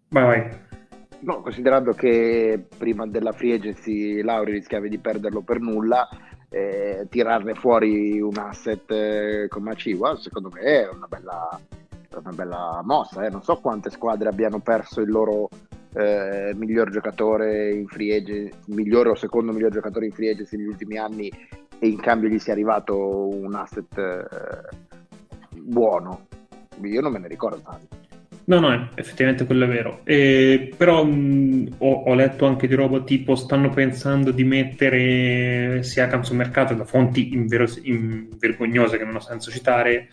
Vai, vai. No, considerando che prima della free agency Lauri rischiava di perderlo per nulla, eh, tirarne fuori un asset eh, come Aciwa, secondo me è una bella, una bella mossa. Eh. Non so quante squadre abbiano perso il loro eh, miglior giocatore in free agency, migliore o secondo miglior giocatore in free agency negli ultimi anni e in cambio gli sia arrivato un asset eh, buono. Io non me ne ricordo tanti. No, no, effettivamente quello è vero. Eh, però mh, ho, ho, letto anche di roba tipo stanno pensando di mettere Siakam sul mercato da fonti inveros- vergognose che non ho senso citare.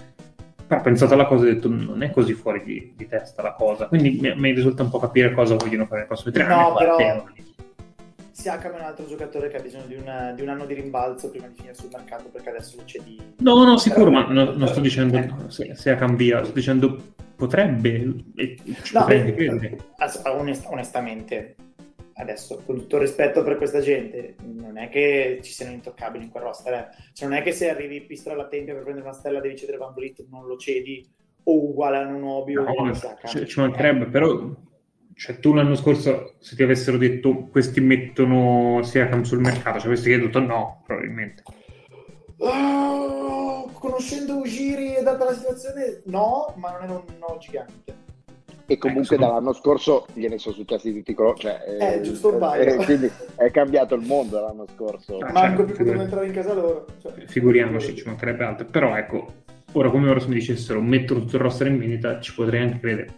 Però ho pensato alla cosa e ho detto non è così fuori di, di testa la cosa. Quindi mi, mi, risulta un po' capire cosa vogliono fare nei prossimi tre no, anni. Però... Siakam è un altro giocatore che ha bisogno di, una, di, un anno di rimbalzo prima di finire sul mercato perché adesso c'è di... No, no, sicuro, ma no, non sto dicendo ecco. Siakam via, sto dicendo potrebbe e ci no, potrebbe credere. Onest- onestamente, adesso con tutto il rispetto per questa gente, non è che ci siano intoccabili in quel roster, eh. cioè, non è che se arrivi pistola alla tempia per prendere una stella devi cedere Van Vliet, non lo cedi o uguale a un Nobio no, o ci, ci mancherebbe, però cioè, tu l'anno scorso se ti avessero detto questi mettono Siakam sul mercato, ci avresti detto no, probabilmente. Uh, conoscendo Ugiri e data la situazione, no, ma non era un no gigante. E comunque ecco, dall'anno scorso gliene sono successi tutti i colori. Cioè, eh, eh, giusto un paio. Eh, quindi è cambiato il mondo l'anno scorso. Ah, Manco certo, più potevo entrare in casa loro. Cioè. Figuriamoci, ci mancherebbe altro. Però ecco, ora come ora se mi dicessero metto tutto il roster in vendita, ci potrei anche credere.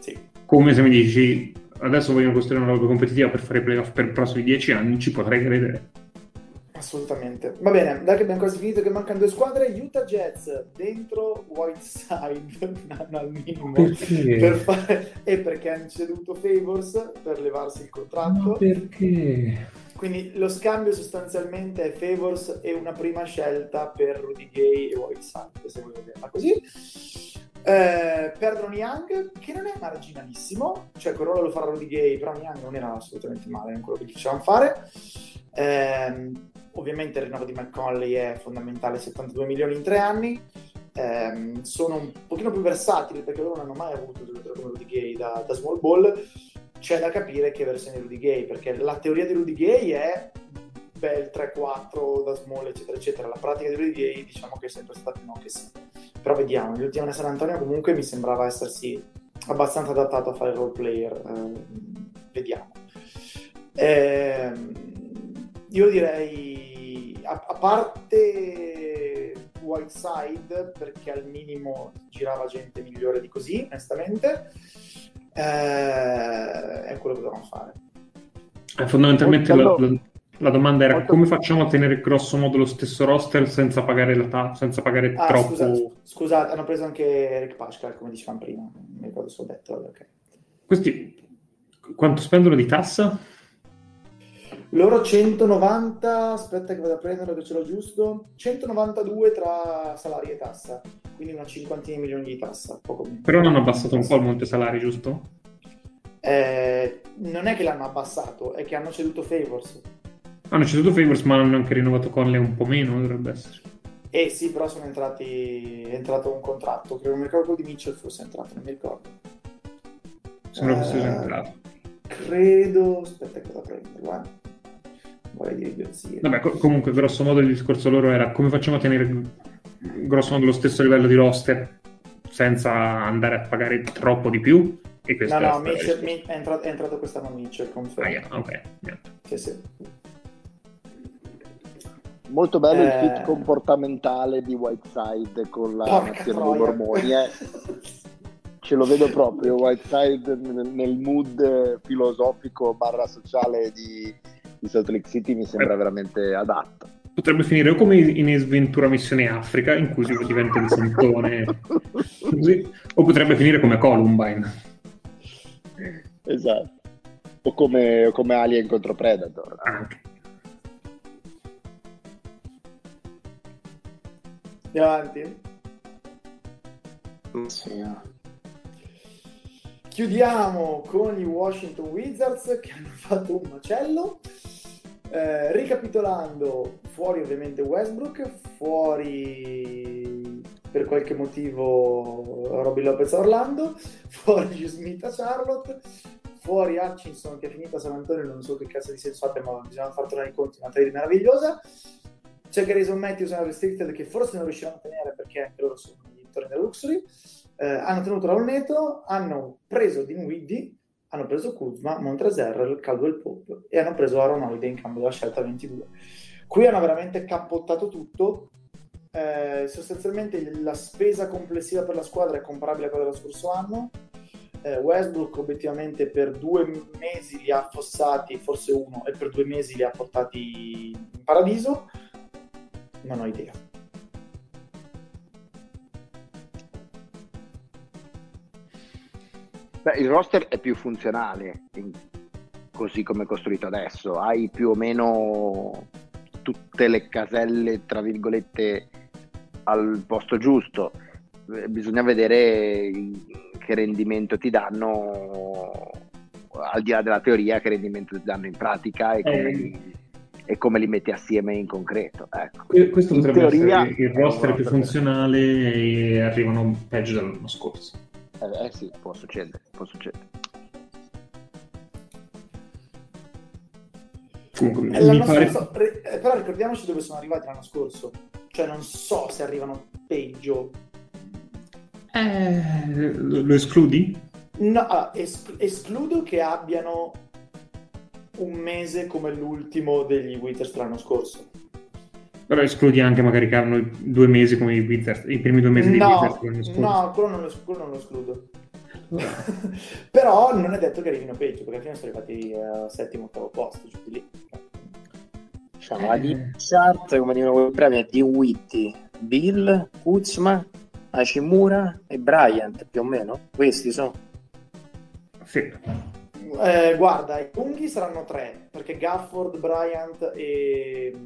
Sì. Come se mi dici adesso vogliono costruire una roba competitiva per fare playoff per i prossimi dieci anni, ci potrei credere. Assolutamente. Va bene, dai che abbiamo quasi finito che mancano due squadre, Utah Jets dentro Whiteside un anno al minimo perché? Per fare... e perché hanno ceduto Favors per levarsi il contratto. Ma perché? Quindi lo scambio sostanzialmente è Favors e una prima scelta per Rudy Gay e Whiteside, se volete vederla così. Eh, perdono Young, che non è marginalissimo, cioè quel ruolo lo farà Rudy Gay, però Young non era assolutamente male in quello che gli facevano fare. Eh, ovviamente il rinnovo di McConley è fondamentale, 72 milioni in tre anni. Eh, sono un pochino più versatili perché loro non hanno mai avuto un giocatore come Rudy Gay da, da, small ball. C'è da capire che versione di Rudy Gay, perché la teoria di Rudy Gay è bel 3-4 da small, eccetera, eccetera. La pratica di Rudy Gay diciamo che è sempre stata no che sì. Però vediamo, l'ultimo a San Antonio comunque mi sembrava essersi abbastanza adattato a fare role player. Eh, vediamo. Eh, io direi a, a parte Whiteside, perché al minimo girava gente migliore di così, onestamente, eh, è quello che dobbiamo fare. Eh, fondamentalmente la, la- la domanda era molto- come facciamo a tenere grosso modo lo stesso roster senza pagare la ta- senza pagare Ah, troppo scusate, scusate, hanno preso anche Eric Pascal, come dicevamo prima, non mi ricordo se ho detto, vabbè, ok. questi quanto spendono di tassa? Loro 190, aspetta che vado a prendere che ce l'ho giusto, 192 tra salari e tassa, quindi una cinquantina di milioni di tassa, poco meno. però non hanno abbassato un po' il monte salari giusto? Eh, non è che l'hanno abbassato, è che hanno ceduto Favors. hanno ceduto Favors ma hanno anche rinnovato Conley un po' meno dovrebbe essere E sì, però sono entrati, è entrato un contratto, credo, non mi ricordo di Mitchell fosse entrato, non mi ricordo. sembra fosse Eh, entrato Credo, aspetta che vado a prenderlo, eh. Vorrei dire idiozie. vabbè co- comunque grosso modo il discorso loro era come facciamo a tenere grosso modo lo stesso livello di roster senza andare a pagare troppo di più e No, è no, Mitchell, Mi- è, entrato, è entrato quest'anno Mitchell, Ah, confermo. yeah, ok niente. Sì, sì. Molto bello Eh. il fit comportamentale di Whiteside con la Porca nazione dei. Mormoni. eh. Ce lo vedo proprio, Whiteside nel, mood filosofico barra sociale di, di Salt Lake City mi sembra Eh. veramente adatto. potrebbe finire o come in Esventura Missione Africa in cui si diventa il santone così, o potrebbe finire come Columbine Esatto. O come, o come Alien contro Predator. anche Andiamo avanti. Sì. Chiudiamo con i Washington Wizards che hanno fatto un macello. Eh, ricapitolando, fuori ovviamente Westbrook, fuori per qualche motivo Robin Lopez a Orlando, fuori Hugh Smith a Charlotte, fuori Hutchinson che è finita a San Antonio, non so che cazzo di senso abbia, ma bisogna far tornare i conti, una trade meravigliosa. C'è Garrison Matthews e Restricted che forse non riusciranno a tenere perché anche loro sono gli intorni della Luxury. Eh, hanno tenuto Raulneto, hanno preso Dinwiddie, hanno preso Kuzma, Montrezl, Caldwell Pope e hanno preso Aaron Holiday in cambio della scelta 22. Qui hanno veramente cappottato tutto. Eh, sostanzialmente la spesa complessiva per la squadra è comparabile a quella dello scorso anno. Eh, Westbrook obiettivamente per due mesi li ha affossati, forse uno, e per due mesi li ha portati in paradiso. Non ho idea. Beh, il roster è più funzionale, così come è costruito adesso. Hai più o meno tutte le caselle, tra virgolette, al posto giusto. Eh, Bisogna vedere che rendimento ti danno, al di là della teoria, che rendimento ti danno in pratica e come, Eh. li, e come li metti assieme in concreto. Ecco. Que- questo In potrebbe teoria- essere il roster più funzionale e arrivano peggio dell'anno scorso Eh, eh sì, può succedere, può succedere. comunque L'anno pare scorso- eh, però ricordiamoci dove sono arrivati l'anno scorso. Cioè, non so se arrivano peggio. Eh, lo escludi? No, ah, es- escludo che abbiano un mese come l'ultimo degli Wizards l'anno scorso. Però escludi anche magari che hanno due mesi come i Wizards, i primi due mesi di No, Wizards l'anno scorso. no, quello non lo, quello non lo escludo. Però non è detto che arrivino peggio, perché alla fine sono arrivati al settimo, ottavo posto, giù di lì. Diciamo, la chart, come dicono quei premi, è di Witty, Bill, Kuzma, Hachimura e Bryant, più o meno. Questi sono. Sì. Eh, guarda, i lunghi saranno tre, perché Gafford, Bryant e,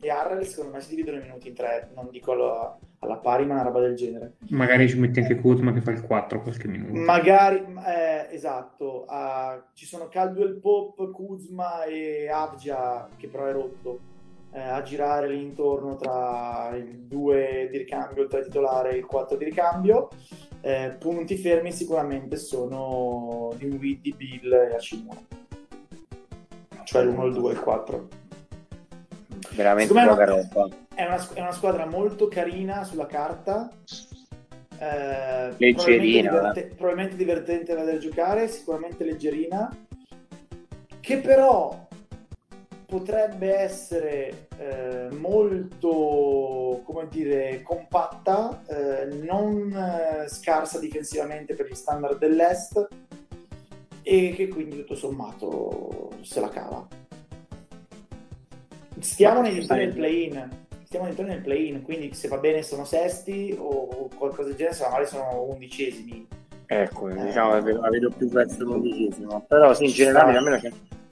e Harrell secondo me si dividono i minuti in tre, non dico alla, alla pari, ma una roba del genere. Magari ci metti anche Kuzma che fa il 4 qualche minuto. Magari, eh, esatto, ah, ci sono Caldwell Pop, Kuzma e Avgia, che però è rotto, eh, a girare lì intorno tra il 2 di ricambio, il 3 titolare e il 4 di ricambio. Eh, punti fermi sicuramente sono Dinwiddie, Bill e Hachimura. Cioè l'1, il 2 e il 4. Veramente Secondo me poca no. roba. È una, è una squadra molto carina sulla carta. eh, Leggerina, probabilmente, diverte- probabilmente divertente da giocare, sicuramente leggerina. Che però potrebbe essere eh, molto, come dire, compatta, eh, non eh, scarsa difensivamente per gli standard dell'Est e che quindi tutto sommato se la cava. Stiamo nei del play-in, stiamo all'interno del play-in, quindi se va bene sono sesti o qualcosa del genere, se va male sono undicesimi. Ecco, eh, diciamo la vedo, la vedo più verso l'undicesimo, però sì, in generale almeno c'è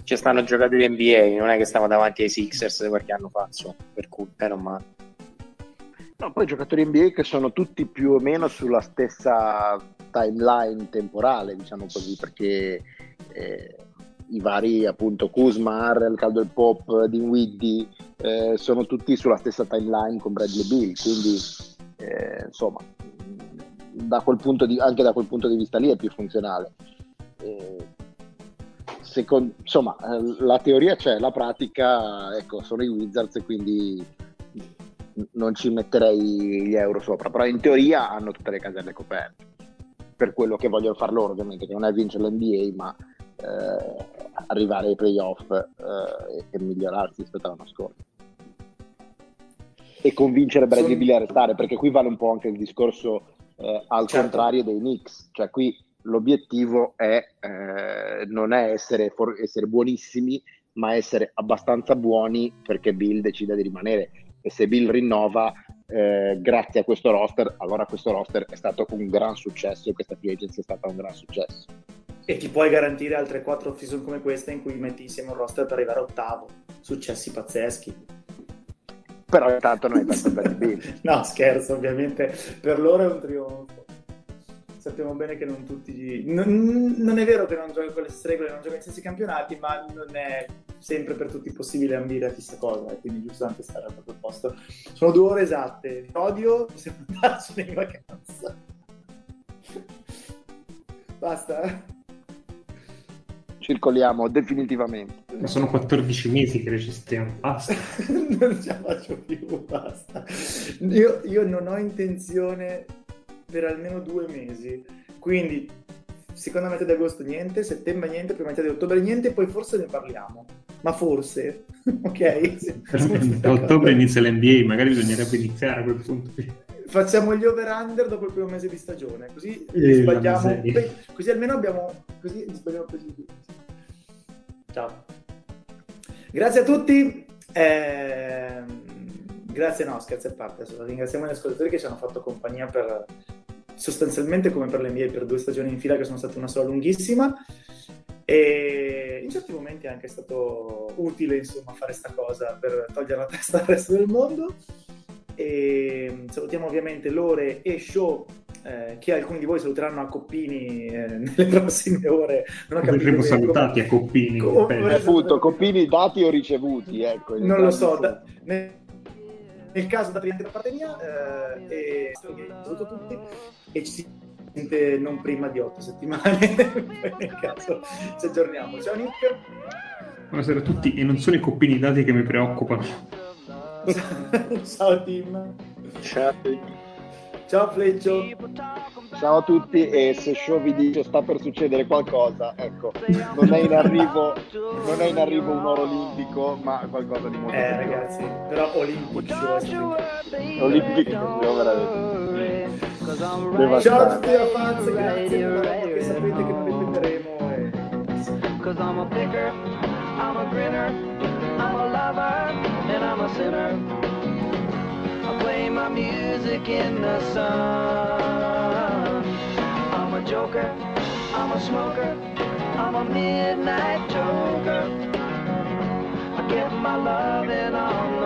ci stanno giocatori NBA, non è che stavo davanti ai Sixers qualche anno fa, insomma, per cui però male. No, poi giocatori NBA che sono tutti più o meno sulla stessa timeline temporale, diciamo così, perché eh, i vari appunto Kuzma, Arrel, Caldwell Pop, Dinwiddie eh, sono tutti sulla stessa timeline con Bradley Bill, quindi eh, insomma da di, anche da quel punto di vista lì è più funzionale. Eh, secondo, insomma, eh, la teoria c'è, la pratica, ecco, sono i Wizards e quindi non ci metterei gli euro sopra, però in teoria hanno tutte le caselle coperte, per quello che vogliono fare loro ovviamente, che non è vincere l'NBA, ma eh, arrivare ai playoff eh, e, migliorarsi rispetto all'anno scorso. E convincere Bradley Bill a restare, perché qui vale un po' anche il discorso eh, al certo. contrario dei Knicks, cioè qui l'obiettivo è, eh, non è essere, for- essere, buonissimi, ma essere abbastanza buoni perché Bill decida di rimanere. E se Bill rinnova, eh, grazie a questo roster, allora questo roster è stato un gran successo e questa free agency è stata un gran successo. E ti puoi garantire altre quattro season come questa in cui metti insieme un roster per arrivare a ottavo. Successi pazzeschi. Però intanto non hai perso per Bill. no, scherzo, ovviamente per loro è un trionfo sappiamo bene che non tutti. Non, non è vero che non gioca con le stesse regole, non gioca in stessi campionati, ma non è sempre per tutti possibile ambire a chissà cosa, e quindi giusto anche stare al proprio posto. Sono due ore esatte. Odio, possiamo andarcene in vacanza. Basta. Circoliamo definitivamente. Ma sono 14 mesi che resistiamo, basta. non ce la faccio più, basta. Io, io non ho intenzione per almeno due mesi. Quindi, seconda metà di agosto niente, settembre niente, prima metà di ottobre niente, poi forse ne parliamo. Ma forse, ok? A ottobre inizia l'NBA, magari bisognerebbe iniziare a quel punto. Facciamo gli over-under dopo il primo mese di stagione, così eh, sbagliamo. Così almeno abbiamo. Così sbagliamo tutti. Ciao. Grazie a tutti. Eh, grazie, no, scherzi a parte. Ringraziamo gli ascoltatori che ci hanno fatto compagnia per sostanzialmente come per le mie per due stagioni in fila che sono state una sola lunghissima e in certi momenti è anche stato utile insomma fare questa cosa per togliere la testa al resto del mondo e salutiamo ovviamente Lore e Show eh, che alcuni di voi saluteranno a Coppini eh, nelle prossime ore non ho capito salutati a Coppini Co- appunto Coppini dati o ricevuti ecco, non lo so da, nel, nel caso da da parte mia eh, e saluto tutti e ci si sente non prima di otto settimane. nel caso ci aggiorniamo. Ciao Nick. Buonasera a tutti e non sono i coppini dati che mi preoccupano. Ciao Tim. Ciao. Ciao Fleccio. Ciao a tutti e se Show vi dice sta per succedere qualcosa, ecco, non è in arrivo, non è in arrivo un oro olimpico, ma qualcosa di molto Eh ragazzi, però olimpico Olimpico, veramente. Ciao a tutti ragazzi, grazie. Perché sapete che non ripeteremo e... I'm a lover and I'm a sinner I play my music in the sun. I'm a joker, I'm a smoker, I'm a midnight joker. I get my loving on